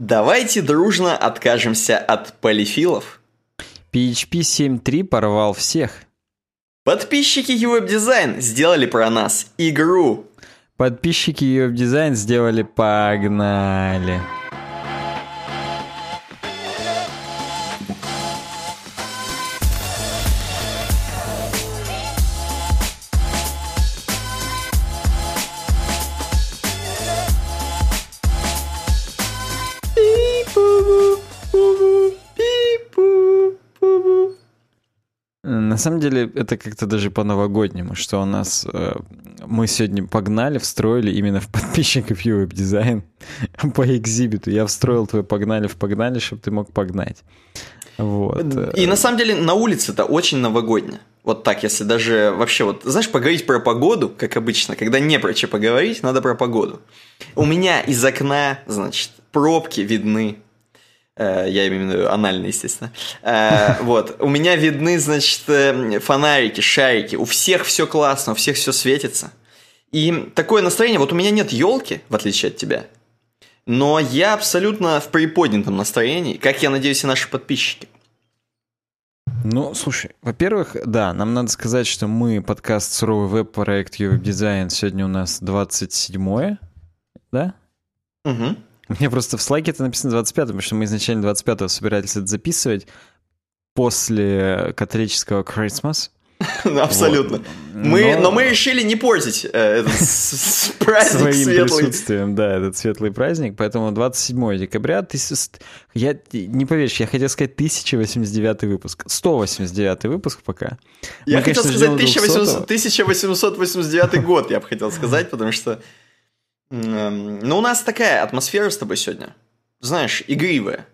Давайте дружно откажемся от полифилов. PHP 7.3 порвал всех. Подписчики UWeb Design сделали про нас игру. Подписчики UWeb Design сделали погнали. Самом деле это как-то даже по-новогоднему, что у нас э, мы сегодня погнали, встроили именно в подписчиков UWeb дизайн по экзибиту. Я встроил твой погнали в погнали, чтобы ты мог погнать. Вот. И на самом деле на улице это очень новогоднее. Вот так, если даже вообще вот, знаешь, поговорить про погоду, как обычно, когда не про что поговорить, надо про погоду. У меня из окна, значит, пробки видны, Э, я имею в виду анальный, естественно. Э, вот. У меня видны, значит, э, фонарики, шарики. У всех все классно, у всех все светится. И такое настроение, вот у меня нет елки, в отличие от тебя, но я абсолютно в приподнятом настроении, как я надеюсь и наши подписчики. Ну, слушай, во-первых, да, нам надо сказать, что мы подкаст «Суровый веб-проект Ювеб Дизайн» сегодня у нас 27 да? Угу. Мне просто в слайке это написано 25 потому что мы изначально 25-го собирались это записывать после католического Christmas. Ну, абсолютно. Мы, но... но мы решили не портить э, этот праздник Своим светлый. присутствием, да, этот светлый праздник. Поэтому 27 декабря, ты, я не поверишь, я хотел сказать 1089 выпуск. 189 выпуск пока. Я Мы, хотел конечно, сказать 1800, 1889 год, я бы хотел сказать, потому что ну, у нас такая атмосфера с тобой сегодня. Знаешь, игривая.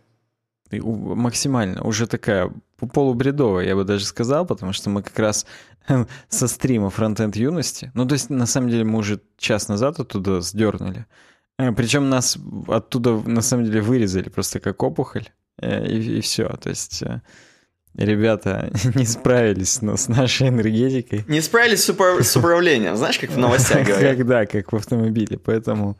Максимально. Уже такая полубредовая, я бы даже сказал, потому что мы как раз со стрима фронтенд юности. Ну, то есть, на самом деле, мы уже час назад оттуда сдернули. Э, Причем нас оттуда, на самом деле, вырезали просто как опухоль. Э, и, и все. То есть э, ребята не справились но с нашей энергетикой. Не справились с, упра- с управлением, знаешь, как в новостях говорят. Как, да, как в автомобиле, поэтому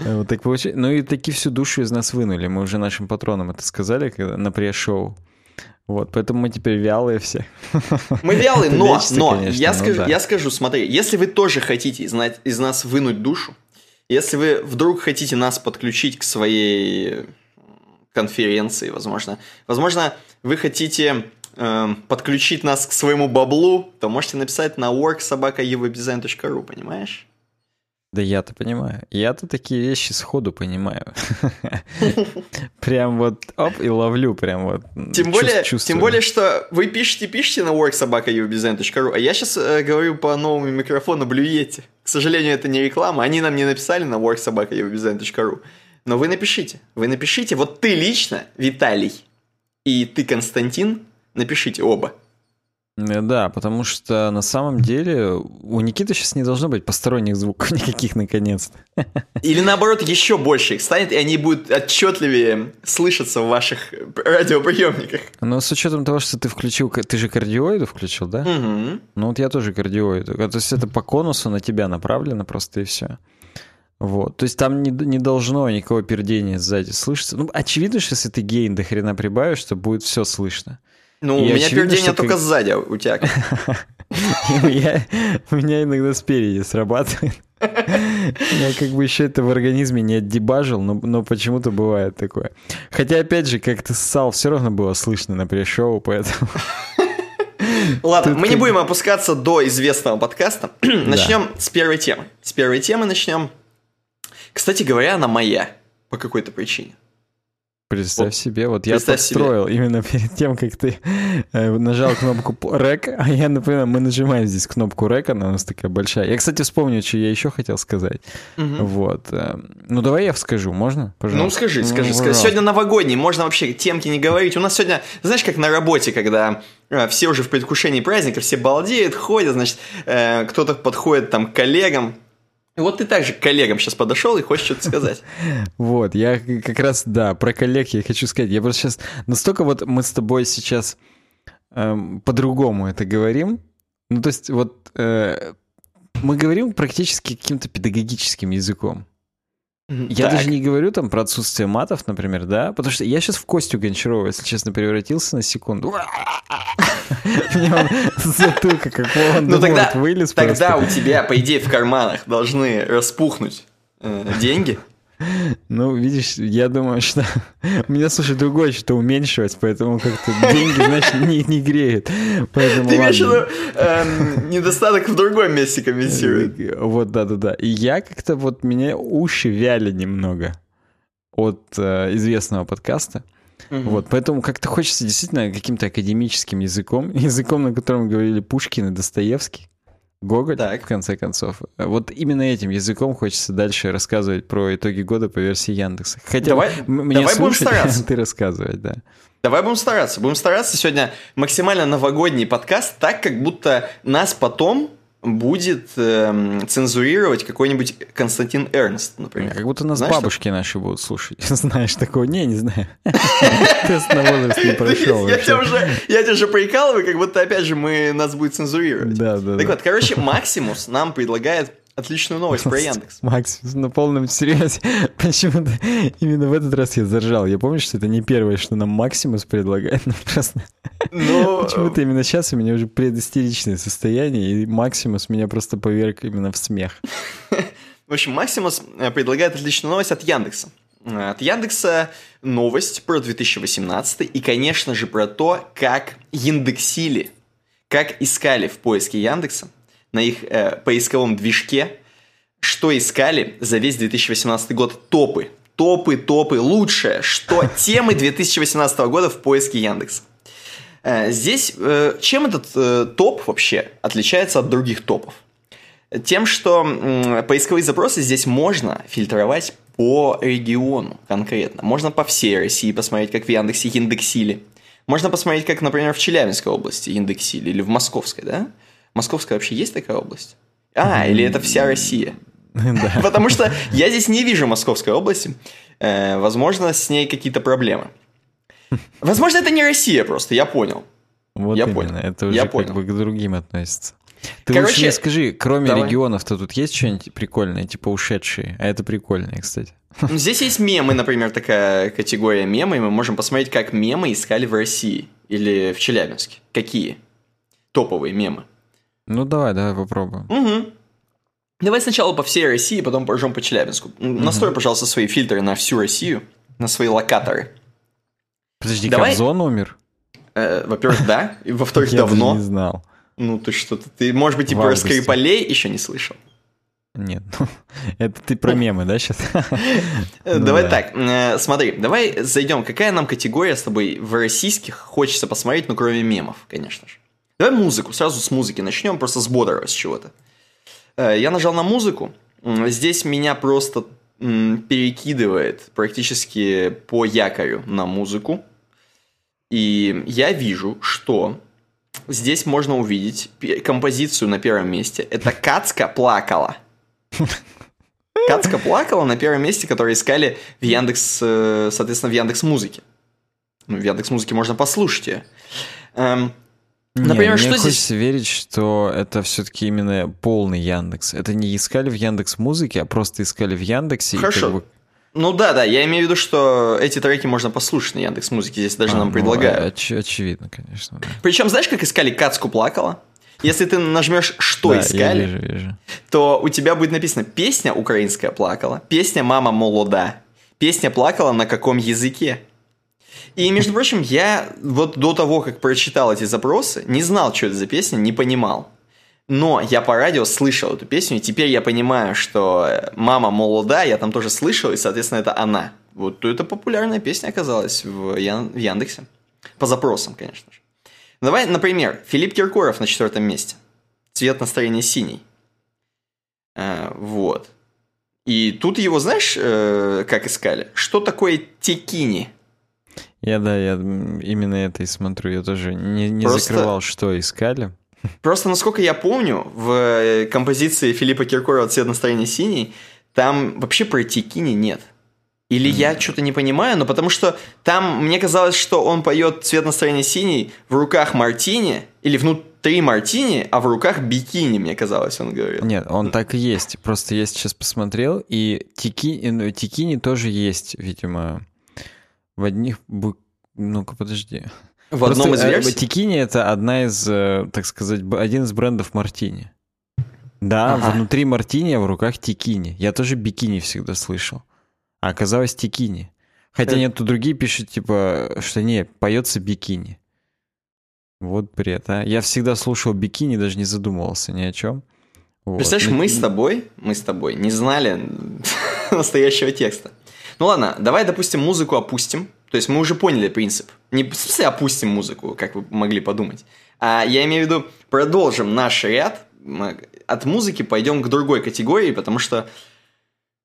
э, вот так получилось. Ну и таки всю душу из нас вынули, мы уже нашим патронам это сказали когда, на пресс-шоу. Вот, поэтому мы теперь вялые все. Мы вялые, но, но конечно, я, ну, скажу, да. я скажу, смотри, если вы тоже хотите из, из нас вынуть душу, если вы вдруг хотите нас подключить к своей конференции, возможно, возможно, вы хотите э, подключить нас к своему баблу, то можете написать на worksobaka.evobdesign.ru, понимаешь? Да я-то понимаю. Я-то такие вещи сходу понимаю. Прям вот оп, и ловлю прям вот. Тем более, тем более, что вы пишете, пишете на worksobaka.evobdesign.ru, а я сейчас э, говорю по новому микрофону Блюете. К сожалению, это не реклама. Они нам не написали на worksobaka.evobdesign.ru. Но вы напишите. Вы напишите. Вот ты лично, Виталий, и ты, Константин, напишите оба. Э, да, потому что на самом деле у Никиты сейчас не должно быть посторонних звуков никаких наконец-то. Или наоборот, еще больше их станет, и они будут отчетливее слышаться в ваших радиоприемниках. Но с учетом того, что ты включил, ты же кардиоиду включил, да? Угу. Ну вот я тоже кардиоиду. То есть это по конусу на тебя направлено просто и все. Вот. То есть там не, не должно никакого пердения сзади слышаться. Ну, очевидно, что если ты гейн до хрена прибавишь, то будет все слышно. Ну, и у меня пердение только как... сзади, у тебя У меня иногда спереди срабатывает. Я как бы еще это в организме не отдебажил, но, но почему-то бывает такое. Хотя, опять же, как ты ссал, все равно было слышно на пресс-шоу, поэтому... Ладно, Тут мы не будем опускаться до известного подкаста. начнем с первой темы. С первой темы начнем. Кстати говоря, она моя по какой-то причине. Представь вот. себе, вот я подстроил себе. именно перед тем, как ты э, нажал кнопку рек, а я напоминаю, мы нажимаем здесь кнопку рек, она у нас такая большая. Я, кстати, вспомню, что я еще хотел сказать. Угу. Вот. Э, ну, давай я скажу, можно? Пожалуйста. Ну, скажи, скажи, ну, скажи. Сегодня новогодний, можно вообще темки не говорить. У нас сегодня, знаешь, как на работе, когда э, все уже в предвкушении праздника, все балдеют, ходят, значит, кто-то подходит там к коллегам, вот ты также к коллегам сейчас подошел и хочешь что-то сказать. Вот, я как раз, да, про коллег я хочу сказать. Я просто сейчас настолько вот мы с тобой сейчас эм, по-другому это говорим. Ну, то есть вот э, мы говорим практически каким-то педагогическим языком. Я Так. даже не говорю там про отсутствие матов, например, да, потому что я сейчас в Костю Гончарова, если честно, превратился на секунду. Мне он затылка как Ну тогда, вылез тогда у тебя, по идее, в карманах должны распухнуть э, деньги. Ну, видишь, я думаю, что у меня, слушай, другое что уменьшивать, поэтому как-то деньги, значит, не, не греет. Поэтому Ты имеешь эм, недостаток в другом месте компенсирует. Вот, да-да-да. И я как-то вот, меня уши вяли немного от э, известного подкаста. Вот, поэтому как-то хочется действительно каким-то академическим языком, языком, на котором говорили Пушкин и Достоевский, Гоголь, Так. в конце концов. Вот именно этим языком хочется дальше рассказывать про итоги года по версии Яндекса. Хотя Давай- мне давай будем стараться. ты рассказывать, да. Давай будем стараться. Будем стараться сегодня максимально новогодний подкаст, так как будто нас потом будет эм, цензурировать какой-нибудь Константин Эрнст, например. Как будто нас Знаешь, что- бабушки наши будут слушать. Знаешь такого? Не, не знаю. Тест на возраст не прошел. Я тебя уже, прикалываю, как будто опять же мы нас будет цензурировать. Да, да, Так вот, короче, Максимус нам предлагает отличную новость про Яндекс. Максимус, на полном серьезе. Почему-то именно в этот раз я заржал. Я помню, что это не первое, что нам Максимус предлагает. Но просто Ну, почему-то именно сейчас у меня уже предистеричное состояние, и Максимус меня просто поверг именно в смех. В общем, Максимус э, предлагает отличную новость от Яндекса. Э, От Яндекса новость про 2018 и, конечно же, про то, как индексили, как искали в поиске Яндекса на их э, поисковом движке, что искали за весь 2018 год топы. Топы, топы, лучшее, что темы 2018 года в поиске Яндекса. Э, Здесь э, чем этот э, топ вообще отличается от других топов? Тем, что поисковые запросы здесь можно фильтровать по региону конкретно. Можно по всей России посмотреть, как в Яндексе индексили. Можно посмотреть, как, например, в Челябинской области индексили, или в Московской, да? Московская вообще есть такая область? А, или это вся Россия? Потому что я здесь не вижу Московской области. Э, возможно, с ней какие-то проблемы. Возможно, это не Россия просто, я понял. Вот Я именно. понял. Это уже Я как понял. бы к другим относится. Ты Короче, лучше мне скажи, кроме давай. регионов-то тут есть что-нибудь прикольное, типа ушедшие? А это прикольное, кстати. Ну, Здесь есть мемы, например, такая категория мемы, и мы можем посмотреть, как мемы искали в России или в Челябинске. Какие топовые мемы. Ну давай, давай попробуем. Угу. Давай сначала по всей России, потом пойдем по Челябинску. Настрой, пожалуйста, свои фильтры на всю Россию, на свои локаторы. Подожди, Давай- Кобзон умер? Э, во-первых, да, и во-вторых, Я давно. не знал. Ну ты что-то, ты, может быть, и про. Скрипалей еще не слышал. Нет, ну, это ты про мемы, да, сейчас? Э, Ну давай да. так, э, смотри, давай зайдем. Какая нам категория с тобой в российских хочется посмотреть, ну кроме мемов, конечно же. Давай музыку, сразу с музыки начнем, просто с бодрого, с чего-то. Э, Я нажал на музыку, здесь меня просто перекидывает практически по якорю на музыку. И я вижу, что здесь можно увидеть композицию на первом месте. Это Кацка плакала. Кацка плакала на первом месте, которые искали в Яндекс, э, соответственно, в Яндекс Музыке. Ну, в Яндекс Музыке можно послушать ее. Не, Например, мне что здесь- хочется верить, что это все-таки именно полный Яндекс. Это не искали в Яндекс Музыке, а просто искали в Яндексе. и Хорошо. как бы- Ну да, да, я имею в виду, что эти треки можно послушать на Яндекс Музыке, здесь даже А, нам ну, предлагают. оч- очевидно, конечно. Да, Причем, знаешь, как искали Кацку плакала? Если ты нажмешь «Что Да, я искали», вижу, вижу. то у тебя будет написано «Песня украинская плакала», «Песня мама молода», «Песня плакала на каком языке». И, между прочим, я вот до того, как прочитал эти запросы, не знал, что это за песня, не понимал. Но я по радио слышал эту песню, и теперь я понимаю, что э, «Мама молода» я там тоже слышал, и, соответственно, это она. Вот это популярная песня оказалась в, Ян- в Яндексе. По запросам, конечно же. Давай, например, Филипп Киркоров на четвертом месте. Цвет настроения синий. А, вот. И тут его, знаешь, э, как искали? Что такое текини? Я, да, я именно это и смотрю. Я тоже не, не Просто- закрывал, что искали. Просто, насколько я помню, в э, композиции Филиппа Киркорова «Цвет настроения синий» там вообще про текини нет. Или я что-то не понимаю, но потому что там мне казалось, что он поет «Цвет настроения синий» в руках мартини или внутри три мартини, а в руках бикини, мне казалось, он говорил. Нет, он так и есть. Просто я сейчас посмотрел, и тики, ну, тикини тоже есть, видимо, в одних... Ну-ка, подожди. В одном из э, версий? Тикини это одна из, э, так сказать, один из брендов мартини. Да, Ага. внутри мартини, а в руках тикини. Я тоже бикини всегда слышал. А оказалось тикини. Хотя Э. нет, тут другие пишут, типа, что не, поется бикини. Вот бред, а. Я всегда слушал бикини, даже не задумывался ни о чем. Вот. Представляешь, Ну, мы с тобой, мы с тобой не знали настоящего текста. Ну ладно, давай, допустим, музыку опустим. То есть мы уже поняли принцип. Не в смысле опустим музыку, как вы могли подумать. А я имею в виду, продолжим наш ряд. От музыки пойдем к другой категории, потому что,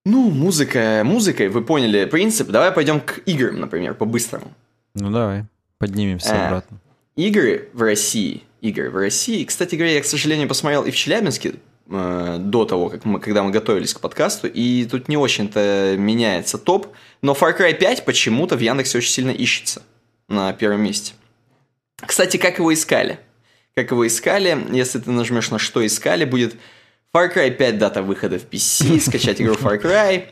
ну, музыка, музыкой, вы поняли принцип. Давай пойдем к играм, например, по-быстрому. Ну давай, поднимемся Э. обратно. Игры в России. Игры в России. Кстати говоря, я, к сожалению, посмотрел и в Челябинске до того, как мы, когда мы готовились к подкасту, и тут не очень-то меняется топ, но Far Cry 5 почему-то в Яндексе очень сильно ищется на первом месте. Кстати, как его искали? Как его искали, если ты нажмешь на что искали, будет Far Cry 5 дата выхода в PC, скачать игру Far Cry.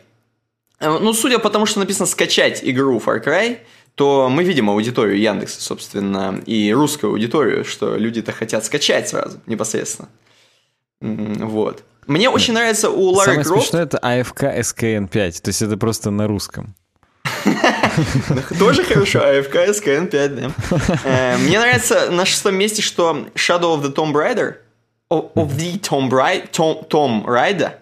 Э, Ну, судя по тому, что написано скачать игру Far Cry, то мы видим аудиторию Яндекса, собственно, и русскую аудиторию, что люди-то хотят скачать сразу, непосредственно. Вот. Мне очень нравится у Лары Самое Крофт... смешное это АФК СКН5, то есть это просто на русском. Тоже хорошо, АФК, СКН 5, да. Э, Мне нравится на шестом месте, что Shadow of the Tomb Raider, of the Tomb Raider, Tom, Tom Raider,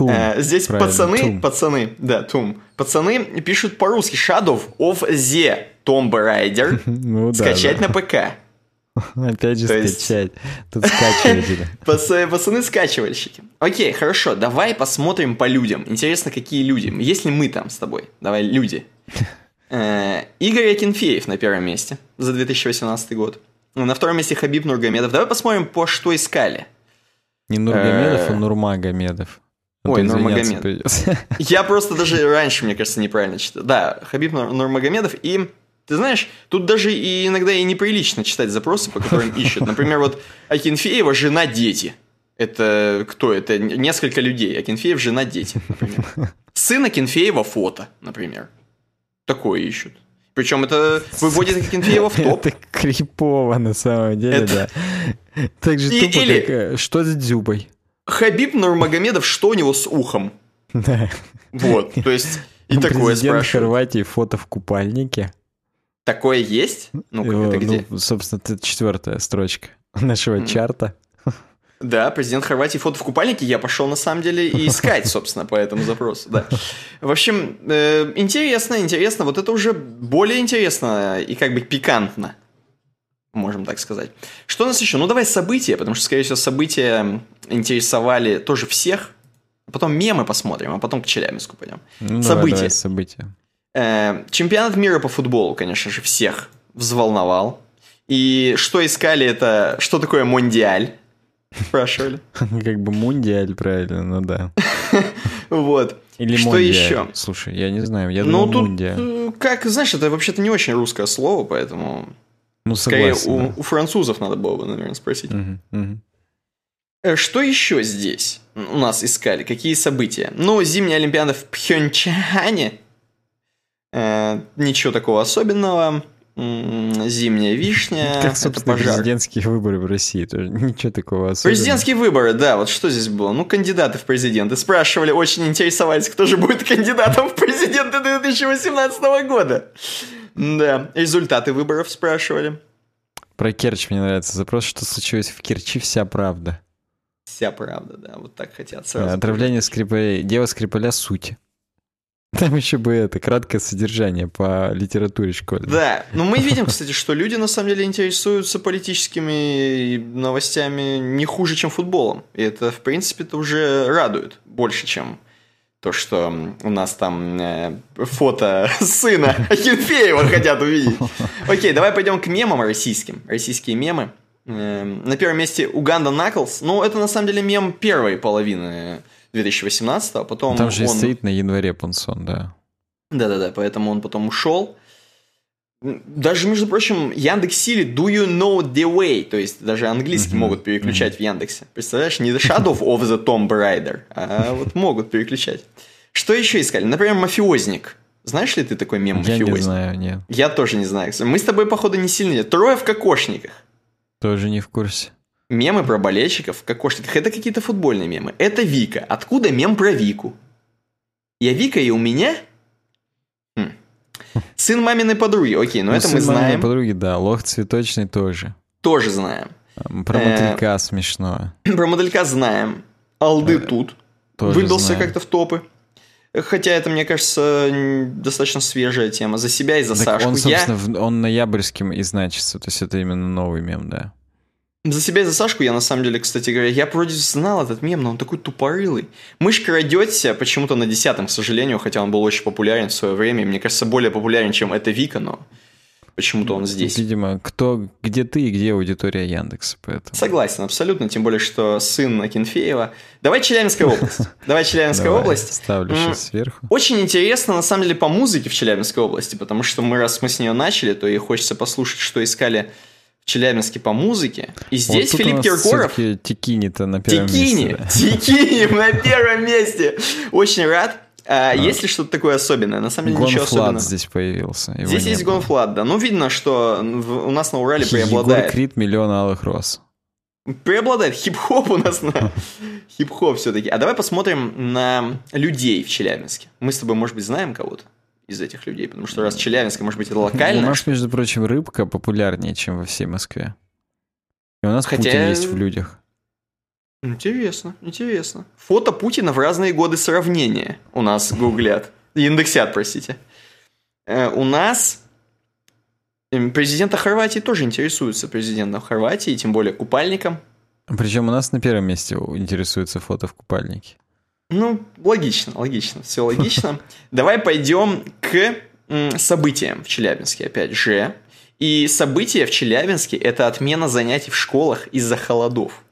Э, Здесь правильно, пацаны, пацаны, да, Тум. Пацаны пишут по-русски Shadow of the Tomb Raider. Ну да, Скачать да. на ПК. Опять же То есть- скачать. Тут скачиватели. Пац- Пацаны скачивальщики. Окей, хорошо, давай посмотрим по людям. Интересно, какие люди. Есть ли мы там с тобой? Давай, люди. Э, Игорь Акинфеев на первом месте за 2018 год. На втором месте Хабиб Нургамедов. Давай посмотрим, по что искали. Не Нургамедов, а Э. Нурмагомедов. А Ой, Нурмагомед. Я просто даже раньше, мне кажется, неправильно читал. Да, Хабиб Нур- Нурмагомедов. И, ты знаешь, тут даже и иногда и неприлично читать запросы, по которым ищут. Например, вот Акинфеева «Жена, дети». Это кто? Это несколько людей. Акинфеев «Жена, дети», например. Сын Акинфеева «Фото», например. Такое ищут. Причем это выводит Акинфеева в топ. Это крипово на самом деле, Это- да. Так же И- тупо, или- как э, что с Дзюбой. Хабиб Нурмагомедов «Что у него с ухом?» Да. Вот, то есть... И такое Президент спрашивают. Хорватии фото в купальнике. Такое есть? Ну-ка, Его, это где? Ну, собственно, это четвертая строчка нашего чарта. Да, президент Хорватии фото в купальнике. Я пошел на самом деле и искать, собственно, по этому запросу. Да. В общем, э, интересно, интересно. Вот это уже более интересно и как бы пикантно, можем так сказать. Что у нас еще? Ну, давай события, потому что, скорее всего, события интересовали тоже всех. Потом мемы посмотрим, а потом к Челябинску пойдем. Ну, давай, События. давай, события. Э, чемпионат мира по футболу, конечно же, всех взволновал. И что искали, это что такое мундиаль? Спрашивали. Как бы мундиаль, правильно, ну да. Вот. Или Что мондиаль. еще? Слушай, я не знаю, я ну, думал тут, мундиаль. э, как, знаешь, это вообще-то не очень русское слово, поэтому... Ну, Скорее, согласен. у, у французов надо было бы, наверное, спросить. мгм. Э, Что еще здесь у нас искали? Какие события? Ну, зимняя Олимпиада в Пхенчхане. Э, ничего такого особенного. Зимняя вишня. Как, это собственно, пожар. президентские выборы в России. Тоже ничего такого особенного. Президентские выборы, да, вот что здесь было? Ну, кандидаты в президенты. Спрашивали, очень интересовались, кто же будет кандидатом в президенты 2018 года. Да, результаты выборов спрашивали. Про Керчь мне нравится запрос, что случилось в Керчи, вся правда. Вся правда, да, вот так хотят сразу. Отравление Скрипалей. Дело Скрипаля суть. Там еще бы это, краткое содержание по литературе школьной. Да, но мы видим, кстати, что люди на самом деле интересуются политическими новостями не хуже, чем футболом. И это, в принципе-то, уже радует больше, чем то, что у нас там э, фото сына Акинфеева хотят увидеть. Окей, давай пойдем к мемам российским. Российские мемы. Эм, На первом месте Уганда Наклс. Ну, это на самом деле мем первой половины 2018 а потом Там же он... стоит на январе Пансон, да. Да-да-да, поэтому он потом ушел. Даже, между прочим, Яндекс Сили Do you know the way? То есть даже английский mm-hmm. могут переключать mm-hmm. в Яндексе. Представляешь, не The Shadow of the Tomb Raider, а вот могут переключать. Что еще искали? Например, мафиозник. Знаешь ли ты такой мем мафиозник? Я не знаю, нет. Я тоже не знаю. Мы с тобой, походу, не сильно... Трое в кокошниках. Тоже не в курсе. Мемы про болельщиков в кокошниках. Это какие-то футбольные мемы. Это Вика. Откуда мем про Вику? Я Вика, и у меня Сын маминой подруги, окей, но ну, это мы знаем. подруги, да, лох цветочный тоже. Тоже знаем. Про моделька э, смешно. Про моделька знаем. Алды э, тут. Выбился как-то в топы. Хотя это, мне кажется, достаточно свежая тема. За себя и за Сашку. Он, собственно, он ноябрьским и значится. То есть это именно новый мем, да. За себя и за Сашку я на самом деле, кстати говоря, я вроде знал этот мем, но он такой тупорылый. Мышь крадется почему-то на десятом, к сожалению, хотя он был очень популярен в свое время. Мне кажется, более популярен, чем это Вика, но почему-то он здесь. Видимо, кто, где ты и где аудитория Яндекса, поэтому. Согласен, абсолютно, тем более, что сын Акинфеева. Давай Челябинская область. Давай Челябинская область. Ставлю сейчас сверху. Очень интересно, на самом деле, по музыке в Челябинской области, потому что мы, раз мы с нее начали, то и хочется послушать, что искали Челябинске по музыке. И здесь вот Филипп Киркоров... Тикини-то на первом Тикини, месте. Да. Тикини на первом месте. Очень рад. А, а. Есть ли что-то такое особенное? На самом деле Гон ничего особенного. здесь появился. Его здесь есть Гонфлат, да. Ну, видно, что у нас на Урале преобладает... Егор Крид, миллион алых роз. Преобладает хип-хоп у нас на... Хип-хоп все-таки. А давай посмотрим на людей в Челябинске. Мы с тобой, может быть, знаем кого-то? Из этих людей, потому что раз Челябинск, может быть, это локально. У нас, между прочим, рыбка популярнее, чем во всей Москве. И у нас Хотя... Путин есть в людях. Интересно, интересно. Фото Путина в разные годы сравнения у нас гуглят. Индексят, простите. Э, у нас президента Хорватии тоже интересуются президентом Хорватии, тем более купальником. Причем у нас на первом месте интересуется фото в купальнике. Ну, логично, логично, все логично. Давай пойдем к событиям в Челябинске, опять же. И события в Челябинске – это отмена занятий в школах из-за холодов.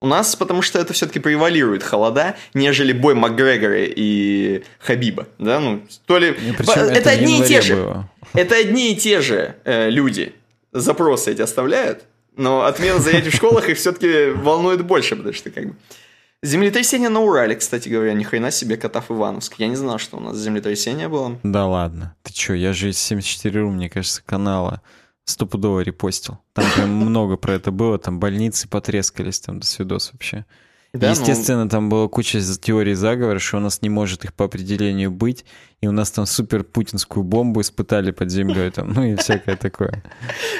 У нас, потому что это все-таки превалирует холода, нежели бой Макгрегора и Хабиба. Да? Ну, то ли... Это, это одни и те же. Было. Это одни и те же э, люди. Запросы эти оставляют, но отмена занятий в школах их все-таки волнует больше, потому что как бы... Землетрясение на Урале, кстати говоря, ни хрена себе Катав Ивановск. Я не знал, что у нас землетрясение было. Да ладно. Ты чё, я же из 74 мне кажется, канала стопудово репостил. Там прям много про это было, там больницы потрескались, там до свидос вообще. Да, ну, Естественно, ну... там была куча теорий заговора, что у нас не может их по определению быть, и у нас там супер путинскую бомбу испытали под землей, там, ну и всякое такое.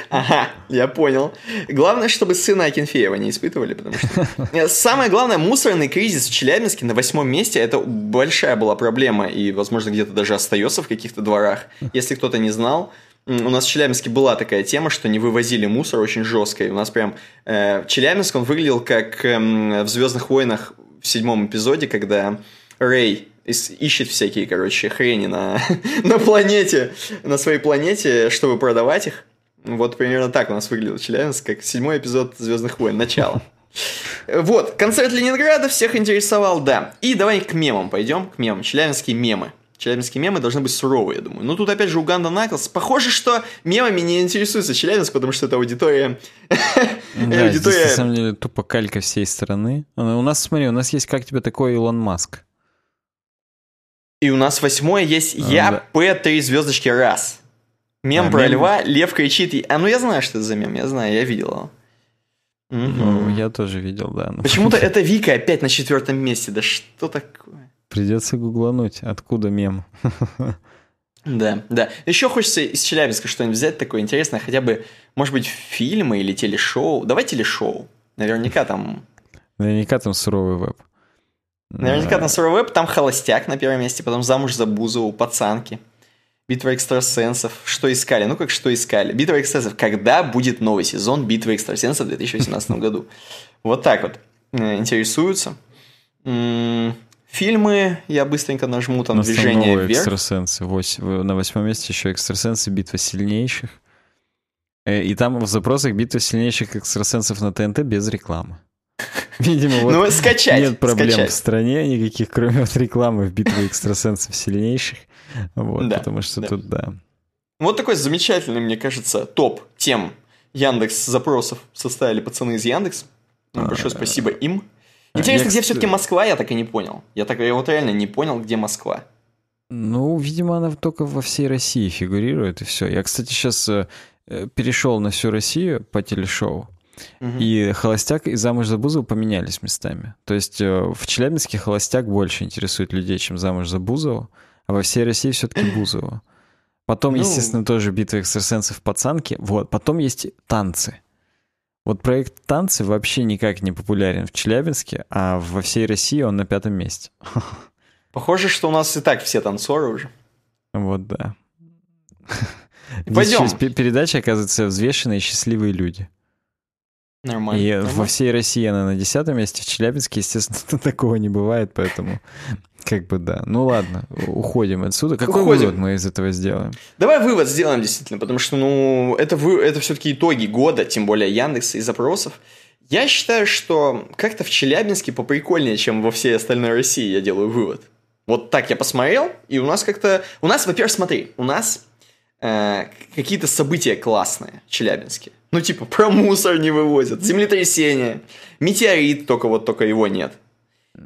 Ага, я понял. Главное, чтобы сына Акинфеева не испытывали, потому что... Самое главное, мусорный кризис в Челябинске на восьмом месте, это большая была проблема, и, возможно, где-то даже остается в каких-то дворах. Если кто-то не знал, у нас в Челябинске была такая тема, что не вывозили мусор очень жестко. И у нас прям э, Челябинск, он выглядел как э, в Звездных войнах в седьмом эпизоде, когда Рэй ищет всякие, короче, хрени на, на планете, на своей планете, чтобы продавать их. Вот примерно так у нас выглядел Челябинск, как седьмой эпизод Звездных войн, начало. Вот, концерт Ленинграда всех интересовал, да. И давай к мемам пойдем, к мемам. Челябинские мемы. Челябинские мемы должны быть суровые, я думаю. Ну, тут опять же Уганда Наклс. Похоже, что мемами не интересуется Челябинск, потому что это аудитория... Да, здесь, на самом деле, тупо калька всей страны. У нас, смотри, у нас есть как тебе такой Илон Маск. И у нас восьмое есть а, Я, П, три звездочки, раз. Мем а, про мем... льва, лев кричит. А ну я знаю, что это за мем, я знаю, я видел его. Ну, я тоже видел, да. Почему-то это Вика опять на четвертом месте. Да что такое? Придется гуглануть, откуда мем. Да, да. Еще хочется из Челябинска что-нибудь взять такое интересное, хотя бы, может быть, фильмы или телешоу. Давай телешоу. Наверняка там... Наверняка там суровый веб. Наверняка там суровый веб, там холостяк на первом месте, потом замуж за Бузову, пацанки. Битва экстрасенсов. Что искали? Ну как что искали? Битва экстрасенсов. Когда будет новый сезон Битвы экстрасенсов в 2018 году? Вот так вот э, интересуются. Фильмы я быстренько нажму там движение вверх. экстрасенсы. На восьмом месте еще экстрасенсы «Битва сильнейших». Э, и там в запросах «Битва сильнейших экстрасенсов на ТНТ» без рекламы. Видимо, вот ну, скачать, нет проблем скачать. в стране никаких, кроме вот рекламы в «Битве экстрасенсов сильнейших». Вот, да, потому что да. тут, да. Вот такой замечательный, мне кажется, топ тем Яндекс запросов составили пацаны из Яндекс. Ну, большое спасибо им. Интересно, Я, где все-таки Москва, я так и не понял. Я так я вот реально не понял, где Москва. Ну, видимо, она только во всей России фигурирует, и все. Я, кстати, сейчас перешел на всю Россию по телешоу. Мгм. И холостяк и замуж за Бузову поменялись местами. То есть э, в Челябинске холостяк больше интересует людей, чем замуж за Бузову, а во всей России все-таки Бузову. Потом, Ну. естественно, тоже битва экстрасенсов пацанки. Вот. Потом есть танцы. Вот проект танцы вообще никак не популярен в Челябинске, а во всей России он на пятом месте. Похоже, что у нас и так все танцоры уже. Вот да. Пойдем. передача, оказывается, взвешенные счастливые люди. Нормально. И нормально. во всей России она на десятом месте, в Челябинске, естественно, такого не бывает, поэтому как бы да. Ну ладно, уходим отсюда. Какой Уходим. вывод мы из этого сделаем? Давай вывод сделаем действительно, потому что, ну, это, вы, это все-таки итоги года, тем более Яндекса и запросов. Я считаю, что как-то в Челябинске поприкольнее, чем во всей остальной России, я делаю вывод. Вот так я посмотрел, и у нас как-то... У нас, во-первых, смотри, у нас э, какие-то события классные в Челябинске. Ну, типа, про мусор не вывозят, землетрясение, метеорит, только вот только его нет.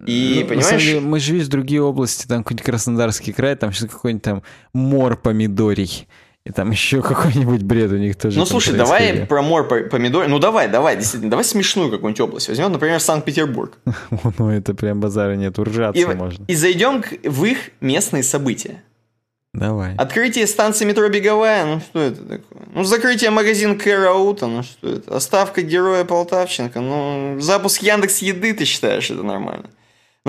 И, Ну, понимаешь... деле, мы же видишь другие области, там какой-нибудь Краснодарский край, там сейчас какой-нибудь там мор помидорий, и там еще какой-нибудь бред у них тоже Ну слушай, давай про мор по- помидор. Ну давай, давай, действительно, давай смешную какую-нибудь область. Возьмем, например, Санкт-Петербург. Ну это прям базара нет, уржаться И, можно. и зайдем к- в их местные события. Давай. Открытие станции метро Беговая, ну что это такое? Ну закрытие магазина Кэраута, ну что это? Оставка героя Полтавченко, ну запуск Яндекс Еды, ты считаешь это нормально?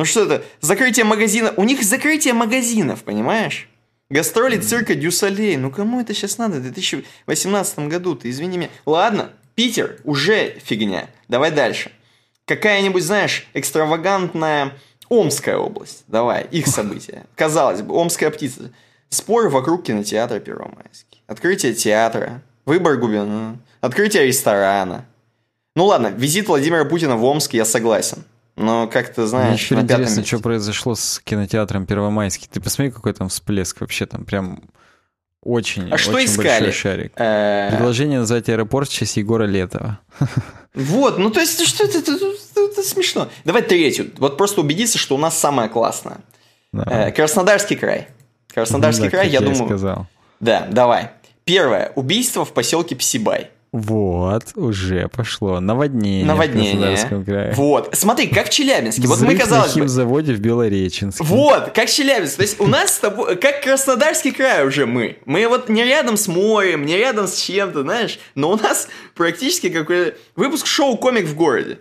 Ну что это? Закрытие магазина. У них закрытие магазинов, понимаешь? Гастроли цирка Дюсалей. Ну кому это сейчас надо в 2018 году? Ты извини меня. Ладно, Питер уже фигня. Давай дальше. Какая-нибудь, знаешь, экстравагантная Омская область. Давай, их события. Казалось бы, Омская птица. Споры вокруг кинотеатра Первомайский. Открытие театра. Выбор губернатора. Открытие ресторана. Ну ладно, визит Владимира Путина в Омск я согласен. Но как-то, Мне знаешь, теперь на пятом интересно, месте. что произошло с кинотеатром Первомайский. Ты посмотри, какой там всплеск вообще там прям очень, А что очень искали? большой шарик. Э, Предложение назвать аэропорт в честь Егора Летова. Вот, ну то есть, что это, это, это- это смешно. Давай третью. Вот просто убедиться, что у нас самое классное. Да. Э, Краснодарский край. Краснодарский Ну да, край, я и думаю... сказал. Да, давай. Первое. Убийство в поселке Псибай. Вот, уже пошло. Наводнение, Наводнение. крае. Вот. Смотри, как в Челябинске. Вот мы, Взрыв казалось на бы... химзаводе в Белореченске. Вот, как Челябинск. То есть у нас с тобой, как Краснодарский край уже мы. Мы вот не рядом с морем, не рядом с чем-то, знаешь, но у нас практически какой выпуск шоу «Комик в городе».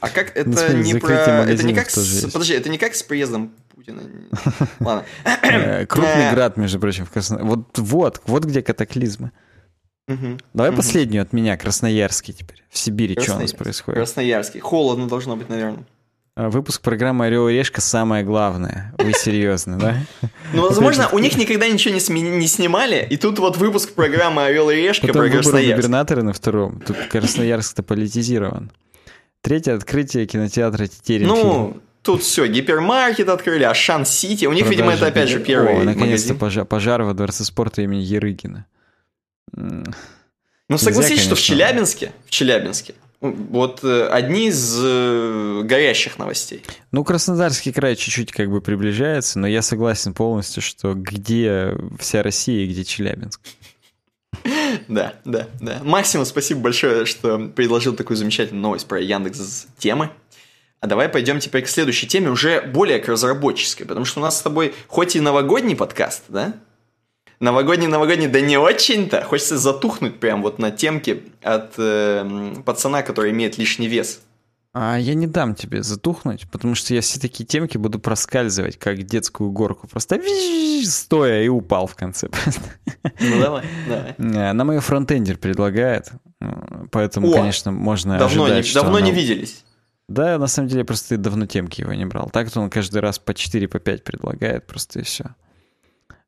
А как это Ну, смотри, не про... Это не как с... Подожди, это не как с приездом Путина. Ладно. Э, Крупный Э, град, между прочим, в Краснодаре. Вот, вот, вот где катаклизмы. Мгм. Давай Мгм. последнюю от меня, Красноярский теперь. В Сибири что у нас происходит? Красноярский. Холодно должно быть, наверное. А, Выпуск программы «Орел и Решка» самое главное. Вы серьезно, да? Ну, возможно, у них никогда ничего не, снимали, и тут вот выпуск программы «Орел и решка» про Красноярск. губернатора на втором. Тут Красноярск-то политизирован. Третье открытие кинотеатра Тетерин. Ну, тут все, гипермаркет открыли, Ашан Сити. У них, видимо, это опять же первый О, наконец-то пожар во Дворце спорта имени Ерыгина. Ну, Нельзя, согласись, что в. Челябинске, в Челябинске, вот э, одни из э, горящих новостей. Ну, Краснодарский край чуть-чуть как бы приближается, но я согласен полностью, что где вся Россия и где Челябинск. Да, да, да. Максимум, спасибо большое, что предложил такую замечательную новость про Яндекс темы. А давай пойдем теперь к следующей теме, уже более к разработческой, потому что у нас с тобой хоть и новогодний подкаст, да? Новогодний, новогодний, да не очень-то. Хочется затухнуть прям вот на темке от э, пацана, который имеет лишний вес. А я не дам тебе затухнуть, потому что я все такие темки буду проскальзывать, как детскую горку. Просто стоя и упал в конце. Ну давай, давай. Нам ее фронтендер предлагает, поэтому, О, конечно, можно Давно, ожидать, не, давно не она- виделись. Да, на самом деле, просто давно темки его не брал. Так-то он каждый раз по 4, по 5 предлагает, просто и все.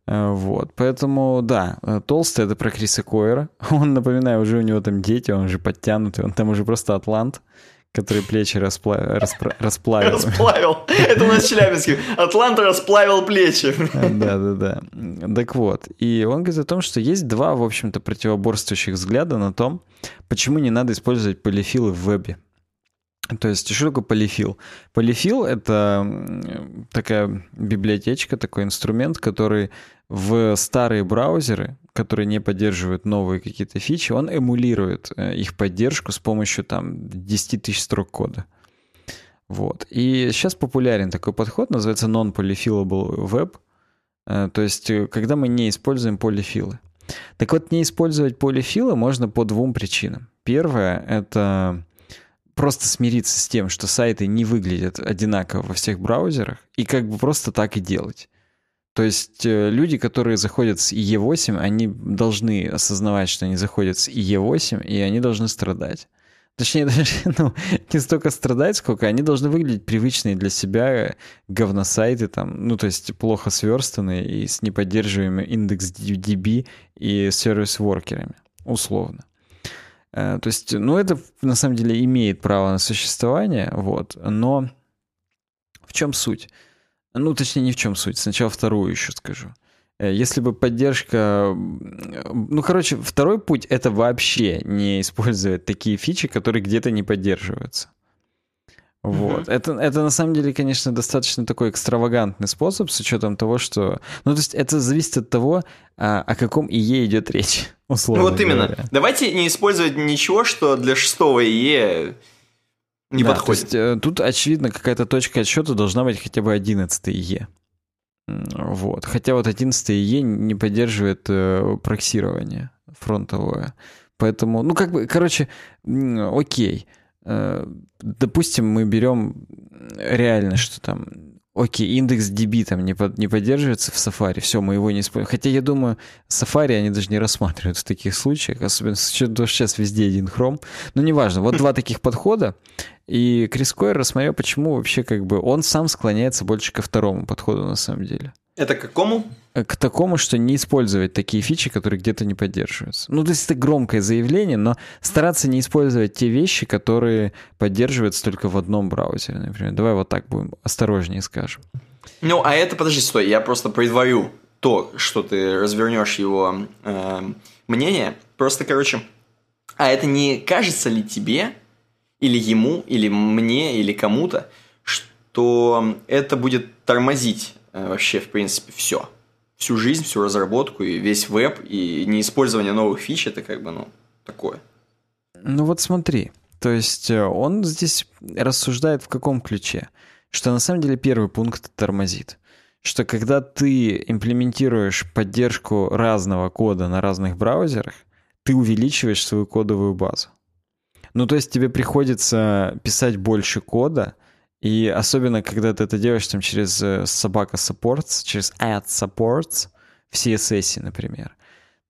Вот, поэтому, да, э, толстый это про Криса Койера. Он, напоминаю, уже у него там дети, он же подтянутый, он там уже просто атлант. который плечи распла... распра... расплавил. Расплавил. Это у нас Челябинский. Атлант расплавил плечи. Да-да-да. Так вот. И он говорит о том, что есть два, в общем-то, противоборствующих взгляда на том, почему не надо использовать полифилы в вебе. То есть, что такое полифил? Полифил — это такая библиотечка, такой инструмент, который в старые браузеры, которые не поддерживают новые какие-то фичи, он эмулирует э, их поддержку с помощью там 10 тысяч строк кода. Вот. И сейчас популярен такой подход, называется non-polyfillable web. Э, то есть, э, когда мы не используем полифилы. Так вот, не использовать полифилы можно по двум причинам. Первое — это просто смириться с тем, что сайты не выглядят одинаково во всех браузерах, и как бы просто так и делать. То есть э, люди, которые заходят с IE8, они должны осознавать, что они заходят с IE8, и они должны страдать. Точнее, даже ну, не столько страдать, сколько они должны выглядеть привычные для себя говносайты, там, ну, то есть плохо сверстанные и с неподдерживаемым индекс DB и сервис-воркерами, условно. Э, то есть, ну, это на самом деле имеет право на существование, вот, но в чем суть? Ну, точнее, не в чем суть. Сначала вторую еще скажу. Э, если бы поддержка... Ну, короче, второй путь — это вообще не использовать такие фичи, которые где-то не поддерживаются. Вот. Mm-hmm. Это, это на самом деле, конечно, достаточно такой экстравагантный способ с учетом того, что... Ну, то есть это зависит от того, о, о каком ИЕ идет речь, условно Ну, вот именно. Говоря. Давайте не использовать ничего, что для шестого ИЕ не да, подходит. То есть, э, тут, очевидно, какая-то точка отсчета должна быть хотя бы 11 ИЕ. Вот. Хотя вот 11 ИЕ не поддерживает э, проксирование фронтовое. Поэтому, ну, как бы, короче, окей. Э, допустим, мы берем реально, что там Окей, индекс DB там не, под, не поддерживается в Safari, все, мы его не используем. Хотя я думаю, Safari они даже не рассматривают в таких случаях, особенно с учетом того, что сейчас везде один Chrome. Но неважно, вот два таких подхода, и Крис Койер рассмотрел, почему вообще как бы он сам склоняется больше ко второму подходу на самом деле. Это к какому? К такому, что не использовать такие фичи, которые где-то не поддерживаются. Ну, то есть это громкое заявление, но стараться не использовать те вещи, которые поддерживаются только в одном браузере, например. Давай вот так будем осторожнее скажем. Ну, а это, подожди, стой, я просто предварю то, что ты развернешь его э, мнение. Просто, короче, а это не кажется ли тебе, или ему, или мне, или кому-то, что это будет тормозить Э, вообще, в принципе, все. Всю жизнь, всю разработку и весь веб, и неиспользование новых фич, это как бы, ну, такое. Ну вот смотри, то есть э, он здесь рассуждает в каком ключе? Что на самом деле первый пункт тормозит. Что когда ты имплементируешь поддержку разного кода на разных браузерах, ты увеличиваешь свою кодовую базу. Ну, то есть тебе приходится писать больше кода, и особенно, когда ты это делаешь там через э, собака supports, через add supports в CSS, например.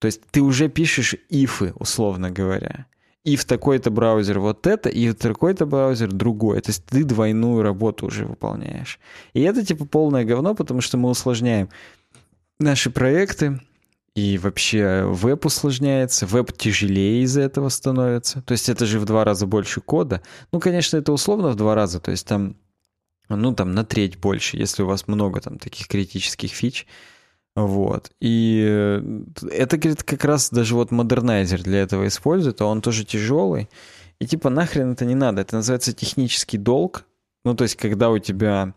То есть ты уже пишешь ифы, условно говоря. И в такой-то браузер вот это, и в такой-то браузер другой. То есть ты двойную работу уже выполняешь. И это типа полное говно, потому что мы усложняем наши проекты, и вообще веб усложняется, веб тяжелее из-за этого становится. То есть это же в два раза больше кода. Ну, конечно, это условно в два раза. То есть там ну, там, на треть больше, если у вас много там таких критических фич. Вот. И э, это, говорит, как раз даже вот модернайзер для этого использует, а он тоже тяжелый. И типа нахрен это не надо. Это называется технический долг. Ну, то есть, когда у тебя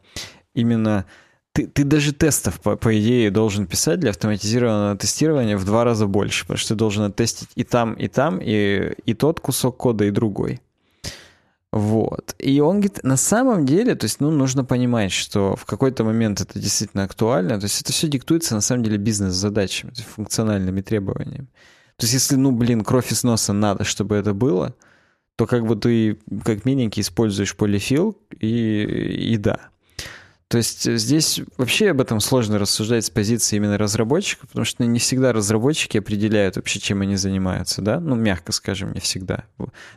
именно... Ты, ты даже тестов, по, по идее, должен писать для автоматизированного тестирования в два раза больше, потому что ты должен оттестить и там, и там, и, и тот кусок кода, и другой. Вот. И он говорит, на самом деле, то есть, ну, нужно понимать, что в какой-то момент это действительно актуально. То есть это все диктуется, на самом деле, бизнес-задачами, функциональными требованиями. То есть если, ну, блин, кровь из носа надо, чтобы это было, то как бы ты как миленький используешь полифил и, и да. То есть здесь вообще об этом сложно рассуждать с позиции именно разработчика, потому что не всегда разработчики определяют вообще, чем они занимаются, да? Ну, мягко скажем, не всегда.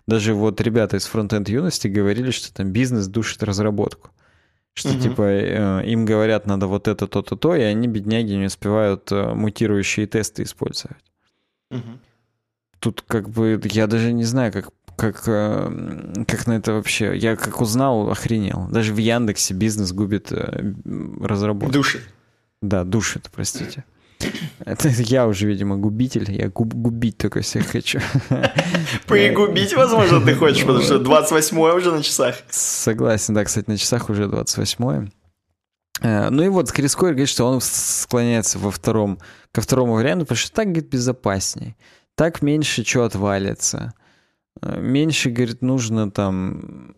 Даже вот ребята из фронтенд юности говорили, что там бизнес душит разработку. Что угу. типа э, им говорят, надо вот это, то-то, то, и они, бедняги, не успевают э, мутирующие тесты использовать. Угу. Тут как бы я даже не знаю, как как, э, как на это вообще... Я как узнал, охренел. Даже в Яндексе бизнес губит э, разработку. Душит. Да, душит, простите. Это я уже, видимо, губитель. Я губ, губить только всех хочу. Пригубить, возможно, ты хочешь, потому что 28 уже на часах. Согласен, да, кстати, на часах уже 28 э, ну и вот Скорискойр говорит, что он склоняется во втором, ко второму варианту, потому что так, говорит, безопасней. Так меньше чего отвалится. Меньше, говорит, нужно там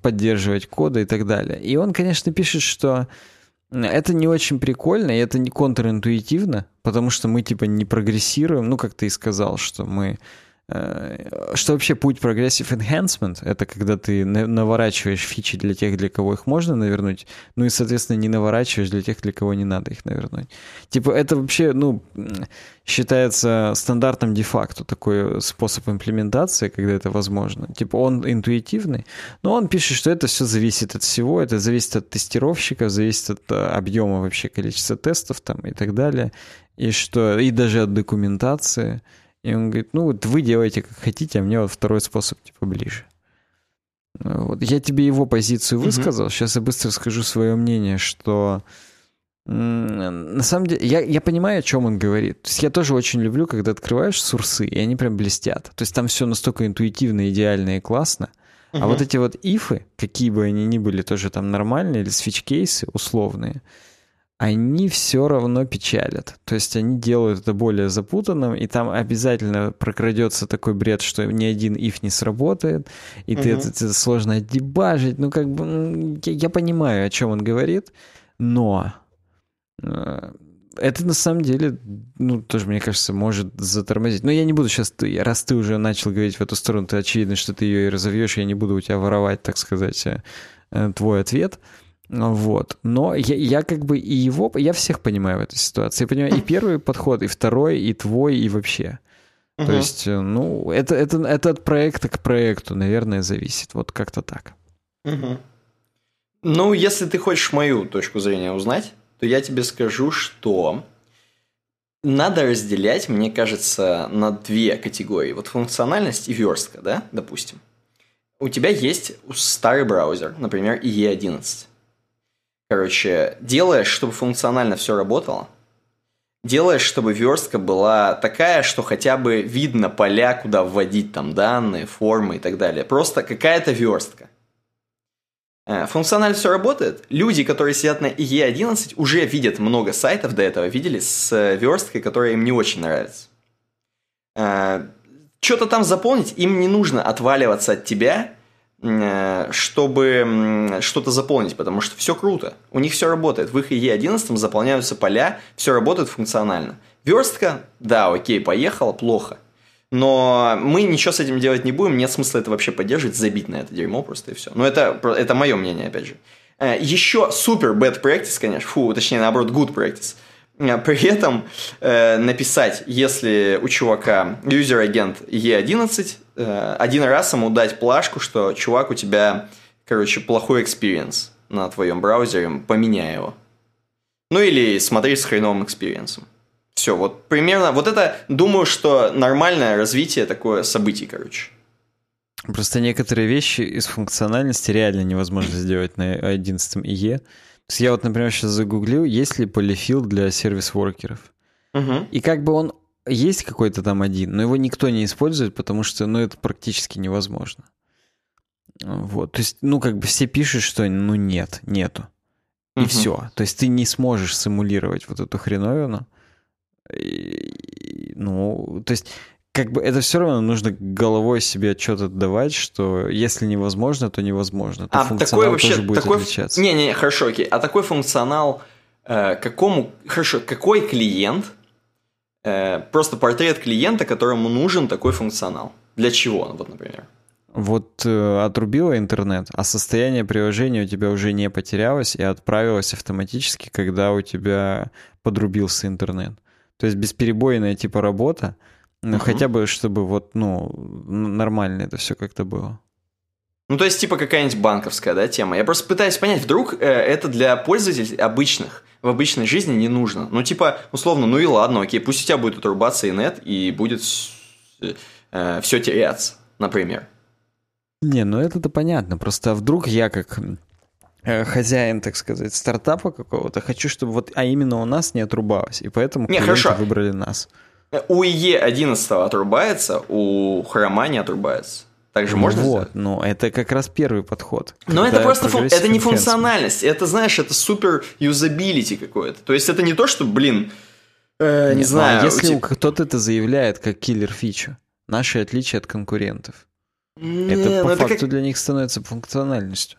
поддерживать коды и так далее. И он, конечно, пишет, что это не очень прикольно, и это не контринтуитивно, потому что мы типа не прогрессируем, ну, как ты и сказал, что мы что вообще путь Progressive Enhancement? Это когда ты наворачиваешь фичи для тех, для кого их можно навернуть, ну и, соответственно, не наворачиваешь для тех, для кого не надо их навернуть. Типа это вообще, ну, считается стандартом де-факто такой способ имплементации, когда это возможно. Типа он интуитивный, но он пишет, что это все зависит от всего, это зависит от тестировщиков, зависит от э, объема вообще количества тестов там и так далее, и что, и даже от документации. И он говорит, ну вот вы делаете как хотите, а мне вот второй способ типа ближе. Вот. Я тебе его позицию высказал, mm-hmm. сейчас я быстро скажу свое мнение, что на самом деле, я, я понимаю, о чем он говорит. То есть я тоже очень люблю, когда открываешь сурсы, и они прям блестят. То есть там все настолько интуитивно, идеально и классно. А вот эти вот ифы, какие бы они ни были, тоже там нормальные, или свич-кейсы условные, они все равно печалят. То есть они делают это более запутанным, и там обязательно прокрадется такой бред, что ни один if не сработает, и угу. ты это, это сложно дебажить. Ну, как бы я, я понимаю, о чем он говорит, но э, это на самом деле, ну, тоже, мне кажется, может затормозить. Но я не буду сейчас, раз ты уже начал говорить в эту сторону, ты очевидно, что ты ее и разовьешь, я не буду у тебя воровать, так сказать, э, твой ответ. Вот. Но я, я как бы и его, я всех понимаю в этой ситуации. Я понимаю и первый подход, и второй, и твой, и вообще. Угу. То есть, э, ну, это, это, это от проекта к проекту, наверное, зависит. Вот как-то так. Угу. Ну, если ты хочешь мою точку зрения узнать, то я тебе скажу, что надо разделять, мне кажется, на две категории. Вот функциональность и верстка, да, допустим. У тебя есть старый браузер, например, IE11. Короче, делаешь, чтобы функционально все работало. Делаешь, чтобы верстка была такая, что хотя бы видно поля, куда вводить там данные, формы и так далее. Просто какая-то верстка. Э, функционально все работает. Люди, которые сидят на IE11, уже видят много сайтов до этого, видели с э, версткой, которая им не очень нравится. Э, Что-то там заполнить, им не нужно отваливаться от тебя чтобы что-то заполнить, потому что все круто. У них все работает. В их E11 заполняются поля, все работает функционально. Верстка, да, окей, поехала, плохо. Но мы ничего с этим делать не будем, нет смысла это вообще поддерживать, забить на это дерьмо просто и все. Но это, это мое мнение, опять же. Э, Еще супер bad practice, конечно, фу, точнее, наоборот, good practice – Э, при этом э, написать, если у чувака user-agent IE11, э, один раз ему дать плашку, что чувак, у тебя, короче, плохой experience на твоем браузере, поменяй его. Ну или смотри с хреновым experience ом. Все, вот примерно, вот это, думаю, что нормальное развитие такое событий, короче. Просто некоторые вещи из функциональности реально невозможно сделать на 11 IE. Я вот, например, сейчас загуглил, есть ли полифил для сервис-воркеров. Угу. И как бы он есть какой-то там один, но его никто не использует, потому что, ну, это практически невозможно. Вот, то есть, ну, как бы все пишут, что, ну, нет, нету. И угу. все. То есть ты не сможешь симулировать вот эту хреновину. И, ну, то есть как бы это все равно нужно головой себе что-то отдавать, что если невозможно, то невозможно. То а такой вообще тоже будет такой... отличаться. Не, не, хорошо, окей. А такой функционал э, какому, хорошо, какой клиент, э, просто портрет клиента, которому нужен такой функционал? Для чего, вот, например? Вот э, отрубила интернет, а состояние приложения у тебя уже не потерялось и отправилось автоматически, когда у тебя подрубился интернет. То есть бесперебойная типа работа, ну, угу. хотя бы, чтобы вот, ну, нормально это все как-то было. Ну, то есть, типа какая-нибудь банковская, да, тема. Я просто пытаюсь понять, вдруг э, это для пользователей обычных, в обычной жизни не нужно. Ну, типа, условно, ну и ладно, окей, пусть у тебя будет отрубаться и нет, и будет э, все теряться, например. Не, ну это-то понятно. Просто вдруг я как э, хозяин, так сказать, стартапа какого-то, хочу, чтобы вот, а именно у нас не отрубалось, и поэтому не, хорошо. выбрали нас. У ИЕ 11 отрубается, у Хрома не отрубается. Также можно Вот, ну это как раз первый подход. Но это просто фун... это не функциональность, это, знаешь, это супер юзабилити какое-то. То есть это не то, что, блин, э, не, не ну, а знаю. А если тебя... кто-то это заявляет как киллер фичу, наши отличия от конкурентов, не, это по ну, факту как... для них становится функциональностью.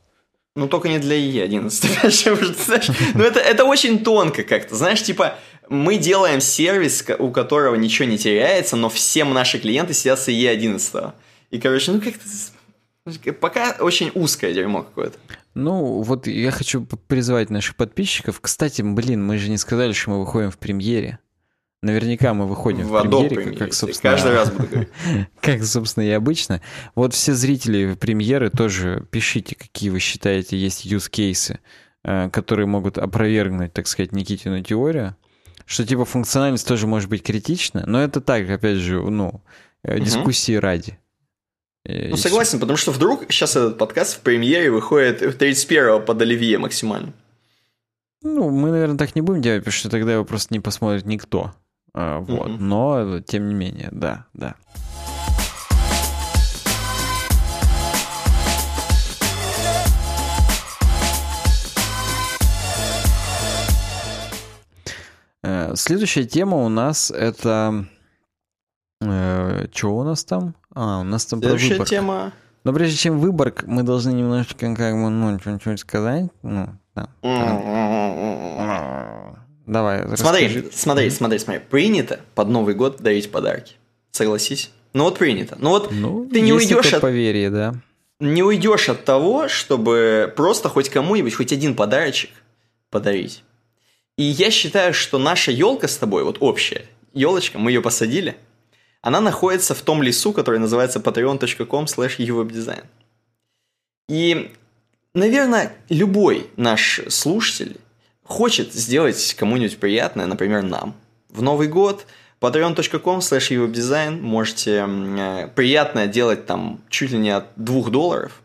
Ну, только не для E11, знаешь. Ну, это, это очень тонко как-то. Знаешь, типа, мы делаем сервис, у которого ничего не теряется, но все наши клиенты сидят с E11. И, короче, ну как-то пока очень узкое дерьмо какое-то. Ну, вот я хочу призвать наших подписчиков. Кстати, блин, мы же не сказали, что мы выходим в премьере. Наверняка мы выходим в, в премьере, премьере, как, собственно... Каждый раз буду говорить. Как, собственно, и обычно. Вот все зрители премьеры тоже пишите, какие вы считаете есть cases, э, которые могут опровергнуть, так сказать, Никитину теорию. Что, типа, функциональность тоже может быть критична, но это так, опять же, ну, э, дискуссии ради. Ну, согласен, потому что вдруг сейчас этот подкаст в премьере выходит 31-го под Оливье максимально. Ну, мы, наверное, так не будем делать, потому что тогда его просто не посмотрит никто. А, вот. Mm-hmm. Но, тем не менее, да, да. Э, следующая тема у нас это... Э, что у нас там? А, у нас там Следующая про тема... Но прежде чем Выборг, мы должны немножечко как бы, ну, что-нибудь сказать. Ну, да. Давай, Смотри, расскажи. смотри, смотри, смотри. Принято под Новый год дарить подарки. Согласись? Ну вот принято. Ну вот ну, ты не уйдешь от... поверье, да. Не уйдешь от того, чтобы просто хоть кому-нибудь хоть один подарочек подарить. И я считаю, что наша елка с тобой, вот общая елочка, мы ее посадили, она находится в том лесу, который называется patreon.com slash И, наверное, любой наш слушатель хочет сделать кому-нибудь приятное, например, нам. В Новый год patreon.com slash можете э, приятное делать там чуть ли не от 2 долларов.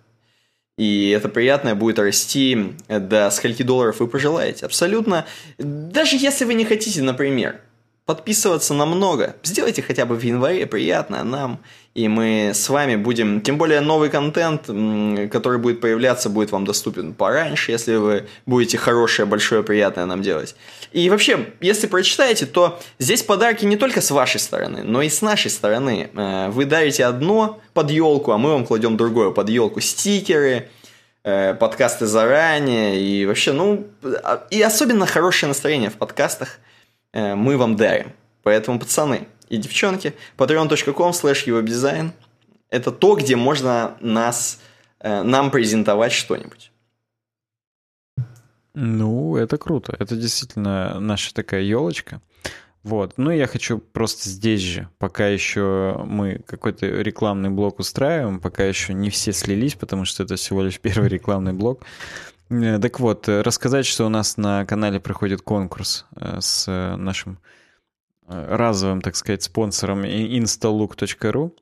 И это приятное будет расти до скольки долларов вы пожелаете. Абсолютно. Даже если вы не хотите, например, подписываться на много. Сделайте хотя бы в январе приятно нам, и мы с вами будем... Тем более новый контент, который будет появляться, будет вам доступен пораньше, если вы будете хорошее, большое, приятное нам делать. И вообще, если прочитаете, то здесь подарки не только с вашей стороны, но и с нашей стороны. Э, вы дарите одно под елку, а мы вам кладем другое под елку. Стикеры, э, подкасты заранее, и вообще, ну, а, и особенно хорошее настроение в подкастах – мы вам дарим. Поэтому, пацаны и девчонки, patreon.com slash webdesign – это то, где можно нас, э, нам презентовать что-нибудь. Ну, это круто. Это действительно наша такая елочка. Вот. Ну, я хочу просто здесь же, пока еще мы какой-то рекламный блок устраиваем, пока еще не все слились, потому что это всего лишь первый рекламный блок, Э, так вот, э, рассказать, что у нас на канале проходит конкурс э, с нашим разовым, так сказать, спонсором instalook.ru.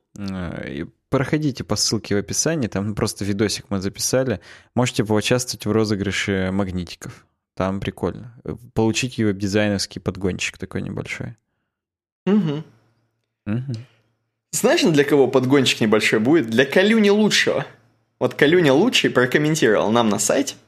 Проходите по ссылке в описании, там просто видосик мы записали. Можете поучаствовать в розыгрыше магнитиков. Там прикольно. Получить веб-дизайнерский подгончик такой небольшой. Угу. Угу. Знаешь, для кого подгончик небольшой будет? Для Калюни лучшего. Вот Калюня лучший прокомментировал нам на сайте –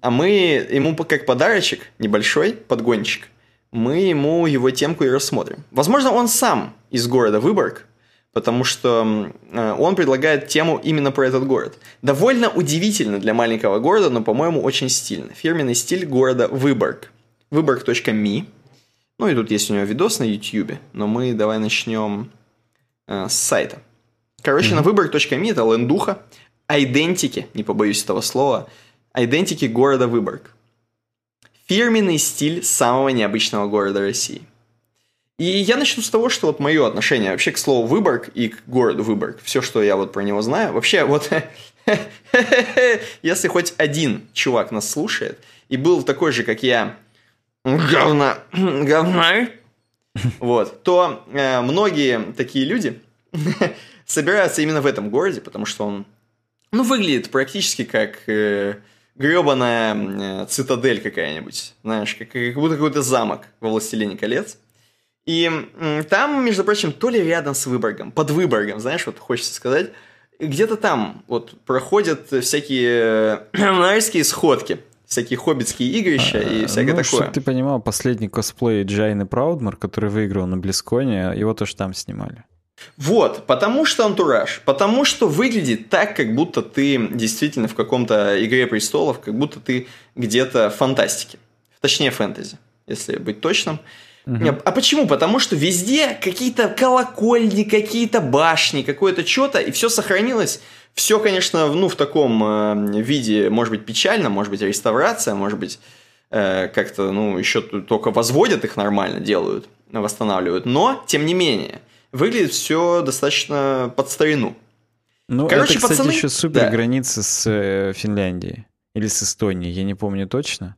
а мы ему как подарочек, небольшой подгончик, мы ему его темку и рассмотрим. Возможно, он сам из города Выборг, потому что э, он предлагает тему именно про этот город. Довольно удивительно для маленького города, но, по-моему, очень стильно. Фирменный стиль города Выборг. Выборг.ми. Ну и тут есть у него видос на YouTube, но мы давай начнем э, с сайта. Короче, mm-hmm. на выборг.ми это лендуха, айдентики, не побоюсь этого слова, Айдентики города Выборг. Фирменный стиль самого необычного города России. И я начну с того, что вот мое отношение вообще к слову Выборг и к городу Выборг, все, что я вот про него знаю, вообще вот если хоть один чувак нас слушает и был такой же, как я, говна, говна, вот, то э, многие такие люди собираются именно в этом городе, потому что он ну, выглядит практически как э, гребаная э, цитадель какая-нибудь, знаешь, как, как будто какой-то замок во «Властелине колец». И там, между прочим, то ли рядом с Выборгом, под Выборгом, знаешь, вот хочется сказать, где-то там вот проходят всякие э, сходки, всякие хоббитские игрища и а, всякое ну, такое. Чтобы ты понимал, последний косплей Джайны Праудмар, который выиграл на Близконе, его тоже там снимали. Вот, потому что антураж, потому что выглядит так, как будто ты действительно в каком-то Игре Престолов, как будто ты где-то в фантастике. Точнее, фэнтези, если быть точным. Угу. А почему? Потому что везде какие-то колокольни, какие-то башни, какое-то что-то, и все сохранилось. Все, конечно, ну, в таком э, виде, может быть, печально, может быть, реставрация, может быть, э, как-то, ну, еще только возводят их нормально, делают, восстанавливают. Но, тем не менее, выглядит все достаточно под старину. Ну, Короче, это, кстати, пацаны... еще супер да. граница с э, Финляндией. Или с Эстонией, я не помню точно.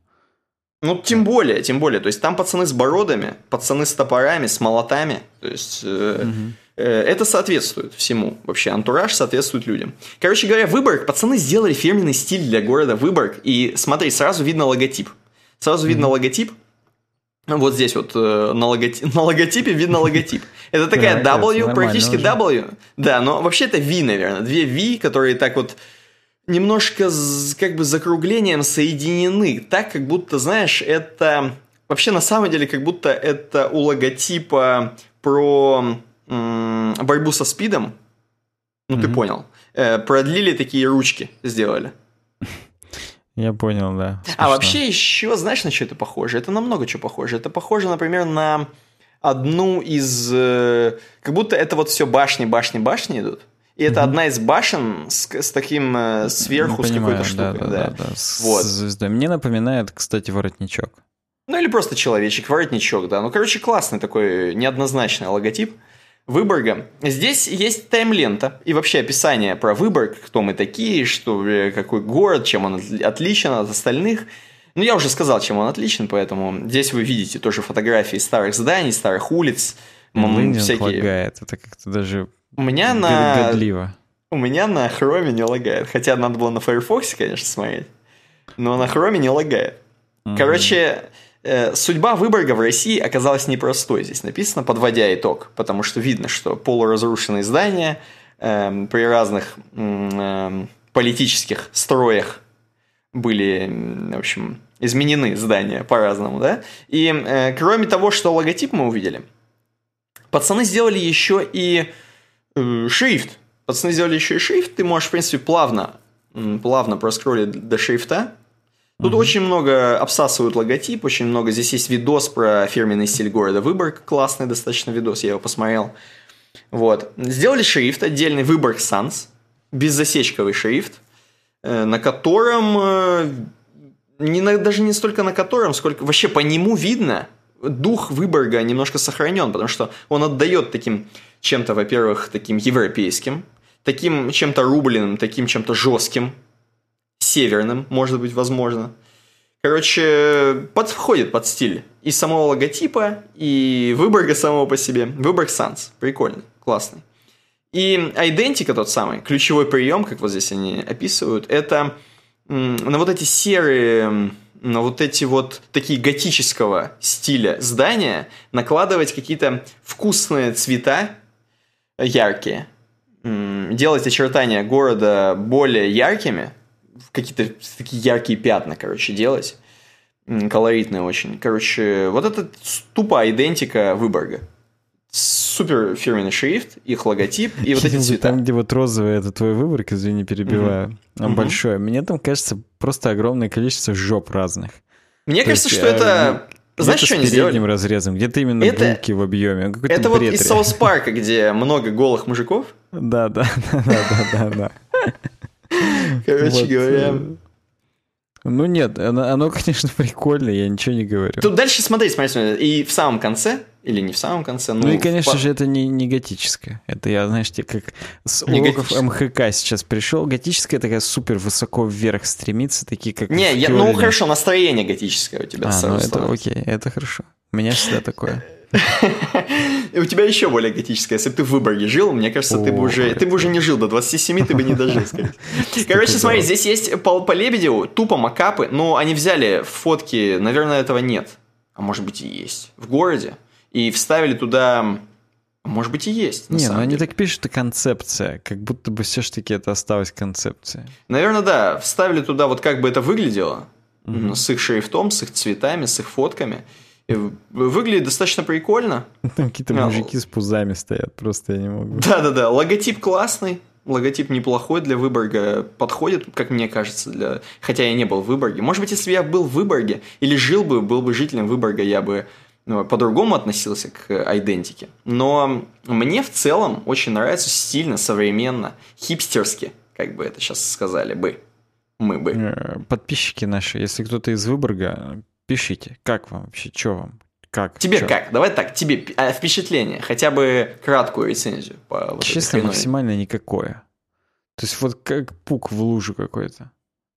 Ну, тем более, тем более. То есть там пацаны с бородами, пацаны с топорами, с молотами. То есть э, угу. э, это соответствует всему. Вообще, антураж соответствует людям. Короче говоря, Выборг, пацаны сделали фирменный стиль для города Выборг. И смотри, сразу видно логотип. Сразу угу. видно логотип. Вот здесь вот э, на, логотип, на логотипе видно логотип. Это такая W, практически W. Да, но вообще это V, наверное. Две V, которые так вот немножко с, как бы закруглением соединены. Так, как будто, знаешь, это... Вообще, на самом деле, как будто это у логотипа про м- борьбу со спидом. Ну, mm-hmm. ты понял. Э, продлили такие ручки, сделали. Я понял, да. Смешно. А вообще еще, знаешь, на что это похоже? Это намного чего похоже. Это похоже, например, на одну из... Э, как будто это вот все башни, башни, башни идут. И это mm-hmm. одна из башен с, с таким э, сверху, ну, с какой-то штукой. Да, да, да. да. Вот. звездой. Мне напоминает, кстати, воротничок. Ну или просто человечек, воротничок, да. Ну, короче, классный такой неоднозначный логотип. Выборга. Здесь есть тайм-лента и вообще описание про Выборг, кто мы такие, что, э, какой город, чем он отличен от остальных. Ну, я уже сказал, чем он отличен, поэтому здесь вы видите тоже фотографии старых зданий, старых улиц. Лынин всякие... лагает, это как-то даже у меня на... Годливо. У меня на хроме не лагает. Хотя надо было на Firefox, конечно, смотреть. Но на хроме не лагает. Короче, судьба Выборга в России оказалась непростой. Здесь написано, подводя итог. Потому что видно, что полуразрушенные здания э, при разных э, политических строях были, в общем, изменены здания по-разному, да? И э, кроме того, что логотип мы увидели, пацаны сделали еще и Э, шрифт. Пацаны сделали еще и шрифт. Ты можешь, в принципе, плавно, плавно проскролить до шрифта. Тут mm очень много обсасывают логотип, очень много. Здесь есть видос про фирменный стиль города Выборг. Классный достаточно видос, я его посмотрел. Вот. Сделали шрифт отдельный Выборг Sans. Беззасечковый шрифт, э, на котором... Э, не на, даже не столько на котором, сколько вообще по нему видно, дух Выборга немножко сохранен, потому что он отдает таким чем-то, во-первых, таким европейским, таким чем-то рубленым, таким чем-то жестким, северным, может быть, возможно. Короче, подходит под стиль и самого логотипа, и Выборга самого по себе. Выборг Sans. Прикольный, классный. И идентика тот самый, ключевой прием, как вот здесь они описывают, это на вот эти серые, на вот эти вот такие готического стиля здания накладывать какие-то вкусные цвета, яркие, делать очертания города более яркими, какие-то такие яркие пятна, короче, делать, колоритные очень. Короче, вот это тупо идентика Выборга. Супер фирменный шрифт, их логотип и вот эти цвета. Там, где вот розовый, это твой выборг, извини, перебиваю, угу. большой. Мне там кажется просто огромное количество жоп разных. Мне кажется, что это ну, знаешь, что они сделали? передним разрезом, где-то именно это, булки в объеме. Это вот из Соус Парка, где много голых мужиков. Да, да, да, да, да, да. Короче говоря. Э, ну нет, оно, оно, конечно, прикольное, я ничего не говорю. Тут дальше смотри, смотри, смотри. И в самом конце, или не в самом конце, ну... Ну и, конечно в... же, это не, не готическое. Это я, знаешь, тебе как с не уроков МХК сейчас пришел. Готическое такая супер высоко вверх стремится, такие как... Не, я, ну хорошо, настроение готическое у тебя а, ну это окей, это хорошо. У меня всегда такое. И у тебя еще более готическая. Если бы ты в Выборге жил, мне кажется, ты бы уже ты бы уже не жил до 27, ты бы не дожил, скорее. Короче, смотри, здесь есть по, по Лебедеву тупо макапы, но они взяли фотки, наверное, этого нет. А может быть и есть. В городе. И вставили туда может быть и есть. Не, ну они так пишут, это концепция. Как будто бы все-таки это осталась концепция. Наверное, да. Вставили туда вот как бы это выглядело. Угу. С их шрифтом, с их цветами, с их фотками. Выглядит достаточно прикольно. Там какие-то а, мужики с пузами стоят, просто я не могу. Да-да-да, логотип классный. Логотип неплохой для Выборга, подходит, как мне кажется, для... хотя я не был в Выборге. Может быть, если бы я был в Выборге или жил бы, был бы жителем Выборга, я бы ну, по-другому относился к идентике. Но мне в целом очень нравится стильно, современно, хипстерски, как бы это сейчас сказали бы. Мы бы. Э, подписчики наши, если кто-то из Выборга, пишите, как вам вообще, что вам, как? Тебе чё? как? Давай так, тебе а, впечатление, хотя бы краткую рецензию. По вот Честно, максимально никакое. То есть вот как пук в лужу какой-то.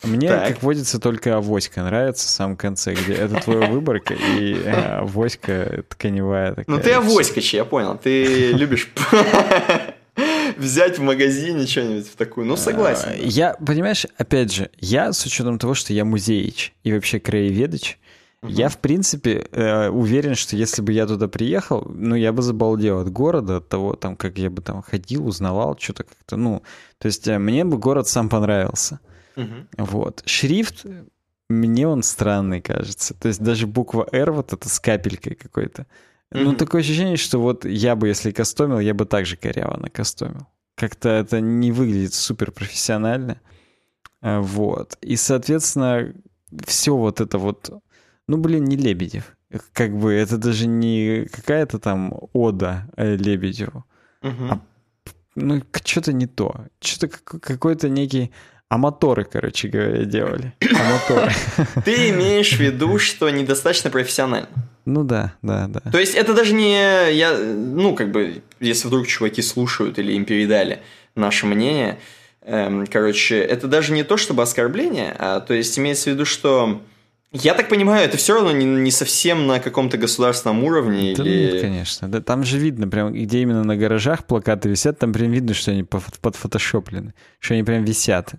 Мне, так. как водится, только авоська нравится в самом конце, где это твоя выборка, и э, авоська тканевая такая. Ну ты авоськач, я понял. Ты любишь взять в магазине что-нибудь в такую. Ну, согласен. Я, понимаешь, опять же, я с учетом того, что я музеич и вообще краеведыч, Угу. Я, в принципе, э, уверен, что если бы я туда приехал, ну, я бы забалдел от города, от того, там, как я бы там ходил, узнавал, что-то как-то, ну, то есть э, мне бы город сам понравился. Угу. Вот. Шрифт, мне он странный, кажется. То есть даже буква R вот это с капелькой какой-то. Угу. Ну, такое ощущение, что вот я бы, если кастомил, я бы также коряво накастомил. Как-то это не выглядит супер профессионально. А, вот. И, соответственно, все вот это вот... Ну, блин, не Лебедев. Как бы это даже не какая-то там ода э, Лебедеву. Угу. А ну, что-то не то. Что-то какой-то некий а моторы, короче говоря, делали. А моторы. Ты имеешь в виду, что недостаточно профессионально? Ну да, да, да. То есть это даже не я, ну как бы, если вдруг чуваки слушают или им передали наше мнение, эм, короче, это даже не то, чтобы оскорбление, а то есть имеется в виду, что я так понимаю, это все равно не, не совсем на каком-то государственном уровне. Да или... нет, конечно. Да, там же видно, прям, где именно на гаражах плакаты висят, там прям видно, что они подфотошоплены, что они прям висят.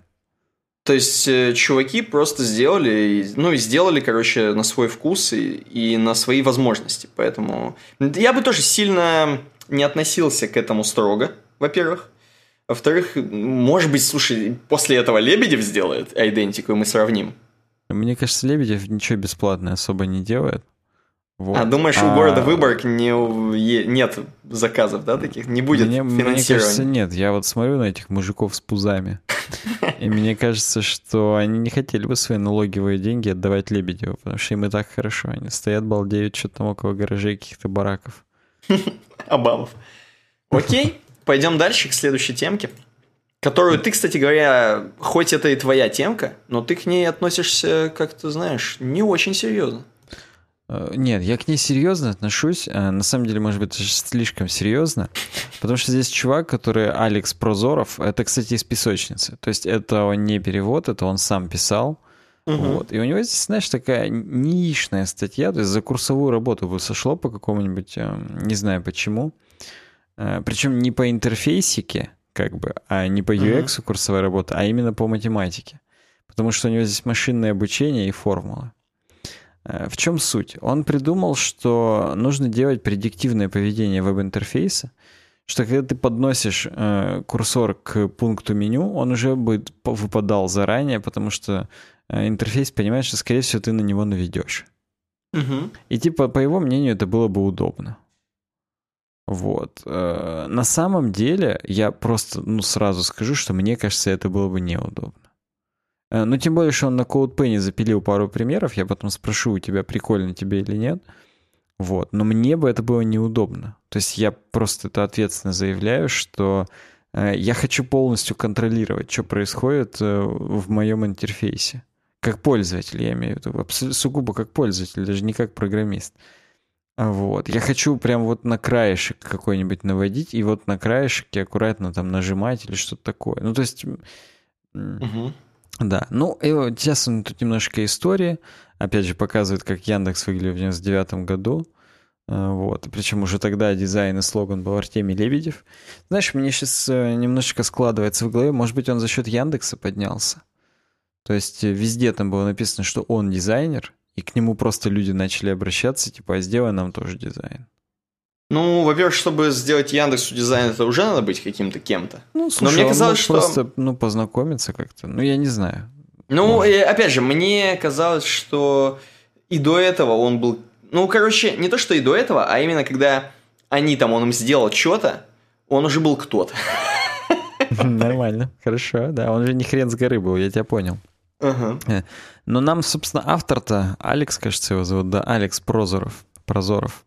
То есть э, чуваки просто сделали, ну и сделали, короче, на свой вкус и, и на свои возможности. Поэтому я бы тоже сильно не относился к этому строго, во-первых. Во-вторых, может быть, слушай, после этого Лебедев сделает идентику, и мы сравним. Мне кажется, Лебедев ничего бесплатное особо не делает. Вот. А думаешь, а... у города Выборг не, нет заказов, да, таких? Не будет мне, финансирования? Мне кажется, нет. Я вот смотрю на этих мужиков с пузами, и мне кажется, что они не хотели бы свои налоговые деньги отдавать Лебедеву, потому что им и так хорошо. Они стоят, балдеют, что-то там около гаражей каких-то бараков. Обалов. Окей, пойдем дальше к следующей темке, которую ты, кстати говоря, хоть это и твоя темка, но ты к ней относишься, как ты знаешь, не очень серьезно. Э, нет, я к ней серьезно отношусь. Э, на самом деле, может быть, слишком серьезно. Потому что здесь чувак, который Алекс Прозоров, это, кстати, из песочницы. То есть это не перевод, это он сам писал. Угу. Вот. И у него здесь, знаешь, такая нишная статья, то есть за курсовую работу бы сошло по какому-нибудь, э, не знаю почему. Причем не по интерфейсике, как бы, а не по UX угу. курсовая работа, а именно по математике. Потому что у него здесь машинное обучение и формулы. Э, в чем суть? Он придумал, что нужно делать предиктивное поведение веб-интерфейса, что когда ты подносишь э, курсор к пункту меню, он уже будет выпадал заранее, потому что э, интерфейс понимает, что, скорее всего, ты на него наведешь. Угу. И типа, по его мнению, это было бы удобно. Вот. Э, на самом деле, я просто, ну, сразу скажу, что мне кажется, это было бы неудобно. Э, ну, тем более, что он на CodePenny запилил пару примеров. Я потом спрошу у тебя, прикольно тебе или нет. Вот. Но мне бы это было неудобно. То есть я просто это ответственно заявляю, что э, я хочу полностью контролировать, что происходит в моем интерфейсе. Как пользователь, я имею в виду. Сугубо как пользователь, даже не как программист. Вот. Я хочу прям вот на краешек какой-нибудь наводить, и вот на краешке аккуратно там нажимать или что-то такое. Ну, то есть... Угу. Да, ну и сейчас тут немножко истории. Опять же, показывает, как Яндекс выглядел в 99 году. Э, вот. Причем уже тогда дизайн и слоган был Артемий Лебедев. Знаешь, мне сейчас э, немножечко складывается в голове, может быть, он за счет Яндекса поднялся. То есть э, везде там было написано, что он дизайнер, и к нему просто люди начали обращаться, типа, а сделай нам тоже дизайн. Ну, во-первых, чтобы сделать Яндексу дизайн, это уже надо быть каким-то кем-то. Ну, слушай, Но мне казалось, что... просто, ну, познакомиться как-то. Ну, я не знаю. Ну, и, опять же, мне казалось, что и до этого он был... Ну, короче, не то, что и до этого, а именно когда они там, он им сделал что-то, он уже был кто-то. Нормально, хорошо, да. Он же не хрен с горы был, я тебя понял. Э, но нам, собственно, автор-то, Алекс, кажется, его зовут, да, Алекс Прозоров, Прозоров.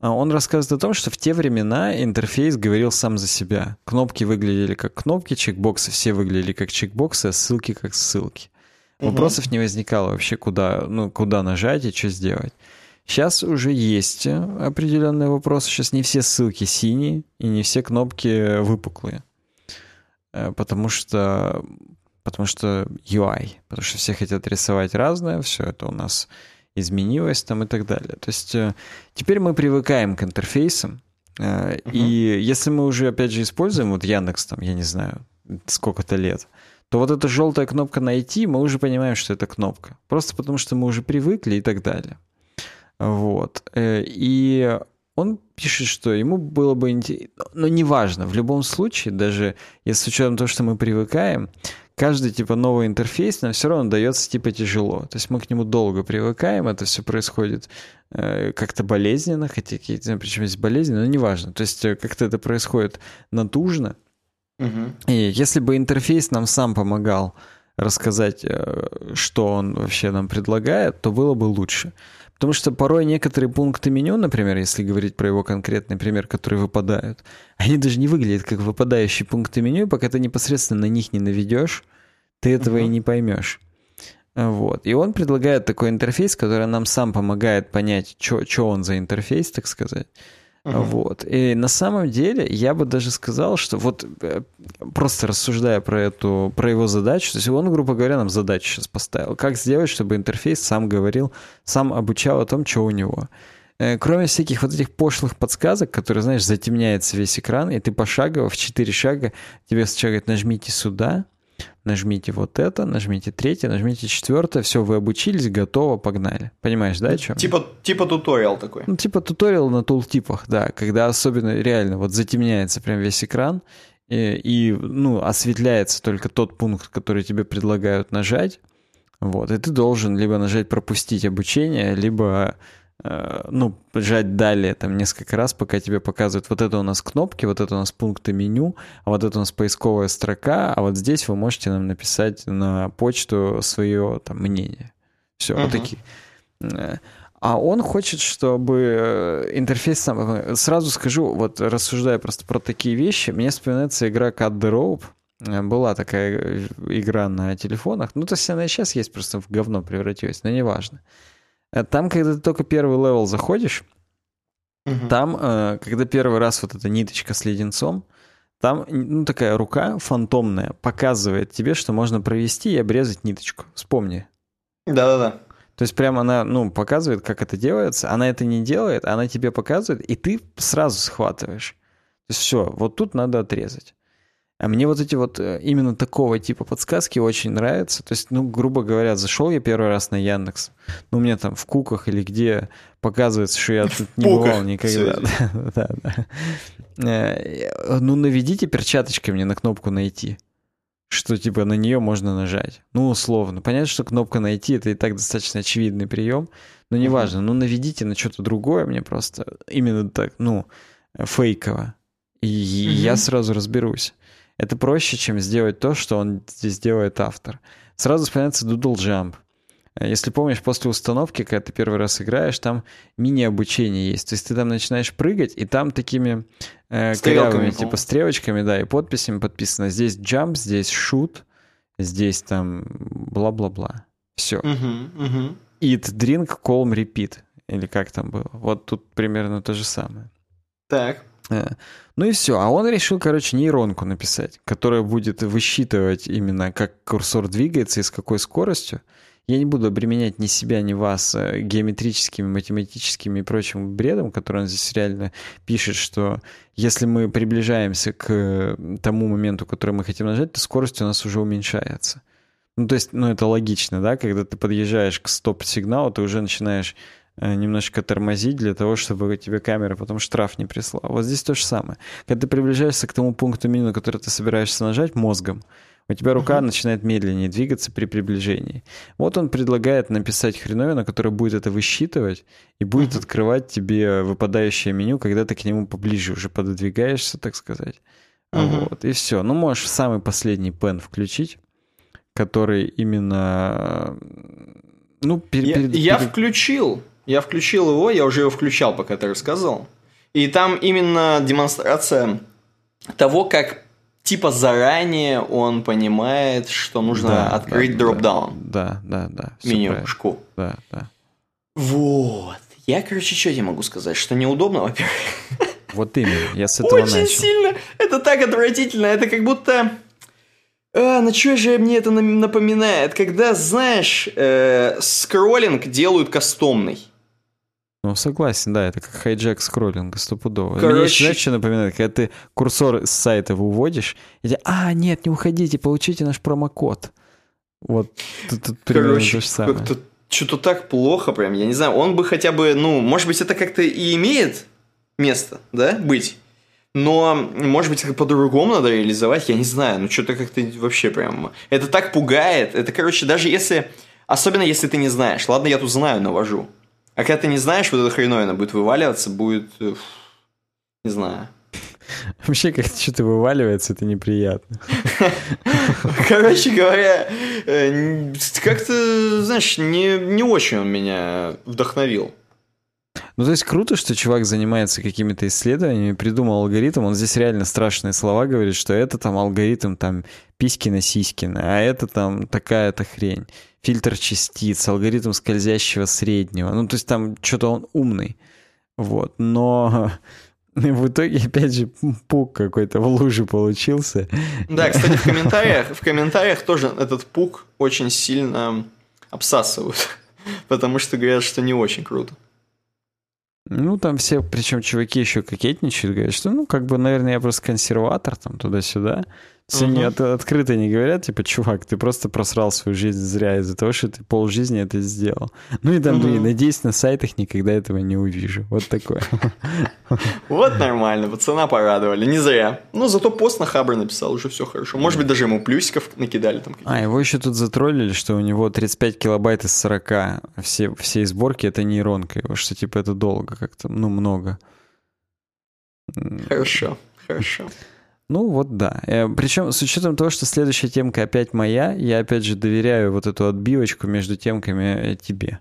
А он рассказывает о том, что в те времена интерфейс говорил сам за себя. Кнопки выглядели как кнопки, чекбоксы все выглядели как чекбоксы, а ссылки как ссылки. Вопросов угу. не возникало вообще, куда, ну, куда нажать и что сделать. Сейчас уже есть определенные вопросы. Сейчас не все ссылки синие и не все кнопки выпуклые. Э, потому что, потому что UI, потому что все хотят рисовать разное, все это у нас изменилось там и так далее. То есть э, теперь мы привыкаем к интерфейсам, uh-huh. и если мы уже, опять же, используем вот Яндекс, там, я не знаю, сколько-то лет, то вот эта желтая кнопка «Найти», мы уже понимаем, что это кнопка. Просто потому, что мы уже привыкли и так далее. Вот. И он пишет, что ему было бы интересно, но неважно, в любом случае, даже если с учетом того, что мы привыкаем, каждый типа новый интерфейс нам все равно дается типа тяжело. То есть мы к нему долго привыкаем, это все происходит э, как-то болезненно, хотя какие-то, причем есть болезни, но неважно. То есть э, как-то это происходит натужно. Угу. И если бы интерфейс нам сам помогал рассказать, э, что он вообще нам предлагает, то было бы лучше. Потому что порой некоторые пункты меню, например, если говорить про его конкретный пример, которые выпадают, они даже не выглядят как выпадающие пункты меню, пока ты непосредственно на них не наведешь, ты этого uh-huh. и не поймешь. Вот. И он предлагает такой интерфейс, который нам сам помогает понять, что он за интерфейс, так сказать. Uh-huh. Вот. И на самом деле я бы даже сказал, что вот э, просто рассуждая про эту, про его задачу, то есть он, грубо говоря, нам задачу сейчас поставил. Как сделать, чтобы интерфейс сам говорил, сам обучал о том, что у него. Э, кроме всяких вот этих пошлых подсказок, которые, знаешь, затемняется весь экран, и ты пошагово, в четыре шага тебе сначала говорит, нажмите сюда, нажмите вот это, нажмите третье, нажмите четвертое, все, вы обучились, готово, погнали. Понимаешь, да, о чем? Типа, типа туториал такой. Ну, типа туториал на тултипах, да, когда особенно реально вот затемняется прям весь экран, и, и ну, осветляется только тот пункт, который тебе предлагают нажать, вот, и ты должен либо нажать пропустить обучение, либо ну, жать далее там несколько раз, пока тебе показывают, вот это у нас кнопки, вот это у нас пункты меню, а вот это у нас поисковая строка, а вот здесь вы можете нам написать на почту свое там мнение. Все, uh-huh. вот такие. Э, а он хочет, чтобы э, интерфейс сам... Сразу скажу, вот рассуждая просто про такие вещи, мне вспоминается игра Cut the Rope. Была такая игра на телефонах. Ну, то есть она и сейчас есть, просто в говно превратилась, но неважно. важно. Э, там, когда ты только первый level заходишь, угу. там, э, когда первый раз вот эта ниточка с леденцом, там ну, такая рука фантомная показывает тебе, что можно провести и обрезать ниточку. Вспомни. Да-да-да. То есть прямо она, ну, показывает, как это делается. Она это не делает, она тебе показывает, и ты сразу схватываешь. То есть все, вот тут надо отрезать. А мне вот эти вот э, именно такого типа подсказки очень нравятся. То есть, ну, грубо говоря, зашел я первый раз на Яндекс, ну, у меня там в Куках или где показывается, что я тут не бывал никогда. да, да. Э, ну, наведите перчаточкой мне на кнопку «Найти» что типа на нее можно нажать. Ну, условно. Понятно, что кнопка найти это и так достаточно очевидный прием, но неважно. Ну, наведите на что-то другое, мне просто именно так, ну, фейково. И я сразу разберусь. Это проще, чем сделать то, что он здесь делает автор. Сразу вспоминается Doodle Jump. Если помнишь, после установки, когда ты первый раз играешь, там мини-обучение есть. То есть ты там начинаешь прыгать, и там такими э, корявыми, типа стрелочками, да, и подписями подписано. Здесь jump, здесь shoot, здесь там бла-бла-бла. Все. Угу, угу. Eat, drink, calm, repeat. Или как там было. Вот тут примерно то же самое. Так. Э, ну и все. А он решил, короче, нейронку написать, которая будет высчитывать именно, как курсор двигается и с какой скоростью. я не буду обременять ни себя, ни вас э, геометрическими, математическими и прочим бредом, который он здесь реально пишет, что если мы приближаемся к тому моменту, который мы хотим нажать, то скорость у нас уже уменьшается. Ну, то есть, ну, это логично, да, когда ты подъезжаешь к стоп-сигналу, ты уже начинаешь немножко тормозить для того, чтобы тебе камера потом штраф не прислала. Вот здесь то же самое. Когда ты приближаешься к тому пункту меню, на который ты собираешься нажать мозгом, у тебя рука uh-huh. начинает медленнее двигаться при приближении. Вот он предлагает написать хреновину, которая будет это высчитывать и будет uh-huh. открывать тебе выпадающее меню, когда ты к нему поближе уже пододвигаешься, так сказать. Uh-huh. Вот, и все. Ну, можешь самый последний пен включить, который именно... Ну, пер, я, перед, я включил. Я включил его, я уже его включал, пока ты рассказывал. И там именно демонстрация того, как типа заранее он понимает, что нужно да, открыть да, дропдаун. Да, да, да. Менюшку. Да, да. Вот. Я, короче, что я могу сказать? Что неудобно, во-первых. Вот именно, я с этого Очень начал. сильно. Это так отвратительно. Это как будто... А, на что же мне это напоминает? Когда, знаешь, э, скроллинг делают кастомный. Ну, согласен, да, это как хайджек скроллинга стопудово. Короче... Мне еще, знаешь, что напоминает? Когда ты курсор с сайта выводишь, и тебе, а, нет, не уходите, получите наш промокод. Вот, тут, тут примерно Короче, то же самое. Как-то что-то так плохо прям, я не знаю, он бы хотя бы, ну, может быть, это как-то и имеет место, да, быть, но, может быть, по-другому надо реализовать, я не знаю, ну, что-то как-то вообще прям, это так пугает, это, короче, даже если, особенно если ты не знаешь, ладно, я тут знаю, навожу, а когда ты не знаешь, вот эта хреновина будет вываливаться, будет... Э, не знаю. Вообще, как что-то вываливается, это неприятно. Короче говоря, э, как-то, знаешь, не, не очень он меня вдохновил. Ну, то есть круто, что чувак занимается какими-то исследованиями, придумал алгоритм, он здесь реально страшные слова говорит, что это там алгоритм там Писькина Сиськина, а это там такая-то хрень фильтр частиц, алгоритм скользящего среднего. Ну, то есть там что-то он умный. Вот. Но в итоге, опять же, пук какой-то в луже получился. Да, кстати, в комментариях, в комментариях тоже этот пук очень сильно обсасывают. Потому что говорят, что не очень круто. Ну, там все, причем чуваки еще кокетничают, говорят, что, ну, как бы, наверное, я просто консерватор, там, туда-сюда. Все угу. не от, открыто не говорят, типа, чувак, ты просто просрал свою жизнь зря из-за того, что ты полжизни это сделал. Ну и там, угу. блин, надеюсь, на сайтах никогда этого не увижу. Вот такое. Вот нормально, пацана порадовали, не зря. Ну, зато пост на Хабр написал, уже все хорошо. Может быть, даже ему плюсиков накидали там. А, его еще тут затроллили, что у него 35 килобайт из 40. Все, всей сборки это нейронка его, что типа это долго как-то, ну, много. Хорошо, хорошо. Ну вот да. Э, Причем с учетом того, что следующая темка опять моя, я опять же доверяю вот эту отбивочку между темками э, тебе.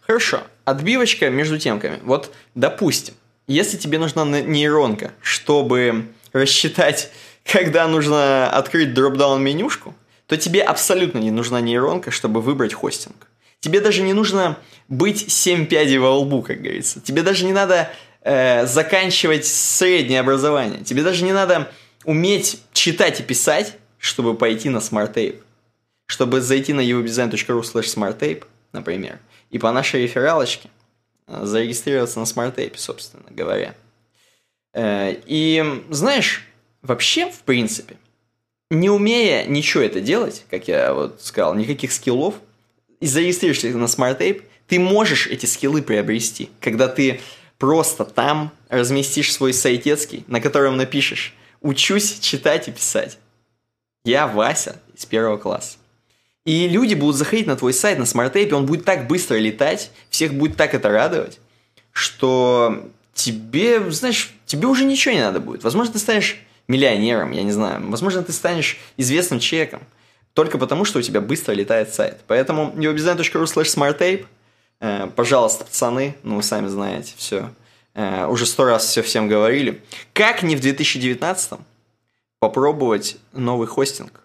Хорошо. Отбивочка между темками. Вот, допустим, если тебе нужна нейронка, чтобы рассчитать, когда нужно открыть дропдаун менюшку, то тебе абсолютно не нужна нейронка, чтобы выбрать хостинг. Тебе даже не нужно быть 7 пядей во лбу, как говорится. Тебе даже не надо э, заканчивать среднее образование. Тебе даже не надо уметь читать и писать, чтобы пойти на SmartTape. Чтобы зайти на eodesign.ru slash smarttape, например, и по нашей рефералочке э, зарегистрироваться на SmartTape, собственно говоря. Э, и знаешь, вообще, в принципе, не умея ничего это делать, как я вот сказал, никаких скиллов, и зарегистрируешься на Smart Tape, ты можешь эти скиллы приобрести, когда ты просто там разместишь свой сайтецкий, на котором напишешь «Учусь читать и писать». Я Вася из первого класса. И люди будут заходить на твой сайт на SmartApe, он будет так быстро летать, всех будет так это радовать, что тебе, знаешь, тебе уже ничего не надо будет. Возможно, ты станешь миллионером, я не знаю. Возможно, ты станешь известным человеком. Только потому, что у тебя быстро летает сайт. Поэтому newbusiness.ru slash smartape. Э, пожалуйста, пацаны, ну вы сами знаете, все. Э, уже сто раз все всем говорили. Как не в 2019 попробовать новый хостинг?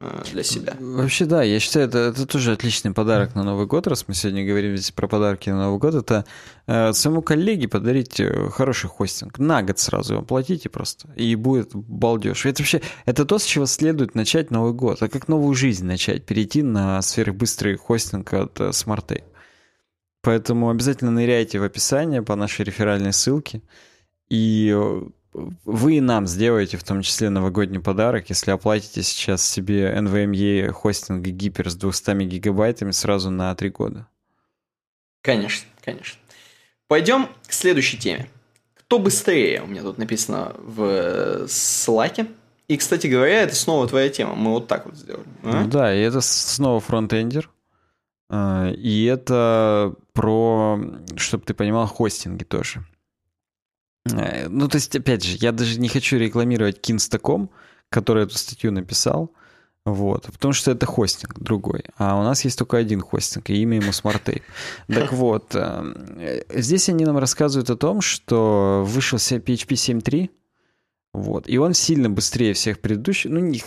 Э, для себя. Вообще, да, я считаю, это, это тоже отличный подарок на Новый год, раз мы сегодня говорим здесь про подарки на Новый год, это э, своему коллеге подарить э, хороший хостинг. На год сразу его платите просто, и будет балдеж. Это вообще, это то, с чего следует начать Новый год, а как новую жизнь начать, перейти на сверхбыстрый хостинг от э, SmartTape. Поэтому обязательно ныряйте в описание по нашей реферальной ссылке, и э, вы и нам сделаете в том числе новогодний подарок, если оплатите сейчас себе NVMe хостинг гипер с 200 гигабайтами сразу на 3 года. Конечно, конечно. Пойдем к следующей теме. Кто быстрее? У меня тут написано в слаке. И, кстати говоря, это снова твоя тема. Мы вот так вот сделали. А? Ну да, и это снова фронтендер. А, и это про, чтобы ты понимал, хостинги тоже. Э, ну, то есть, опять же, я даже не хочу рекламировать Kinsta.com, который эту статью написал, вот, потому что это хостинг другой. А у нас есть только один хостинг, и имя ему SmartTape. Так вот, э, здесь они нам рассказывают о том, что вышел PHP 7.3, вот, и он сильно быстрее всех предыдущих, ну, не,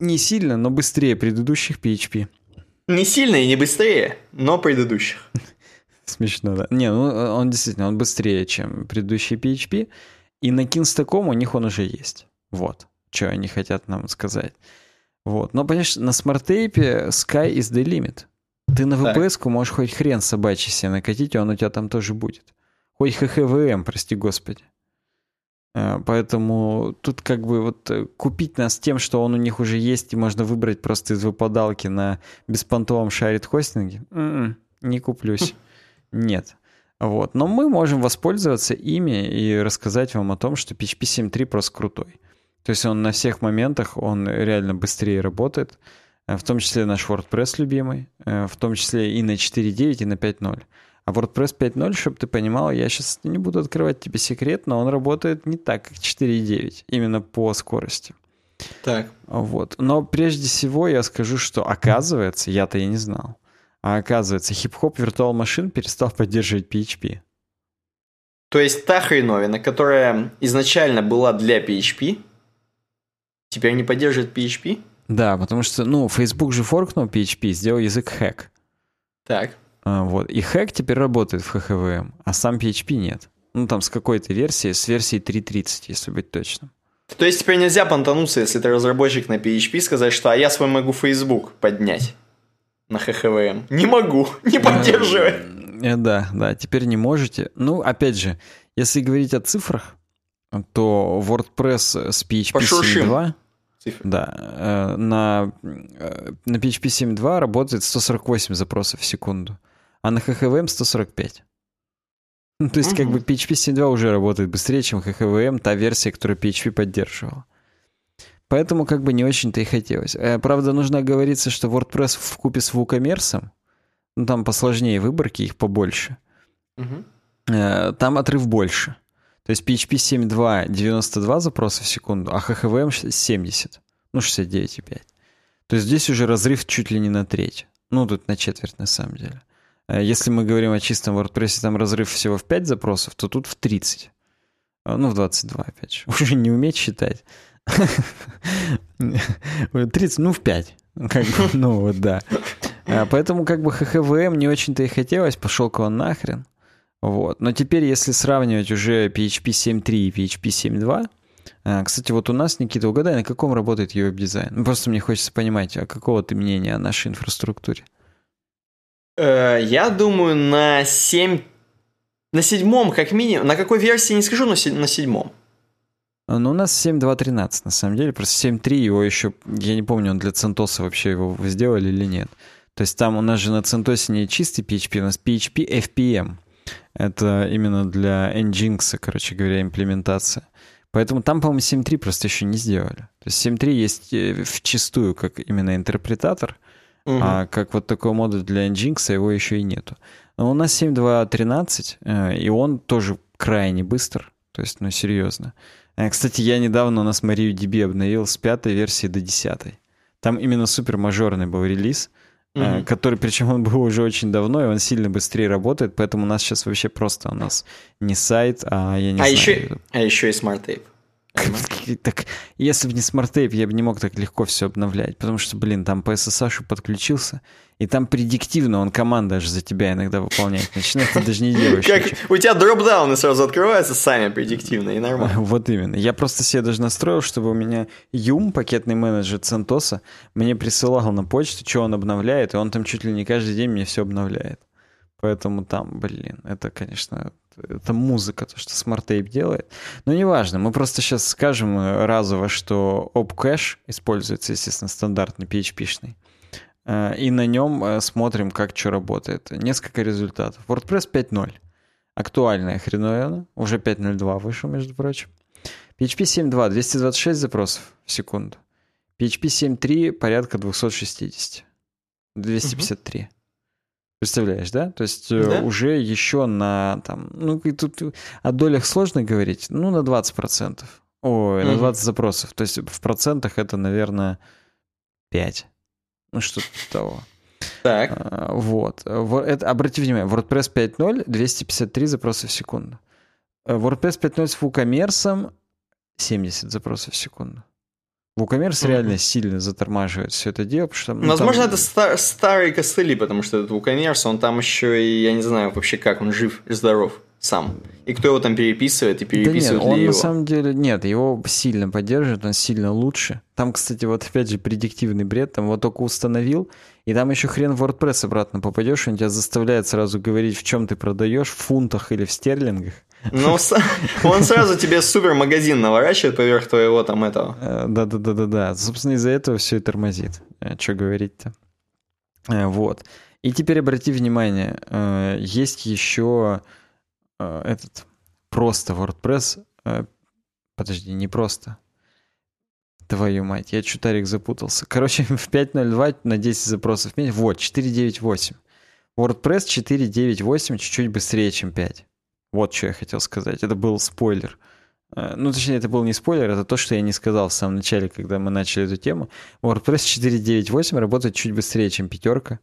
не сильно, но быстрее предыдущих PHP. Не сильно и не быстрее, но предыдущих. Смешно, да. Не, ну он действительно, он быстрее, чем предыдущий PHP. И на Kinsta.com у них он уже есть. Вот, что они хотят нам сказать. Вот. Но, понимаешь, на SmartApe sky is the limit. Ты на VPS можешь хоть хрен собачий себе накатить, и он у тебя там тоже будет. Хоть HHVM, прости господи. Э, поэтому тут как бы вот э, купить нас тем, что он у них уже есть, и можно выбрать просто из выпадалки на беспонтовом шарит хостинге, м-м, не куплюсь. Нет. Вот. Но мы можем воспользоваться ими и рассказать вам о том, что PHP 7.3 просто крутой. То есть он на всех моментах, он реально быстрее работает, э, в том числе наш WordPress любимый, э, в том числе и на 4.9, и на 5.0. А WordPress 5.0, чтобы ты понимал, я сейчас не буду открывать тебе секрет, но он работает не так, как 4.9, именно по скорости. Так. Вот. Но прежде всего я скажу, что оказывается, я-то и не знал, а оказывается, хип-хоп Virtual Machine перестал поддерживать PHP. То есть та хреновина, которая изначально была для PHP, теперь не поддерживает PHP? Да, потому что, ну, Facebook же форкнул PHP, сделал язык hack. Так. А, вот. И hack теперь работает в HHVM, а сам PHP нет. Ну, там с какой-то версии, с версии 3.30, если быть точным. То есть теперь нельзя понтануться, если ты разработчик на PHP, сказать, что а я свой могу Facebook поднять на ХХВМ. Не могу, не поддерживает. Э, да, да, теперь не можете. Ну, опять же, если говорить о цифрах, то WordPress с PHP 7.2 да, э, на, э, на PHP 7.2 работает 148 запросов в секунду, а на HHVM 145. Ну, то есть, угу. как бы PHP 7.2 уже работает быстрее, чем HHVM, та версия, которую PHP поддерживала. Поэтому как бы не очень-то и хотелось. Э, правда, нужно оговориться, что WordPress в купе с WooCommerce, ну там посложнее выборки, их побольше, угу. там отрыв больше. То есть PHP 7.2 92 запроса в секунду, а HHVM 70, ну 69,5. То есть здесь уже разрыв чуть ли не на треть. Ну, тут на четверть на самом деле. Э, если мы говорим о чистом WordPress, там разрыв всего в 5 запросов, то тут в 30. Ну, в 22, опять же. Уже не уметь считать. 30, ну, в 5. Как бы, ну, вот, да. А, поэтому, как бы, ХХВМ не очень-то и хотелось, пошел-ка он нахрен. Вот. Но теперь, если сравнивать уже PHP 7.3 и PHP 7.2, а, кстати, вот у нас, Никита, угадай, на каком работает веб-дизайн? Ну, просто мне хочется понимать, а какого ты мнения о нашей инфраструктуре? Э, я думаю, на 7... На седьмом, как минимум. На какой версии не скажу, но на седьмом. Ну, у нас 7.2.13, на самом деле. Просто 7.3 его еще... Я не помню, он для CentOS вообще его сделали или нет. То есть там у нас же на CentOS не чистый PHP, у нас PHP FPM. Это именно для Nginx, короче говоря, имплементация. Поэтому там, по-моему, 7.3 просто еще не сделали. То есть 7.3 есть э, в чистую как именно интерпретатор, угу. а как вот такой модуль для Nginx его еще и нету. Но у нас 7.2.13, э, и он тоже крайне быстр. То есть, ну, серьезно. Э, кстати, я недавно у нас Марию DB обновил с пятой версии до десятой. Там именно супер мажорный был релиз, mm-hmm. который, причем он был уже очень давно, и он сильно быстрее работает, поэтому у нас сейчас вообще просто у нас не сайт, а я не а знаю. Еще, а еще и Ape. Так, если бы не SmartApe, я бы не мог так легко все обновлять, потому что, блин, там по SSH подключился, и там предиктивно он команда аж за тебя иногда выполняет. Начинает, ты даже не делаешь. Как у тебя dropdown ы сразу открываются сами предиктивно, и нормально. Вот именно. Я просто себе даже настроил, чтобы у меня Юм, пакетный менеджер Центоса, мне присылал на почту, что он обновляет, и он там чуть ли не каждый день мне все обновляет. Поэтому там, блин, это, конечно, это музыка, то, что Smart Tape делает. Но неважно, мы просто сейчас скажем разово, что OpCache используется, естественно, стандартный PHP-шный. Э, и на нем э, смотрим, как что работает. Несколько результатов. WordPress 5.0. Актуальная хреновина. Уже 5.02 вышел, между прочим. PHP 7.2. 226 запросов в секунду. PHP 7.3 порядка 260. 253. Угу. Представляешь, да? То есть э, да? уже еще на там, ну тут о долях сложно говорить, ну на 20%. Ой, угу. на 20 запросов. То есть в процентах это, наверное, 5. Ну что-то того. Так. А, вот. Это, обрати внимание, WordPress 5.0 253 запроса в секунду. Э, WordPress 5.0 с WooCommerce 70 запросов в секунду. WooCommerce mm-hmm. реально сильно затормаживает все это дело, потому что... Ну, Возможно, там... это стар- старые костыли, потому что этот WooCommerce, он там еще и, я не знаю вообще как, он жив и здоров сам. И кто его там переписывает и переписывает да нет, он его? на самом деле, нет, его сильно поддерживает, он сильно лучше. Там, кстати, вот опять же предиктивный бред, там вот только установил, и там еще хрен в WordPress обратно попадешь, он тебя заставляет сразу говорить, в чем ты продаешь, в фунтах или в стерлингах. Ну, он сразу тебе супер магазин наворачивает поверх твоего там этого. Э, Да-да-да-да-да. Собственно, из-за этого все и тормозит. Э, что говорить-то? Э, вот. И теперь обрати внимание, есть еще этот просто WordPress. Подожди, не просто. Твою мать, я чутарик запутался. Короче, в 5.02 на 10 запросов меньше. Вот, 4.9.8. WordPress 4.9.8 чуть-чуть быстрее, чем 5. Вот что я хотел сказать. Это был спойлер. Э, ну, точнее, это был не спойлер, это то, что я не сказал в самом начале, когда мы начали эту тему. WordPress 4.9.8 работает чуть быстрее, чем пятерка.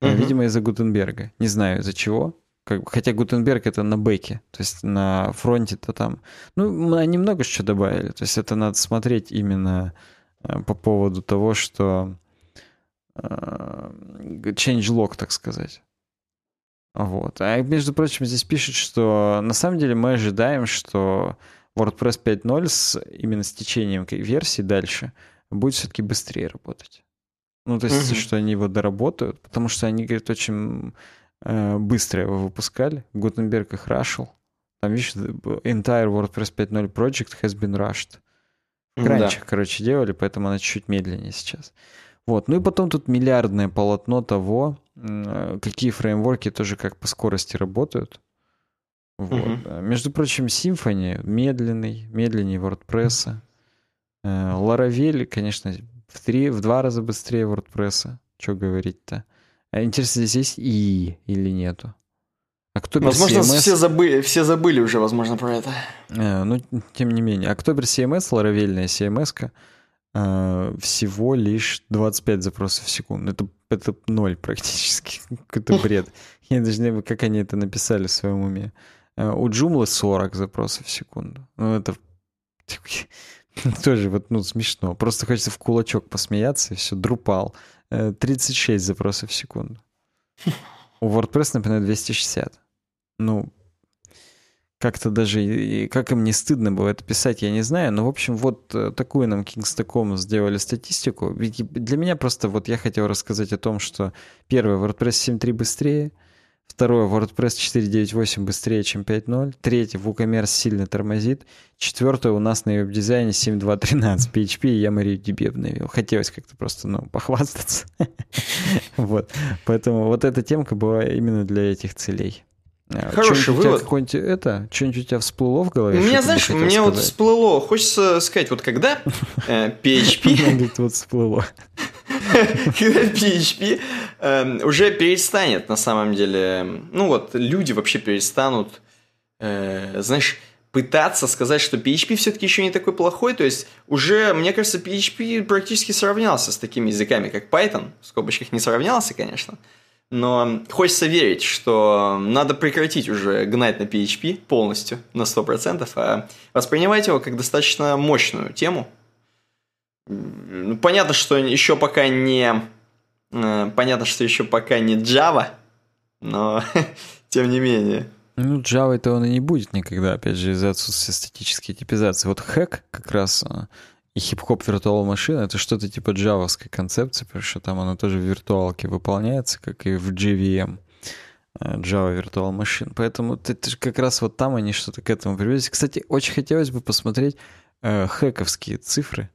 Uh-huh. Видимо, из-за Гутенберга. Не знаю, из-за чего. Как, хотя Гутенберг это на бэке, то есть на фронте-то там... Ну, они много что добавили. То есть это надо смотреть именно э, по поводу того, что... Change-log, так сказать. Вот. А между прочим, здесь пишут, что на самом деле мы ожидаем, что WordPress 5.0 с именно с течением версии дальше будет все-таки быстрее работать. Ну, то есть, угу. что они его доработают, потому что они, говорят, очень э, быстро его выпускали. Гутенберг их рашил. Там, видишь, entire WordPress 5.0 project has been rushed. Раньше, да. короче, делали, поэтому она чуть медленнее сейчас. Вот. Ну и потом тут миллиардное полотно того, Э, какие фреймворки тоже как по скорости работают. Вот. Uh-huh. Между прочим, Symfony медленный, медленнее WordPress. Э, Laravel, конечно, в три, в два раза быстрее WordPress. Что говорить-то? А интересно, здесь есть и или нету? October возможно, CMS... все, забыли, все забыли уже, возможно, про это. А, ну, тем не менее. October CMS, Laravel CMS, а, всего лишь 25 запросов в секунду. Это, это ноль практически. Какой-то бред. Я даже не знаю, как они это написали в своем уме. А, у Joomla 40 запросов в секунду. Ну, это тоже вот, ну, смешно. Просто хочется в кулачок посмеяться, и все, друпал. 36 э, запросов в секунду. У WordPress, например, 260. Ну, как-то даже, как им не стыдно было это писать, я не знаю. Но, в общем, вот э, такую нам Kingstacom сделали статистику. Для меня просто вот я хотел рассказать о том, что первое, WordPress 7.3 быстрее, второе, WordPress 4.9.8 быстрее, чем 5.0, третье, WooCommerce сильно тормозит, четвертое, у нас на веб-дизайне 7.2.13 PHP, и я MariaDB обновил. Хотелось как-то просто, ну, похвастаться. Вот. Поэтому вот эта темка была именно для этих целей. А, Хороший вывод. Какое-нибудь это, что-нибудь у тебя всплыло в голове? У меня, знаешь, мне вот всплыло, хочется сказать, вот когда э, PHP... вот всплыло. Когда PHP эм, уже перестанет, на самом деле, ну вот, люди вообще перестанут, э, знаешь, пытаться сказать, что PHP все-таки еще не такой плохой, то есть уже, мне кажется, PHP практически сравнялся с такими языками, как Python, в скобочках не сравнялся, конечно, Но хочется верить, что надо прекратить уже гнать на PHP полностью, на 100%, а воспринимать его как достаточно мощную тему. Ну, понятно, что еще пока не... Э, понятно, что еще пока не Java, но тем не менее. Ну, Java это он и не будет никогда, опять же, из-за отсутствия статической типизации. Вот хэк как раз э, и хип-хоп виртуал машина это что-то типа джавовской концепции, потому что там оно тоже в виртуалке выполняется, как и в JVM. Э, Java Virtual Machine. Поэтому это, как раз вот там они что-то к этому привязались. Кстати, очень хотелось бы посмотреть э, Hack овские цифры.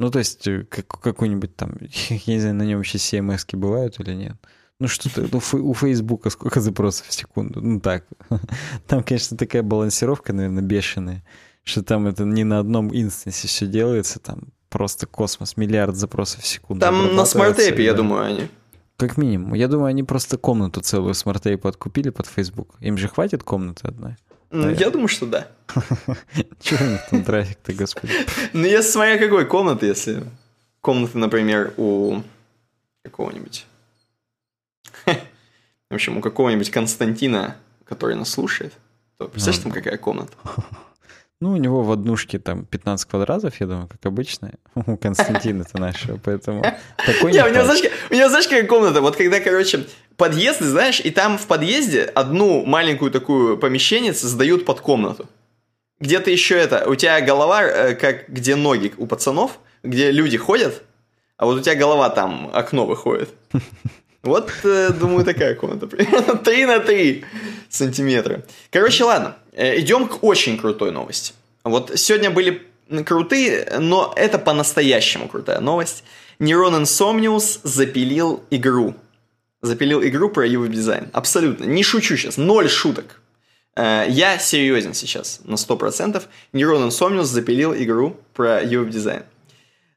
Ну, то есть, э, как, какой-нибудь там, я не знаю, на нем вообще CMS бывают или нет. Ну, что-то, ну, у Фейсбука сколько запросов в секунду? Ну, так. Там, конечно, такая балансировка, наверное, бешеная что там это не на одном instance е все делается, там просто космос, миллиард запросов в секунду. Там на SmartApe, я думаю, они. Как минимум. Я думаю, они просто комнату целую смарт-эйпу откупили под Facebook. Им же хватит комнаты одной? Наверное. Я думаю, что да. Чего у них там трафик-то, господи? Ну, я смотря какой комнаты, если... Комнаты, например, у какого-нибудь... В общем, у какого-нибудь Константина, который нас слушает, то представляешь, там какая комната? Ну, у него в однушке там 15 квадратов, я думаю, как обычно. У Константина-то нашего, поэтому такой не у него, знаешь, у него, знаешь, какая комната? Вот когда, короче, подъезд, знаешь, и там в подъезде одну маленькую такую помещение создают под комнату. Где-то еще это, у тебя голова, э, как где ноги у пацанов, где люди ходят, а вот у тебя голова там, окно выходит. Вот, э, думаю, такая комната. Примерно 3 на 3 сантиметра. Короче, ладно. Э, идем к очень крутой новости. Вот сегодня были крутые, но это по-настоящему крутая новость. Neuron Insomnius запилил игру. Запилил игру про его дизайн. Абсолютно. Не шучу сейчас. Ноль шуток. Э, я серьезен сейчас на 100%. Neuron Insomnius запилил игру про UX дизайн.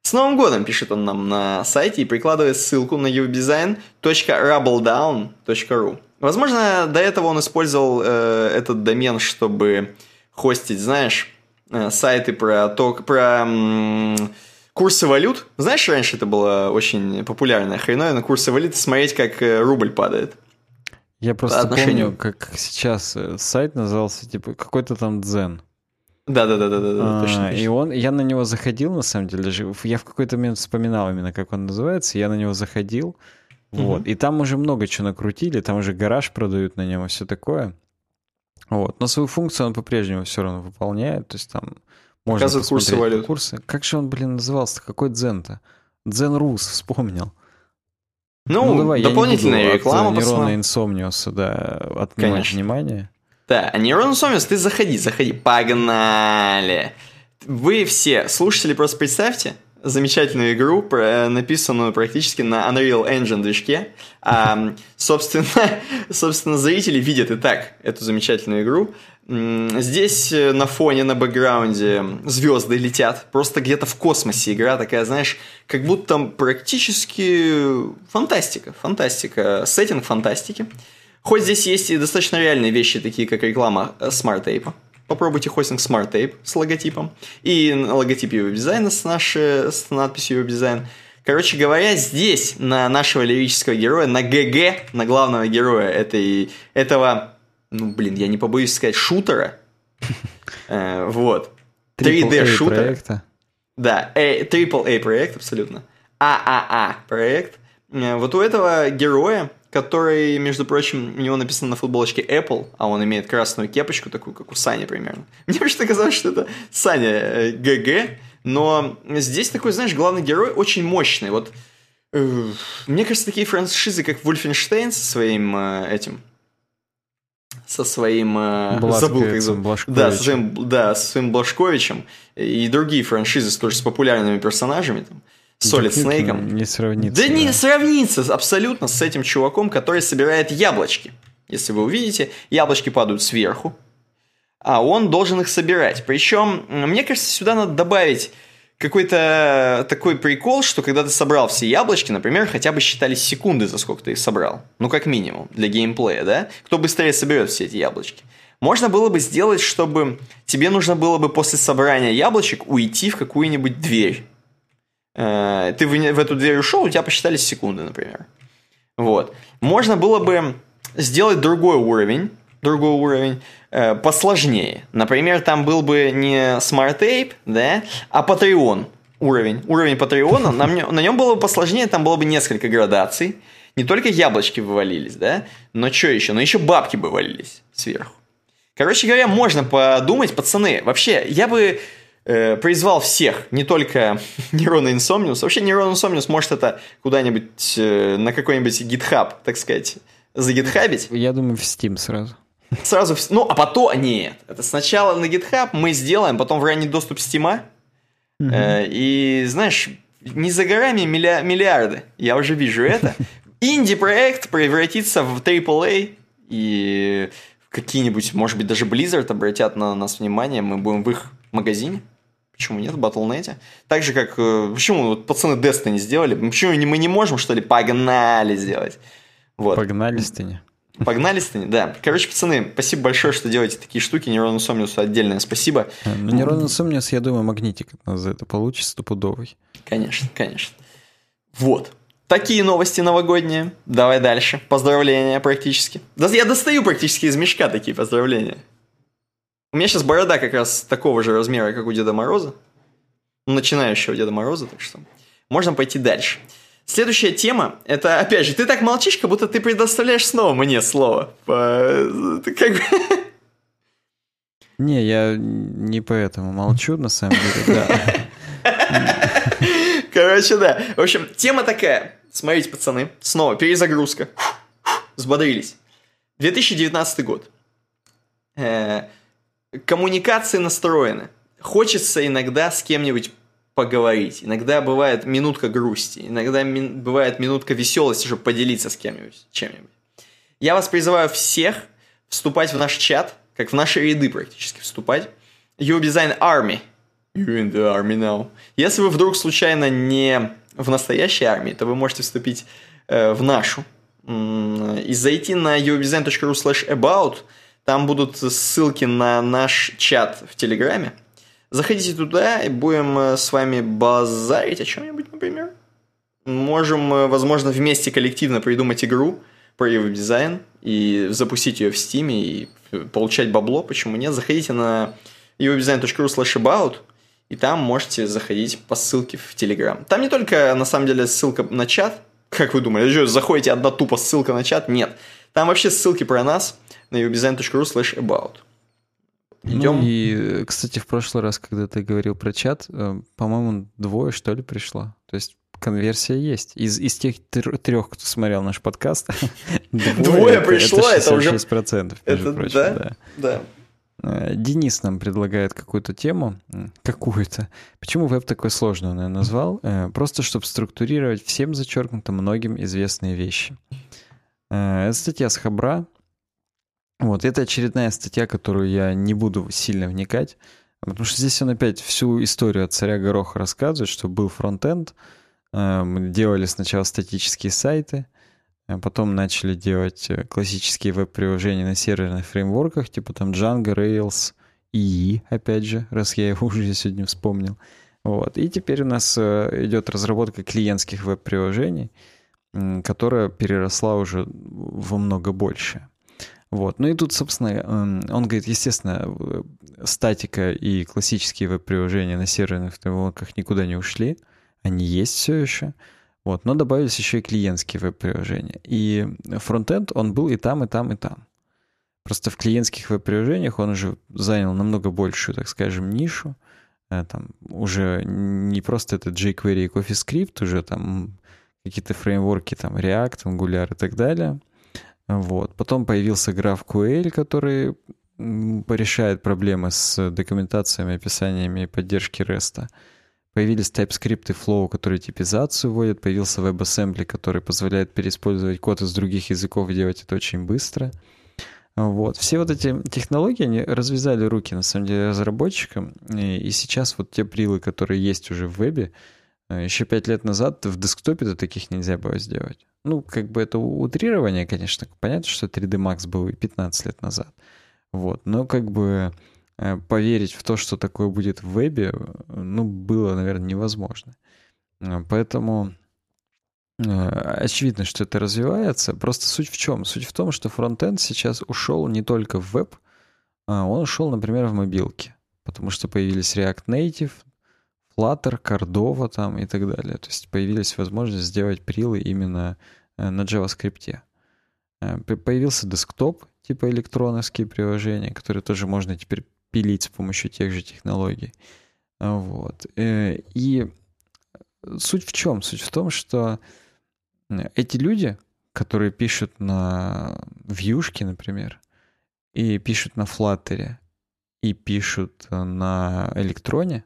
С Новым годом, пишет он нам на сайте и прикладывает ссылку на uwdesign.rubbledown.ru. Возможно, до этого он использовал э, этот домен, чтобы хостить, знаешь, э, сайты про то, про м- курсы валют. Знаешь, раньше это было очень популярная хреновина, курсы валют, смотреть, как э, рубль падает. Я просто помню, как сейчас э, сайт назывался, типа, какой-то там дзен. Да, да, да, да, да, а, точно, И он, я на него заходил, на самом деле, я в какой-то момент вспоминал именно, как он называется, я на него заходил, вот, и там уже много чего накрутили, там уже гараж продают на нем и все такое. Вот, но свою функцию он по-прежнему все равно выполняет, то есть там можно Показывает курсы валют. Курсы. Как же он, блин, назывался? Какой дзен-то? Дзен Рус, вспомнил. Ну, ну давай, дополнительная я не буду реклама. От нейрона инсомниуса, да, отнимать Конечно. внимание. Да, а Нейрон Сомис, ты заходи, заходи, погнали. Вы все, слушатели, просто представьте, замечательную игру, написанную практически на Unreal Engine движке. А, собственно, собственно, зрители видят и так эту замечательную игру. Здесь э, на фоне, на бэкграунде звезды летят. Просто где-то в космосе игра такая, знаешь, как будто практически фантастика. Фантастика. Сеттинг фантастики. Хоть здесь есть и достаточно реальные вещи, такие как реклама э, Tape. Попробуйте хостинг Smart Tape с логотипом. И логотип его дизайна с, нашей, с надписью его дизайн. Короче говоря, здесь на нашего лирического героя, на ГГ, на главного героя этой, этого, ну блин, я не побоюсь сказать, шутера. Э, вот. 3D шутера. Да, Triple A проект, абсолютно. ААА проект. Э, вот у этого героя который, между прочим, у него написано на футболочке Apple, а он имеет красную кепочку, такую, как у Сани примерно. Мне почему-то казалось, что это Саня э, ГГ, но здесь такой, знаешь, главный герой очень мощный. Вот э, мне кажется, такие франшизы, как Wolfenstein со своим э, этим, со своим э, забыл как зовут. Да, со своим, да, со своим Блашковичем и другие франшизы тоже с популярными персонажами там. Solid Snake. Не сравнится. Да, да не сравнится абсолютно с этим чуваком, который собирает яблочки. Если вы увидите, яблочки падают сверху, а он должен их собирать. Причем, мне кажется, сюда надо добавить какой-то такой прикол, что когда ты собрал все яблочки, например, хотя бы считались секунды, за сколько ты их собрал. Ну, как минимум, для геймплея, да? Кто быстрее соберет все эти яблочки. Можно было бы сделать, чтобы тебе нужно было бы после собрания яблочек уйти в какую-нибудь дверь Э, ты в эту дверь ушел, у тебя посчитались секунды, например. Вот. Можно было бы сделать другой уровень, другой уровень, э, посложнее. Например, там был бы не Smart Ape, да, а Patreon уровень. Уровень Patreon, на, на нем было бы посложнее, там было бы несколько градаций. Не только яблочки вывалились, да, но что еще? Но еще бабки бы валились сверху. Короче говоря, можно подумать, пацаны, вообще, я бы э, призвал всех, не только Нейрона Insomnius, вообще Нейрон Insomnius может это куда-нибудь э, на какой-нибудь GitHub, так сказать, загитхабить. Я думаю, в Steam сразу. Сразу, в... ну, а потом, нет, это сначала на GitHub мы сделаем, потом в ранний доступ Steam, угу. э, и, знаешь, не за горами милля... миллиарды, я уже вижу это. Инди-проект превратится в AAA, и какие-нибудь, может быть, даже Blizzard обратят на нас внимание, мы будем в их магазине. Почему нет, в Battle.net? Так же, как... Э, почему вот пацаны Destiny сделали? Почему мы не можем, что ли? Погнали сделать. Вот. Погнали Стыни. Погнали Стыни, да. Короче, пацаны, спасибо большое, что делаете такие штуки. Нейрону Сомниусу отдельное спасибо. Э, ну, Нейрону Сомниус, я думаю, магнитик от нас за это получит стопудовый. Конечно, конечно. Вот. Такие новости новогодние. Давай дальше. Поздравления практически. Да я достаю практически из мешка такие поздравления. У меня сейчас борода как раз такого же размера, как у Деда Мороза. Ну, начинающего Деда Мороза, так что можно пойти дальше. Следующая тема, это, опять же, ты так молчишь, как будто ты предоставляешь снова мне слово. Ты как бы... Не, я не поэтому молчу, на самом деле, да. Короче, да. В общем, тема такая. Смотрите, пацаны, снова перезагрузка. Взбодрились. 2019 год. Э, коммуникации настроены. Хочется иногда с кем-нибудь поговорить. Иногда бывает минутка грусти, иногда ми- бывает минутка веселости, чтобы поделиться с кем-нибудь, чем-нибудь. Я вас призываю всех вступать в наш чат, как в наши ряды практически вступать. You Design Army. You're in the army now. Если вы вдруг случайно не в настоящей армии, то вы можете вступить э, в нашу. И зайти на uobdesign.ru slash about – там будут ссылки на наш чат в Телеграме. Заходите туда и будем э, с вами базарить о чем-нибудь, например. Можем, э, возможно, вместе коллективно придумать игру про веб-дизайн и запустить ее в Steam и получать бабло. Почему нет? Заходите на uwebdesign.ru slash about и там можете заходить по ссылке в Телеграм. Там не только, на самом деле, ссылка на чат, как вы думали, что, заходите одна тупо ссылка на чат? Нет. Там вообще ссылки про нас – на ubidesign.ru slash about. Идем. Ну и, кстати, в прошлый раз, когда ты говорил про чат, э, по-моему, двое, что ли, пришло. То есть конверсия есть. Из, из тех трех, кто смотрел наш подкаст, двое, двое пришло, это, это уже... 66%, это, прочим, да? да. да. Э, Денис нам предлагает какую-то тему, какую-то. Почему веб такой сложный он ее назвал? Э, просто чтобы структурировать всем зачеркнуто многим известные вещи. Это статья с Хабра, вот, это очередная статья, которую я не буду сильно вникать, потому что здесь он опять всю историю от царя Гороха рассказывает, что был фронтенд, мы делали сначала статические сайты, а потом начали делать э, классические веб-приложения на серверных фреймворках, типа там Django, Rails, и опять же, раз я его уже сегодня вспомнил. Вот. И теперь у нас э, идет разработка клиентских веб-приложений, которая переросла уже во много больше. Вот. Ну и тут, собственно, эм, он говорит, естественно, статика и классические веб-приложения на серверных фреймворках никуда не ушли, они есть все еще. Вот, но добавились еще и клиентские веб-приложения. И фронтенд, он был и там, и там, и там. Просто в клиентских веб-приложениях он уже занял намного большую, так скажем, нишу. Э, там уже не просто это jQuery и CoffeeScript, уже там какие-то фреймворки, там React, Angular и так далее. Вот. Потом появился GraphQL, который порешает проблемы с документациями, описаниями и поддержки REST. Появились TypeScript и Flow, которые типизацию вводят. Появился WebAssembly, который позволяет переиспользовать код из других языков и делать это очень быстро. Вот. Все вот эти технологии, они развязали руки, на самом деле, разработчикам. И, сейчас вот те прилы, которые есть уже в вебе, еще пять лет назад в десктопе-то таких нельзя было сделать. Ну, как бы это утрирование, конечно. Понятно, что 3D Max был и 15 лет назад. Вот. Но как бы э, поверить в то, что такое будет в вебе, ну, было, наверное, невозможно. Э, поэтому очевидно, что это развивается. Просто суть в чем? Суть в том, что фронтенд сейчас ушел не только в веб, а он ушел, например, в мобилки. Потому что появились React Native, Flutter, Cordova там и так далее. То есть появились возможности сделать прилы именно э, на JavaScript. Э, появился десктоп, типа электроновские приложения, которые тоже можно теперь пилить с помощью тех же технологий. Вот. Э, и суть в чем? Суть в том, что эти люди, которые пишут на вьюшке, например, и пишут на Flutter, и пишут на электроне,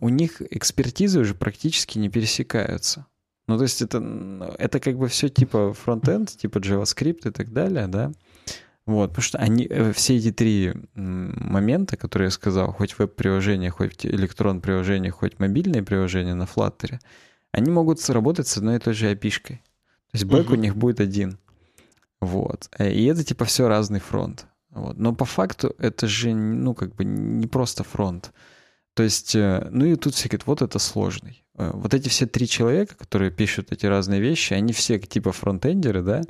у них экспертизы уже практически не пересекаются. Ну, то есть это, это как бы все типа фронтенд, типа JavaScript и так далее, да. Вот, потому что они, э, все эти три момента, которые я сказал, хоть веб-приложение, хоть электрон-приложение, хоть мобильное приложение на Flutter, они могут сработать с одной и той же API-шкой. То есть бэк uh-huh. у них будет один. Вот. Э, и это типа все разный фронт. Вот. Но по факту это же, ну, как бы не просто фронт. То есть, э, ну и тут все говорят, вот это сложный. Э, вот эти все три человека, которые пишут эти разные вещи, они все типа фронтендеры, да,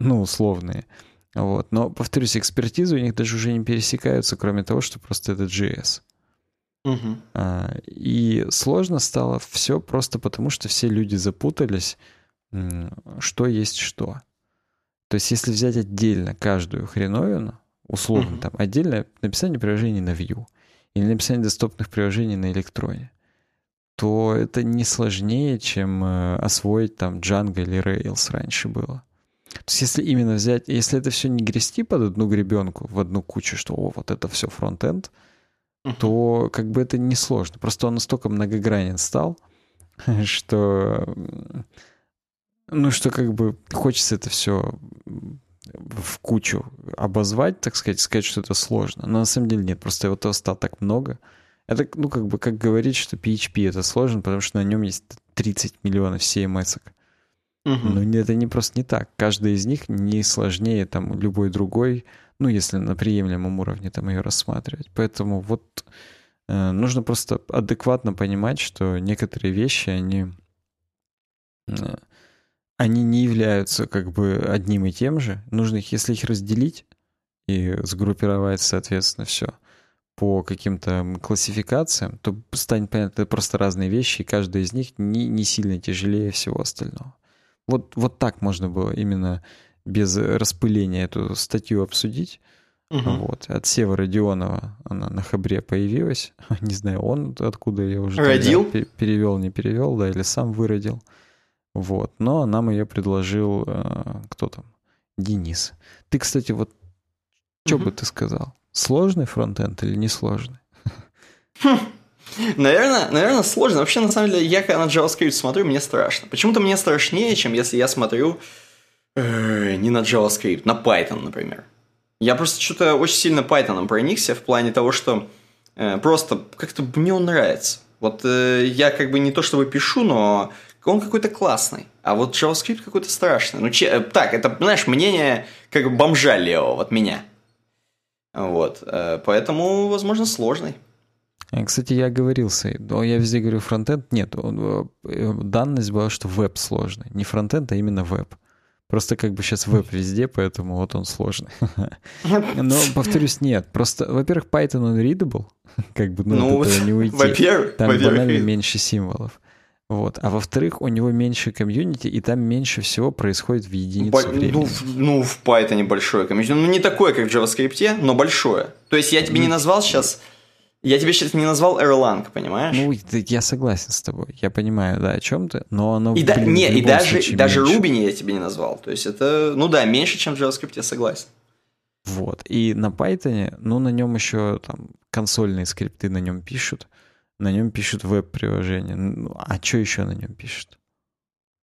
ну, условные. Вот. Но, повторюсь, экспертизы у них даже уже не пересекаются, кроме того, что просто это JS. Угу. А, и сложно стало все просто потому, что все люди запутались, что есть что. То есть, если взять отдельно каждую хреновину, условно, угу. там, отдельное написание приложений на Vue, или написание доступных приложений на электроне, то это не сложнее, чем э, освоить там Django или Rails раньше было. То есть если именно взять, если это все не грести под одну гребенку, в одну кучу, что о, вот это все фронтенд, uh-huh. то как бы это не сложно. Просто он настолько многогранен стал, что ну, что как бы хочется это все в кучу обозвать, так сказать, сказать, что это сложно. Но на самом деле нет, просто его стало так много. Это, ну, как бы, как говорить, что PHP это сложно, потому что на нем есть 30 миллионов CMS. Угу. Но это не просто не так. Каждый из них не сложнее там любой другой, ну, если на приемлемом уровне там ее рассматривать. Поэтому вот э, нужно просто адекватно понимать, что некоторые вещи, они э, они не являются как бы одним и тем же. Нужно их, если их разделить и сгруппировать, соответственно, все по каким-то классификациям, то станет понятно, это просто разные вещи, и каждая из них не, не сильно тяжелее всего остального. Вот, вот так можно было именно без распыления эту статью обсудить. Угу. Вот. От Сева Родионова она на Хабре появилась. Не знаю, он откуда ее уже Родил? перевел, не перевел, да, или сам выродил. Вот. Но нам ее предложил э, кто там? Денис. Ты, кстати, вот что угу. бы ты сказал? Сложный фронтенд или несложный? Хм. Наверное, наверное, сложно. Вообще, на самом деле, я когда на JavaScript смотрю, мне страшно. Почему-то мне страшнее, чем если я смотрю э, не на JavaScript, на Python, например. Я просто что-то очень сильно Python проникся в плане того, что э, просто как-то мне он нравится. Вот э, я как бы не то чтобы пишу, но он какой-то классный. А вот JavaScript какой-то страшный. Ну, че, э, так, это, знаешь, мнение как бы бомжа левого от меня. Вот. Э, поэтому, возможно, сложный. Э, кстати, я оговорился. Я везде говорю фронтенд. Нет, данность была, что веб сложный. Не фронтенд, а именно веб. Просто как бы сейчас веб везде, поэтому вот он сложный. Но, повторюсь, нет. Просто, во-первых, Python он readable. Как бы, ну, ну не уйти. Во-первых, Там банально меньше символов. Вот. А во-вторых, у него меньше комьюнити, и там меньше всего происходит в единицу Бо- времени. Ну, ну, в Python большое комьюнити. Ну, не такое, как в JavaScript, но большое. То есть я тебе не назвал сейчас... Я тебе сейчас не назвал Erlang, понимаешь? Ну, я согласен с тобой. Я понимаю, да, о чем ты, но оно, и блин, да, не, и даже, даже Ruby я тебе не назвал. То есть это, ну да, меньше, чем в JavaScript, я согласен. Вот. И на Python, ну, на нем еще там консольные скрипты на нем пишут на нем пишут веб-приложение. Ну, а что еще на нем пишут?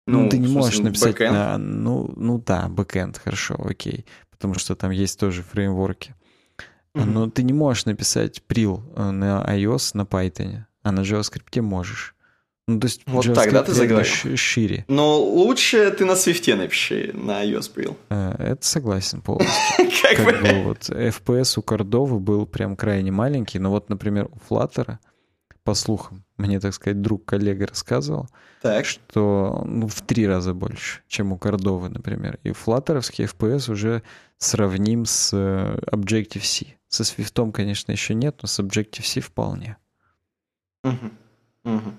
Ну, ну ты не можешь написать backend? на... Ну, ну да, бэкэнд, хорошо, окей. Потому что там есть тоже фреймворки. Mm-hmm. Но ты не можешь написать прил э, на iOS на Python, а на JavaScript можешь. Ну, то есть вот тогда ты заговорил. шире. Но лучше ты на Swift напиши на iOS прил. Э, это согласен полностью. Как бы вот FPS у Кордовы был прям крайне маленький, но вот, например, у Flutter — по слухам. мне, так сказать, друг-коллега рассказывал, Так. что ну, в три раза больше, чем у Кордовы, например. И флаттеровский FPS уже сравним с э, Objective-C. Со Swift, конечно, еще нет, но с Objective-C вполне. Мгм. Мгм.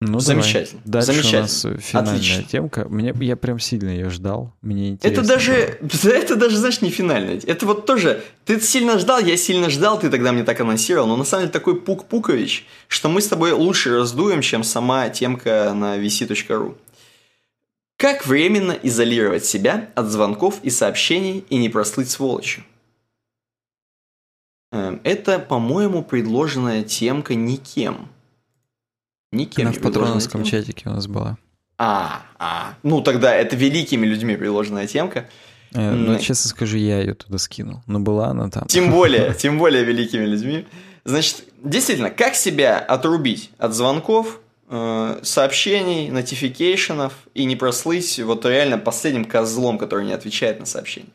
Ну, Замечательно, давай. Дальше замечательно. у нас финальная Отлично. темка. Мне, я прям сильно ее ждал. Мне интересно. Это даже, это даже, знаешь, не финальное. Это вот тоже, ты сильно ждал, я сильно ждал, ты тогда мне так анонсировал, но на самом деле такой пук-пукович, что мы с тобой лучше раздуем, чем сама темка на vc.ru. Как временно изолировать себя от звонков и сообщений и не прослыть сволочью? Эм, Это, по-моему, предложенная темка никем. Никем Она в патроновском темка. чатике у нас была. А, а, ну тогда это великими людьми предложенная темка. Э, Но, М. честно скажу, я ее туда скинул. Но была она там. Тем более, тем более великими людьми. Значит, действительно, как себя отрубить от звонков, э, сообщений, нотификейшенов и не прослыть вот реально последним козлом, который не отвечает на сообщения?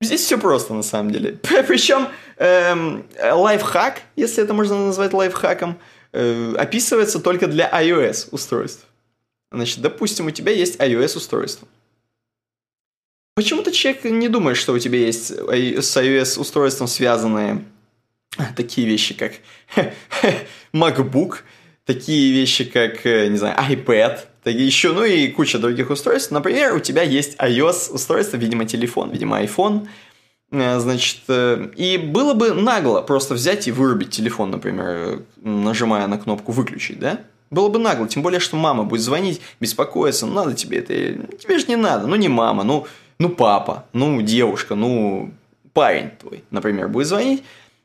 Здесь все просто на самом деле. Причем эм, лайфхак, если это можно назвать лайфхаком, э, описывается только для iOS устройств. Значит, допустим, у тебя есть iOS устройство. Почему-то человек не думает, что у тебя есть с iOS устройством связанные такие вещи, как MacBook, такие вещи, как, э, не знаю, iPad, такие еще, ну и куча других устройств. Например, у тебя есть iOS устройство, видимо, телефон, видимо, iPhone. Э, Значит, э, и было бы нагло просто взять и вырубить телефон, например, э, нажимая на кнопку «выключить», да? Было бы нагло, тем более, что мама будет звонить, беспокоиться, ну надо тебе это, или- тебе же не надо, ну не мама, ну, ну папа, ну девушка, ну парень твой, например, будет звонить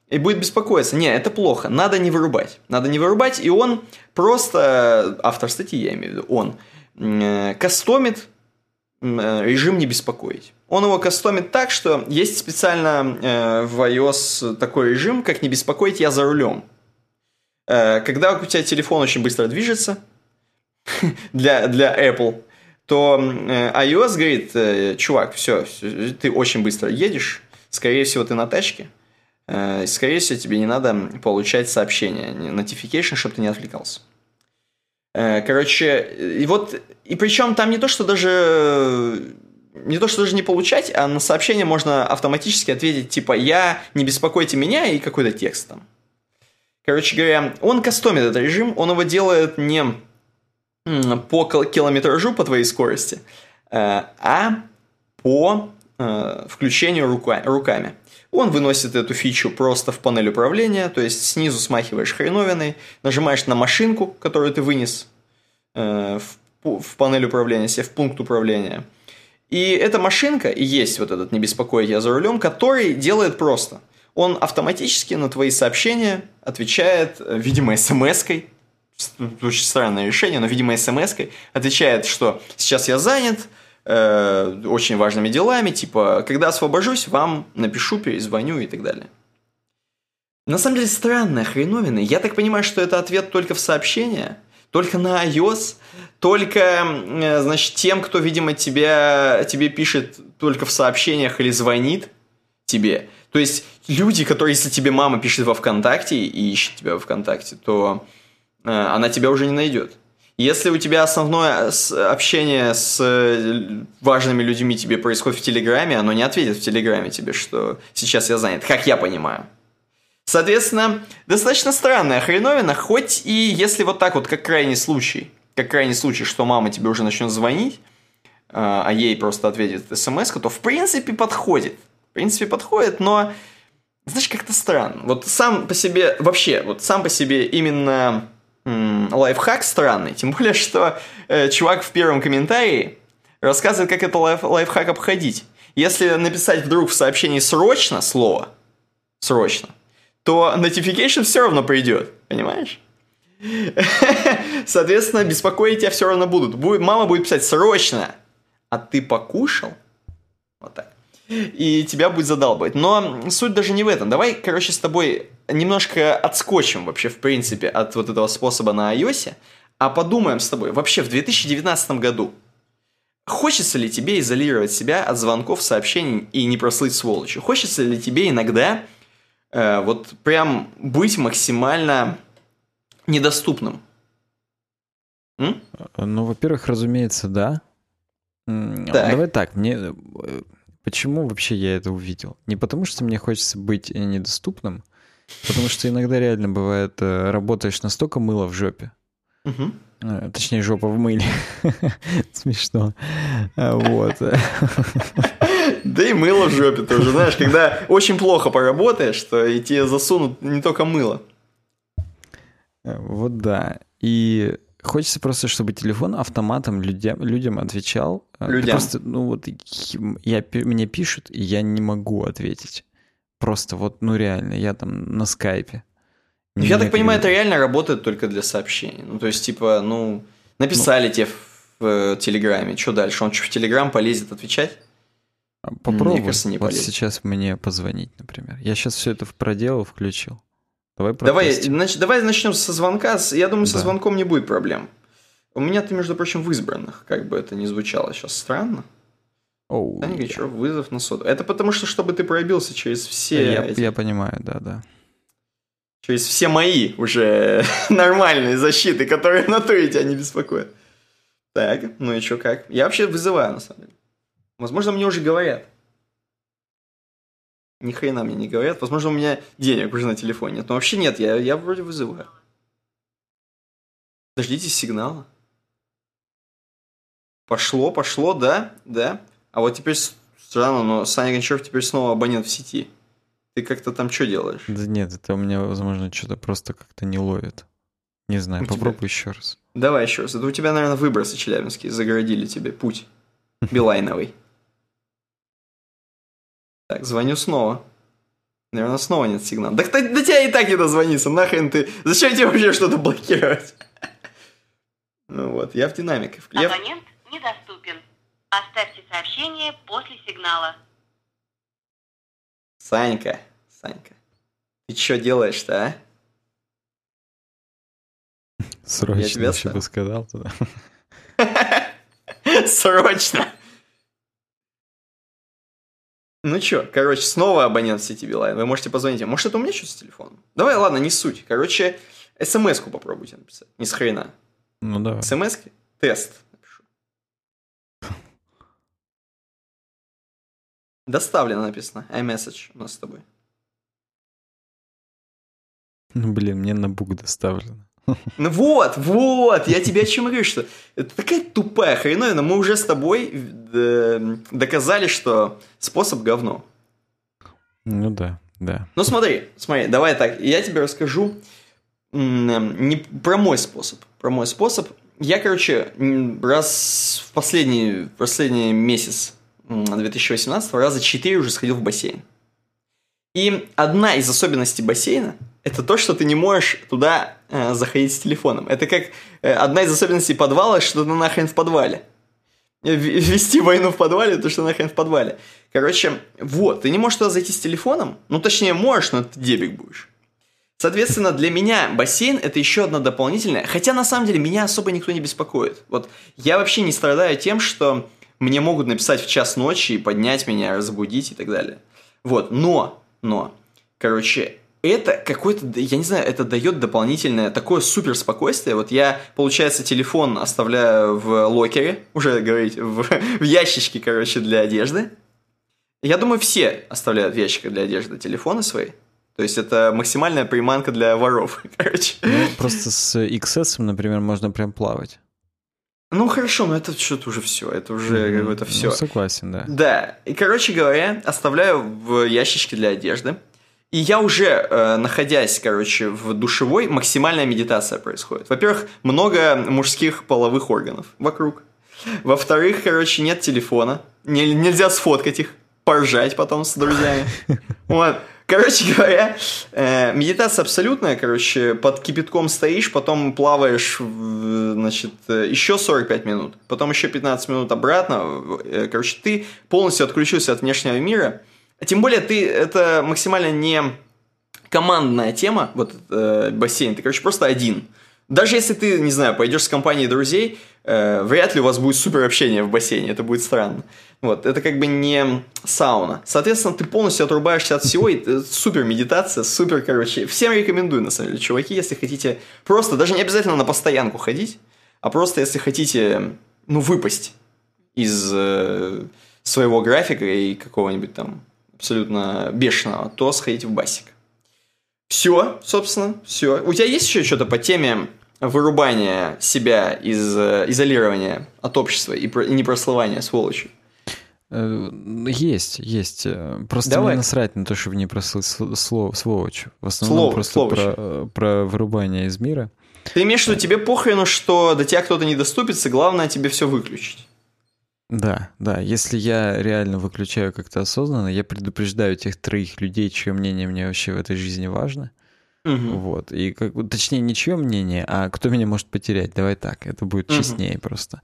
и будет беспокоиться. Не, это плохо, надо не вырубать, надо не вырубать, и он просто, автор статьи я имею в виду, он э, кастомит э, режим не беспокоить. Он его кастомит так, что есть специально э, в iOS такой режим, как не беспокоить я за рулем. Э, когда у тебя телефон очень быстро движется для, для Apple, то э, iOS говорит, э, чувак, все, ты очень быстро едешь, скорее всего, ты на тачке, э, скорее всего, тебе не надо получать сообщения, notification, чтобы ты не отвлекался. Э, Короче, и вот, и причем там не то, что даже не то, что даже не получать, а на сообщение можно автоматически ответить, типа, я, не беспокойте меня, и какой-то текст там. Короче говоря, он кастомит этот режим, он его делает не по кил- километражу по твоей скорости, э, а по э, включению рука- руками. Он выносит эту фичу просто в панель управления, то есть снизу смахиваешь хреновиной, нажимаешь на машинку, которую ты вынес э, в, в панель управления, себе в пункт управления. И эта машинка и есть вот этот «Не беспокоить я за рулем», который делает просто. Он автоматически на твои сообщения отвечает, э, видимо, смс-кой, очень странное решение, но, видимо, смс-кой, отвечает, что сейчас я занят, э, очень важными делами, типа, когда освобожусь, вам напишу, перезвоню и так далее. На самом деле странная хреновина. Я так понимаю, что это ответ только в сообщения, только на iOS, только, э, значит, тем, кто, видимо, тебя, тебе пишет только в сообщениях или звонит тебе. То есть люди, которые, если тебе мама пишет во ВКонтакте и ищет тебя во ВКонтакте, то э, она тебя уже не найдет. Если у тебя основное общение с э, важными людьми тебе происходит в Телеграме, оно не ответит в Телеграме тебе, что сейчас я занят, как я понимаю. Соответственно, достаточно странная хреновина, хоть и если вот так вот, как крайний случай, как крайний случай, что мама тебе уже начнет звонить, а а ей просто ответит смс, то в принципе подходит. В принципе подходит, но знаешь, как-то странно. Вот сам по себе, вообще, вот сам по себе именно м, лайфхак странный. Тем более, что э, чувак в первом комментарии рассказывает, как это лайф, лайфхак обходить. Если написать вдруг в сообщении срочно слово, срочно, то notification все равно придет, понимаешь? Соответственно, беспокоить тебя все равно будут. Будет, мама будет писать срочно, а ты покушал? Вот так. И тебя будет задалбывать. Но суть даже не в этом. Давай, короче, с тобой немножко отскочим вообще, в принципе, от вот этого способа на iOS, а подумаем с тобой, вообще в 2019 году Хочется ли тебе изолировать себя от звонков, сообщений и не прослыть сволочью? Хочется ли тебе иногда э, вот прям быть максимально недоступным? М? Ну, во-первых, разумеется, да. Так. Давай так, мне э, почему вообще я это увидел? Не потому, что мне хочется быть недоступным, потому что иногда реально бывает, э, работаешь настолько мыло в жопе, угу. точнее жопа в мыле, смешно, вот. Да и мыло в жопе тоже, знаешь, когда очень плохо поработаешь, то и тебе засунут не только мыло. Вот да. И Хочется просто, чтобы телефон автоматом людям, людям отвечал. Э, людям. Просто, ну вот, я, мне пишут, и я не могу ответить. Просто вот, ну реально, я там на скайпе. Ну, я так понимаю, это реально работает только для сообщений. Ну, то есть, типа, ну, написали ну, тебе в, в Телеграме, что дальше? Он что, в Телеграм полезет отвечать? Попробуй. Мне кажется, не вот сейчас мне позвонить, например. Я сейчас все это проделал, включил. Давай, давай, значит, давай начнем со звонка. Я думаю, со да. звонком не будет проблем. У меня ты, между прочим, в избранных, как бы это ни звучало сейчас странно. Оу, oh, yeah. вызов на соду. Это потому что, чтобы ты пробился через все... Я, эти... я понимаю, да, да. Через все мои уже нормальные защиты, которые на и тебя не беспокоят. Так, ну и что, как? Я вообще вызываю, на самом деле. Возможно, мне уже говорят. Ни хрена мне не говорят. Возможно, у меня денег уже на телефоне нет. Но вообще нет, я, я вроде вызываю. Дождитесь сигнала. Пошло, пошло, да, да. А вот теперь странно, но Саня Гончаров теперь снова абонент в сети. Ты как-то там что делаешь? Да нет, это у меня, возможно, что-то просто как-то не ловит. Не знаю, у попробуй тебя... еще раз. Давай еще раз. Это у тебя, наверное, выбросы челябинские загородили тебе путь. Билайновый. Так, звоню снова. Наверное, снова нет сигнала. Да, да, да тебя и так не дозвониться, нахрен ты. Зачем тебе вообще что-то блокировать? Ну вот, я в динамике. Абонент недоступен. Оставьте сообщение после сигнала. Санька, Санька, ты что делаешь-то, а? Срочно, я тебе бы сказал туда. Срочно. Ну чё, короче, снова абонент сети Билайн. Вы можете позвонить. Может, это у меня что-то с телефоном? Давай, ладно, не суть. Короче, смс-ку попробуйте написать. Не с хрена. Ну давай. смс Тест. Напишу. Доставлено написано. iMessage у нас с тобой. Ну, блин, мне на бук доставлено. Ну вот, вот, я тебе о чем говорю, что это такая тупая хреновина. Мы уже с тобой э, доказали, что способ говно. Ну да, да. Ну смотри, смотри, давай так, я тебе расскажу не про мой способ. Про мой способ. Я, короче, раз в последний, последний месяц 2018 раза четыре уже сходил в бассейн. И одна из особенностей бассейна – это то, что ты не можешь туда э, заходить с телефоном. Это как э, одна из особенностей подвала, что ты нахрен в подвале. Вести войну в подвале, то что нахрен в подвале. Короче, вот, ты не можешь туда зайти с телефоном. Ну, точнее, можешь, но ты дебик будешь. Соответственно, для меня бассейн это еще одна дополнительная. Хотя на самом деле меня особо никто не беспокоит. Вот я вообще не страдаю тем, что мне могут написать в час ночи и поднять меня, разбудить и так далее. Вот, но но, короче, это какой-то, я не знаю, это дает дополнительное такое супер спокойствие. Вот я, получается, телефон оставляю в локере, уже говорить, в, в ящичке, короче, для одежды. Я думаю, все оставляют в ящиках для одежды телефоны свои. То есть это максимальная приманка для воров, короче. Ну, просто с XS, например, можно прям плавать. Ну хорошо, но это что-то уже все, это уже mm-hmm. какое-то все. Ну, согласен, да. Да, и короче говоря, оставляю в ящичке для одежды. И я уже, э, находясь, короче, в душевой, максимальная медитация происходит. Во-первых, много мужских половых органов вокруг. Во-вторых, короче, нет телефона. Не, нельзя сфоткать их, поржать потом с друзьями. Вот. Короче говоря, э, медитация абсолютная, короче, под кипятком стоишь, потом плаваешь, значит, еще 45 минут, потом еще 15 минут обратно. Э, короче, ты полностью отключился от внешнего мира. Тем более, ты, это максимально не командная тема, вот э, бассейн, ты, короче, просто один. Даже если ты, не знаю, пойдешь с компанией друзей, э, вряд ли у вас будет супер общение в бассейне, это будет странно. Вот, это как бы не сауна. Соответственно, ты полностью отрубаешься от всего, и супер медитация, супер, короче. Всем рекомендую, на самом деле, чуваки, если хотите просто, даже не обязательно на постоянку ходить, а просто если хотите, ну, выпасть из э, своего графика и какого-нибудь там абсолютно бешеного, то сходите в басик. Все, собственно, все. У тебя есть еще что-то по теме вырубания себя из э, изолирования от общества и, про, и непрослывания сволочью? Э, есть, есть. Э, просто Давай. мне насрать на то, чтобы не прослыть слово, сволочь. В основном Слово, просто словочь. про, про вырубание из мира. Ты имеешь в виду, тебе похрену, что до тебя кто-то не доступится, главное тебе все выключить. Да, да. Если я реально выключаю как-то осознанно, я предупреждаю тех троих людей, чье мнение мне вообще в этой жизни важно. Мгм. Вот. И как точнее, не чье мнение, а кто меня может потерять. Давай так, это будет Мгм. честнее просто.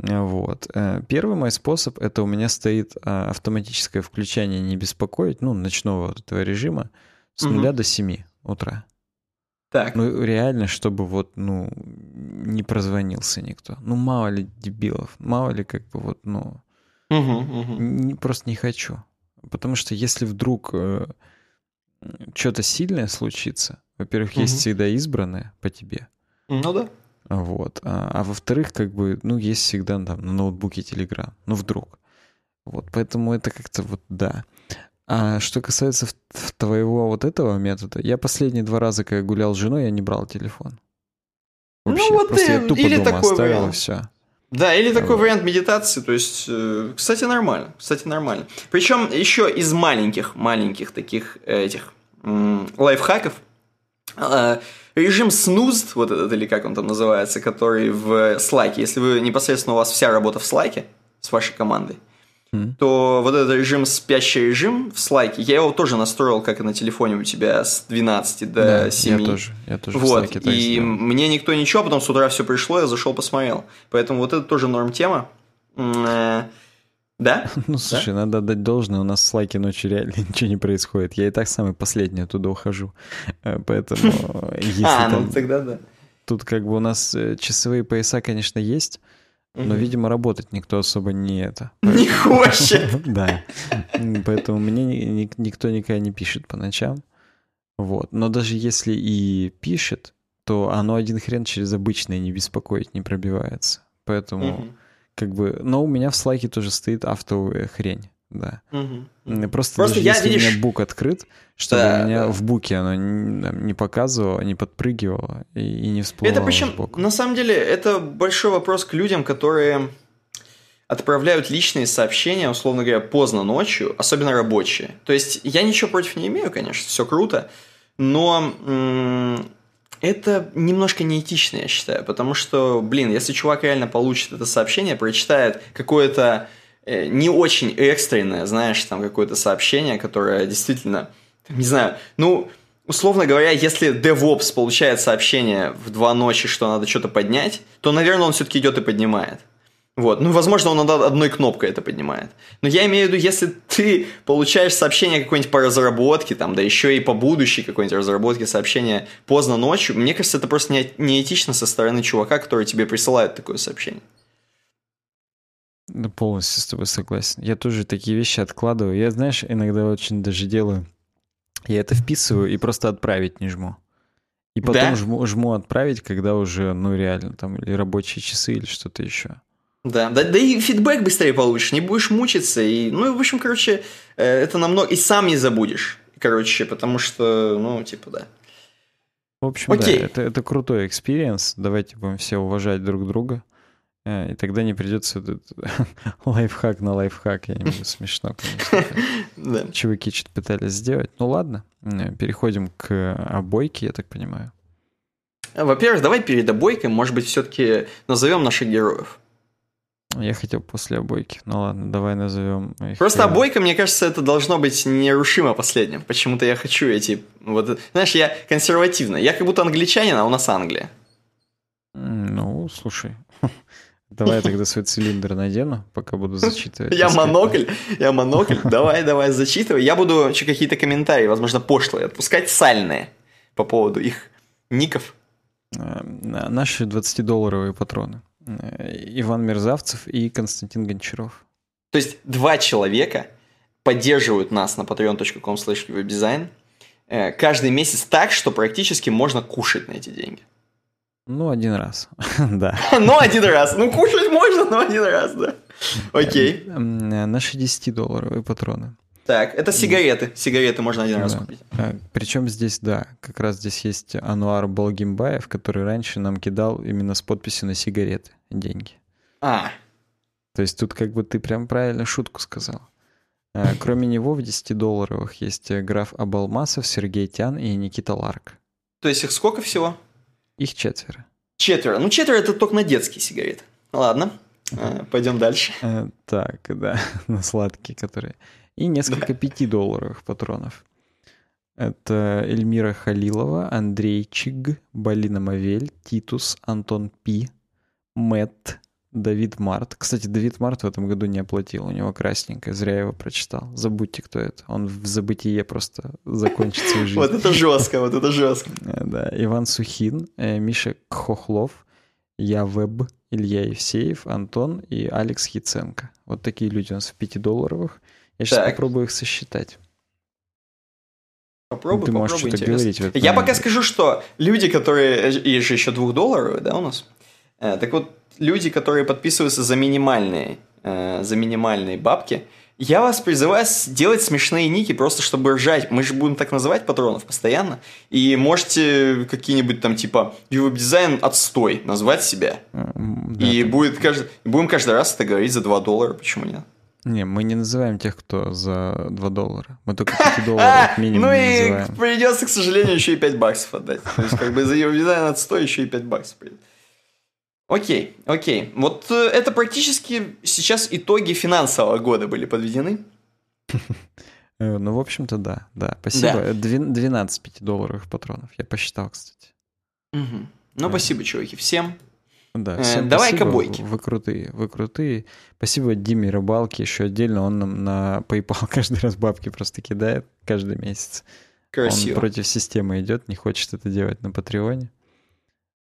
Вот. Э, Первый мой способ это у меня стоит а, автоматическое включение не беспокоить, ну, ночного вот этого режима с нуля до 7 утра. Так. Ну, реально, чтобы вот, ну, не прозвонился никто. Ну, мало ли дебилов, мало ли как бы вот, ну, Мгм, мгм. не, просто не хочу. Потому что если вдруг что-то сильное случится, во-первых, есть Мгм. всегда избранное по тебе, Ну да. вот, а, а во-вторых, как бы, ну, есть всегда там на ноутбуке Telegram, ну, вдруг. Вот, поэтому это как-то вот да. А что касается твоего вот этого метода, я последние два раза, когда гулял с женой, я не брал телефон. Ну, Вообще, вот просто и- я тупо или дома такой оставил, и вариант. все. Да, или такой Вот. вариант медитации, то есть, э, кстати, нормально, кстати, нормально. Причем еще из маленьких, маленьких таких этих лайфхаков э, режим снуз, вот этот или как он там называется, который в Slack, если вы непосредственно у вас вся работа в Slack с вашей командой, М. то вот этот режим спящий режим в Slack, я его тоже настроил, как и на телефоне у тебя с 12 до Да, 7. я тоже, я тоже в Вот, так и сделал. мне никто ничего, потом с утра все пришло, я зашел, посмотрел. Поэтому вот это тоже норм тема. Э, Да? Ну, слушай, надо отдать должное, у нас в слайке ночью реально ничего не происходит. Я и так самый последний оттуда ухожу. Э, Поэтому, э, А, ну тогда да. Тут как бы у нас часовые пояса, конечно, есть, но, видимо, работать никто особо не это. Не хочет. Да. Поэтому мне ни- ни- никто никогда не пишет по ночам. Вот. Но даже если и пишет, то оно один хрен через обычное не беспокоить не пробивается. Поэтому как бы... Но у меня в слайке тоже стоит автовая хрень, да. М, Просто, Просто даже я, если у видишь- меня бук открыт, чтобы Да, у меня да. в буке оно не, не показывало, не подпрыгивало и, и не всплывало Это причем, сбоку. на самом деле, это большой вопрос к людям, которые отправляют личные сообщения, условно говоря, поздно ночью, особенно рабочие. То есть я ничего против не имею, конечно, все круто, но м, это немножко неэтично, я считаю, потому что, блин, если чувак реально получит это сообщение, прочитает какое-то не очень экстренное, знаешь, там какое-то сообщение, которое действительно, не знаю, ну, условно говоря, если DevOps получает сообщение в два ночи, что надо что-то поднять, то, наверное, он все-таки идет и поднимает. Вот. Ну, возможно, он од- одной кнопкой это поднимает. Но я имею в виду, если ты получаешь сообщение какое-нибудь по разработке, там, да еще и по будущей какой-нибудь разработке сообщение поздно ночью, мне кажется, это просто не- неэтично со стороны чувака, который тебе присылает такое сообщение. Да, полностью с тобой согласен. Я тоже такие вещи откладываю. Я, знаешь, иногда очень даже делаю. Я это вписываю и просто отправить не жму. И потом Да? жму, жму отправить, когда уже, ну, реально, там, или рабочие часы, или что-то еще. Да, да, да и фидбэк быстрее получишь, не будешь мучиться. И, ну, в общем, короче, э, это намного... И сам не забудешь, короче, потому что, ну, типа, да. В общем, Окей. да, это, это крутой experience. Давайте будем все уважать друг друга. Э, И тогда не придется этот лайфхак на лайфхак. Я не могу, смешно, конечно. Чуваки что-то пытались сделать. Ну ладно, Э, переходим к обойке, я так понимаю. Во-первых, давай перед обойкой, может быть, все-таки назовем наших героев. Я хотел после обойки. Ну ладно, давай назовем их. Просто э, обойка, мне кажется, это должно быть нерушимо последним. Почему-то я хочу эти... Вот, знаешь, я консервативно. Я как будто англичанин, а у нас Англия. Ну, слушай. Давай я тогда свой цилиндр надену, пока буду зачитывать. Я монокль, я монокль. Давай, давай, зачитывай. Я буду еще какие-то комментарии, возможно, пошлые, отпускать сальные по поводу их ников. Э, на- Наши 20-долларовые патроны. Э, Иван Мерзавцев и Константин Гончаров. То есть два человека поддерживают нас на patreon.com slash э, каждый месяц так, что практически можно кушать на эти деньги. Ну, один раз, да. Ну, один раз. Ну, кушать можно, но один раз, да. Окей. М, э, Наши 10-долларовые патроны. Так, это сигареты. Сигареты можно один раз купить. Причем здесь, да, как раз здесь есть Ануар Балгимбаев, который раньше нам кидал именно с подписью на сигареты деньги. А, То есть тут как бы ты прям правильно шутку сказал. Э, Кроме него в 10-долларовых есть э, граф Абалмасов, Сергей Тян и Никита Ларк. то есть их сколько всего? Их четверо. Четверо. Ну, четверо это только на детские сигареты. Ладно, э, пойдем дальше. Э, Так, да, на сладкие, которые. И несколько пятидолларовых патронов. Это Эльмира Халилова, Андрей Чиг, Балина Мавель, Титус, Антон Пи, Мэтт, Давид Март. Кстати, Давид Март в этом году не оплатил, у него красненькое, зря я его прочитал. Забудьте, кто это. Он в забытие просто закончит свою жизнь. Вот это жестко, вот это жестко. Э, Да, Иван Сухин, э, Миша Кхохлов, я Веб, Илья Евсеев, Антон и Алекс Яценко. Вот такие люди у нас в 5-долларовых. Я сейчас попробую их сосчитать. Попробуй, Ты можешь попробуй, что-то интересно. говорить Я момент. пока скажу, что люди, которые... Есть же еще двухдолларовые, да, у нас? Э, Так вот, люди, которые подписываются за минимальные, э, за минимальные бабки, я вас призываю делать смешные ники, просто чтобы ржать. Мы же будем так называть патронов постоянно. И можете какие-нибудь там типа дизайн отстой назвать себя. Да, и там- будет каждый, будем каждый раз это говорить за 2 доллара, почему нет? Не, мы не называем тех, кто за 2 доллара. Мы только 5 долларов минимум ну и придется, к сожалению, еще и 5 баксов отдать. То есть, как бы за ее дизайн отстой еще и 5 баксов придет. Окей, окей. Вот э, это практически сейчас итоги финансового года были подведены. Э, Ну, в общем-то, да. Да, спасибо. Да. Э, двен- 12 5-долларовых патронов. Я посчитал, кстати. Мгм. Ну, спасибо, чуваки, всем. Да, Э, всем давай-ка спасибо, бойки. Вы крутые, вы крутые. Спасибо Диме Рыбалке еще отдельно. Он нам на PayPal каждый раз бабки просто кидает каждый месяц. Красиво. Он против системы идет, не хочет это делать на Патреоне.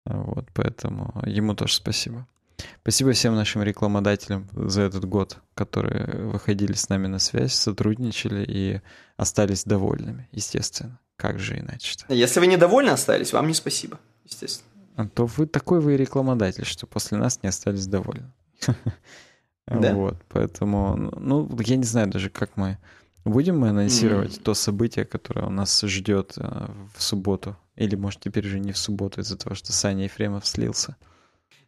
Вот, поэтому ему тоже спасибо. Спасибо всем нашим рекламодателям за этот год, которые выходили с нами на связь, сотрудничали и остались довольными, естественно. Как же иначе-то? Если вы недовольны остались, вам не спасибо, естественно. А то вы такой вы рекламодатель, что после нас не остались довольны. Да. Вот, поэтому, ну, я не знаю даже, как мы... Будем мы анонсировать М. то событие, которое у нас ждет э, в субботу? Или, может, теперь уже не в субботу из-за того, что Саня Ефремов слился?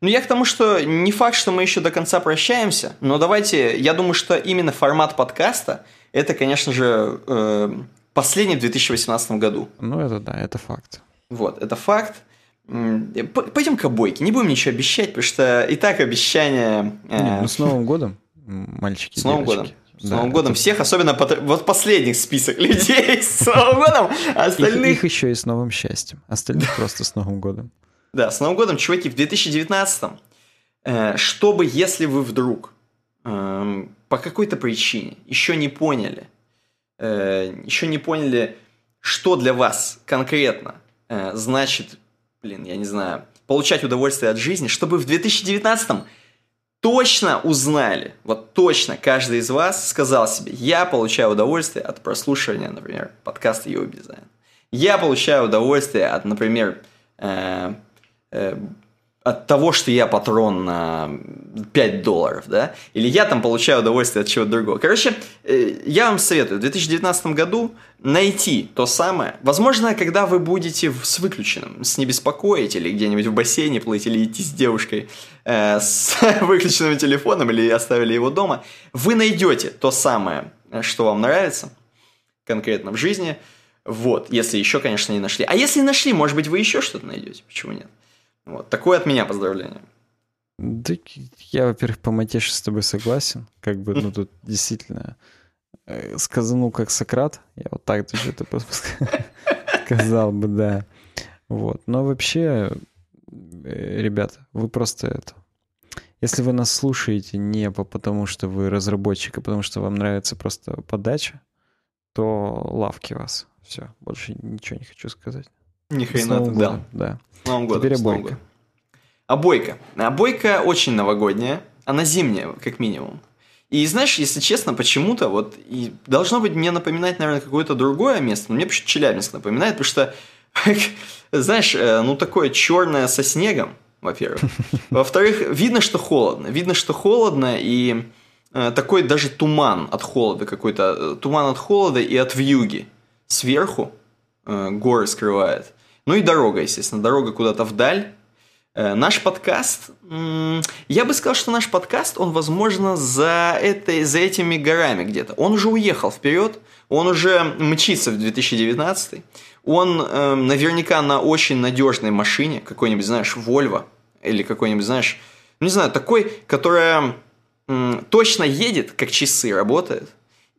Ну, я к тому, что не факт, что мы еще до конца прощаемся, но давайте, я думаю, что именно формат подкаста, это, конечно же, э, последний в 2018 году. Ну, это да, это факт. Вот, это факт. П- Пойдем к обойке, не будем ничего обещать, потому что и так обещания... э, Не, ну, с Новым годом, мальчики С Новым девочки. годом. С Да, Новым годом это- всех, особенно пат- вот последних список людей с Новым годом, а Их, остальных... их еще и с новым счастьем. Остальных просто с Новым годом. Да, с Новым годом, чуваки, в 2019 э, чтобы, если вы вдруг эм, по какой-то причине еще не поняли, э, еще не поняли, что для вас конкретно э, значит, блин, я не знаю, получать удовольствие от жизни, чтобы в 2019 точно узнали, вот точно каждый из вас сказал себе, я получаю удовольствие от прослушивания, например, подкаста Йоу Дизайн. Я получаю удовольствие от, например, э, э, от того, что я патрон на 5 долларов, да, или я там получаю удовольствие от чего-то другого. Короче, э, я вам советую в 2019 году найти то самое. Возможно, когда вы будете с выключенным, с не беспокоить, или где-нибудь в бассейне плыть, или идти с девушкой э, с выключенным телефоном, или оставили его дома, вы найдете то самое, э, что вам нравится конкретно в жизни. Вот, если еще, конечно, не нашли. А если нашли, может быть, вы еще что-то найдете. Почему нет? Вот, такое от меня поздравление. Да, я, во-первых, по матеше с тобой согласен. Как бы, ну, тут действительно э, сказанул как Сократ. Я вот так даже это сказал бы, да. Вот. Но вообще, э, ребята, вы просто это... Если вы нас слушаете не по потому, что вы разработчик, а потому что вам нравится просто подача, то лавки вас. Все, больше ничего не хочу сказать. Ни хрена ты годом, Да. С Новым годом. Теперь обойка. годом. Обойка. Обойка очень новогодняя. Она зимняя, как минимум. И знаешь, если честно, почему-то вот и должно быть мне напоминать, наверное, какое-то другое место, но мне почему-то Челябинск напоминает, потому что, знаешь, э, ну такое черное со снегом, во-первых. Во-вторых, видно, что холодно. Видно, что холодно, и э, такой даже туман от холода какой-то. Э, туман от холода и от вьюги. Сверху горы скрывает. Ну и дорога, естественно. Дорога куда-то вдаль. Э, наш подкаст, я бы сказал, что наш подкаст, он, возможно, за, этой, за этими горами где-то. Он уже уехал вперед, он уже мчится в 2019. Он э, наверняка на очень надежной машине, какой-нибудь, знаешь, Volvo, или какой-нибудь, знаешь, не знаю, такой, которая э, точно едет, как часы работает,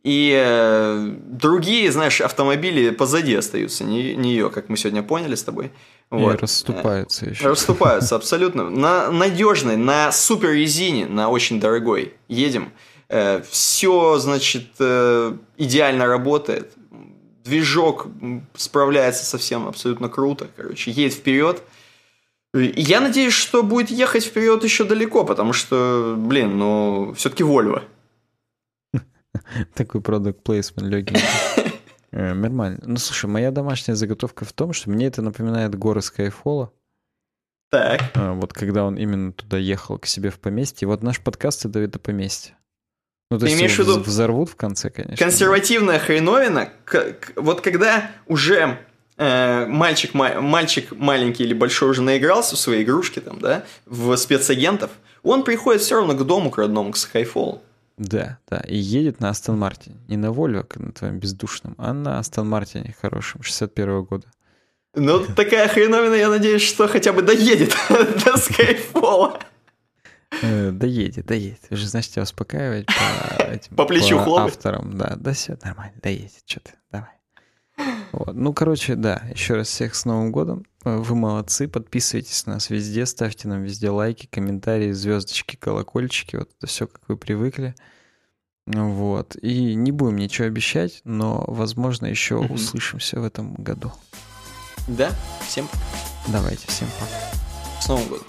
и э, другие, знаешь, автомобили позади остаются не, нее, как мы сегодня поняли с тобой. Вот. И расступаются э, еще. Расступаются, абсолютно. На надежной, на супер резине, на очень дорогой едем. Э, все, значит, идеально работает. Движок справляется совсем абсолютно круто. Короче, едет вперед. Я надеюсь, что будет ехать вперед еще далеко, потому что, блин, ну, все-таки Volvo. Такой продукт плейсмент легкий. Э, нормально. Ну, слушай, моя домашняя заготовка в том, что мне это напоминает горы Skyfall. Так. А, вот когда он именно туда ехал к себе в поместье. Вот наш подкаст это это поместье. Ну, то Ты есть имеешь в виду взорвут в конце, конечно. Консервативная хреновина, вот когда уже э, мальчик, мальчик маленький или большой уже наигрался в свои игрушки там, да, в спецагентов, он приходит все равно к дому, к родному, к Skyfall. Да, да. И едет на Астон Мартине. Не на Вольво, как на твоем бездушном, а на Астон Мартине хорошем, 61 года. Ну, такая хреновина, я надеюсь, что хотя бы доедет до Скайфола. Э, доедет, доедет. Вы же, значит, тебя успокаивать по, этим, по плечу по авторам. Да, да, все нормально, доедет, что ты, давай. Вот. Ну, короче, да, еще раз всех с Новым годом. Вы молодцы, подписывайтесь на нас везде, ставьте нам везде лайки, комментарии, звездочки, колокольчики, вот это все, как вы привыкли. Вот. И не будем ничего обещать, но, возможно, еще mm-hmm. услышимся в этом году. Да, всем пока. Давайте, всем пока. С Новым годом.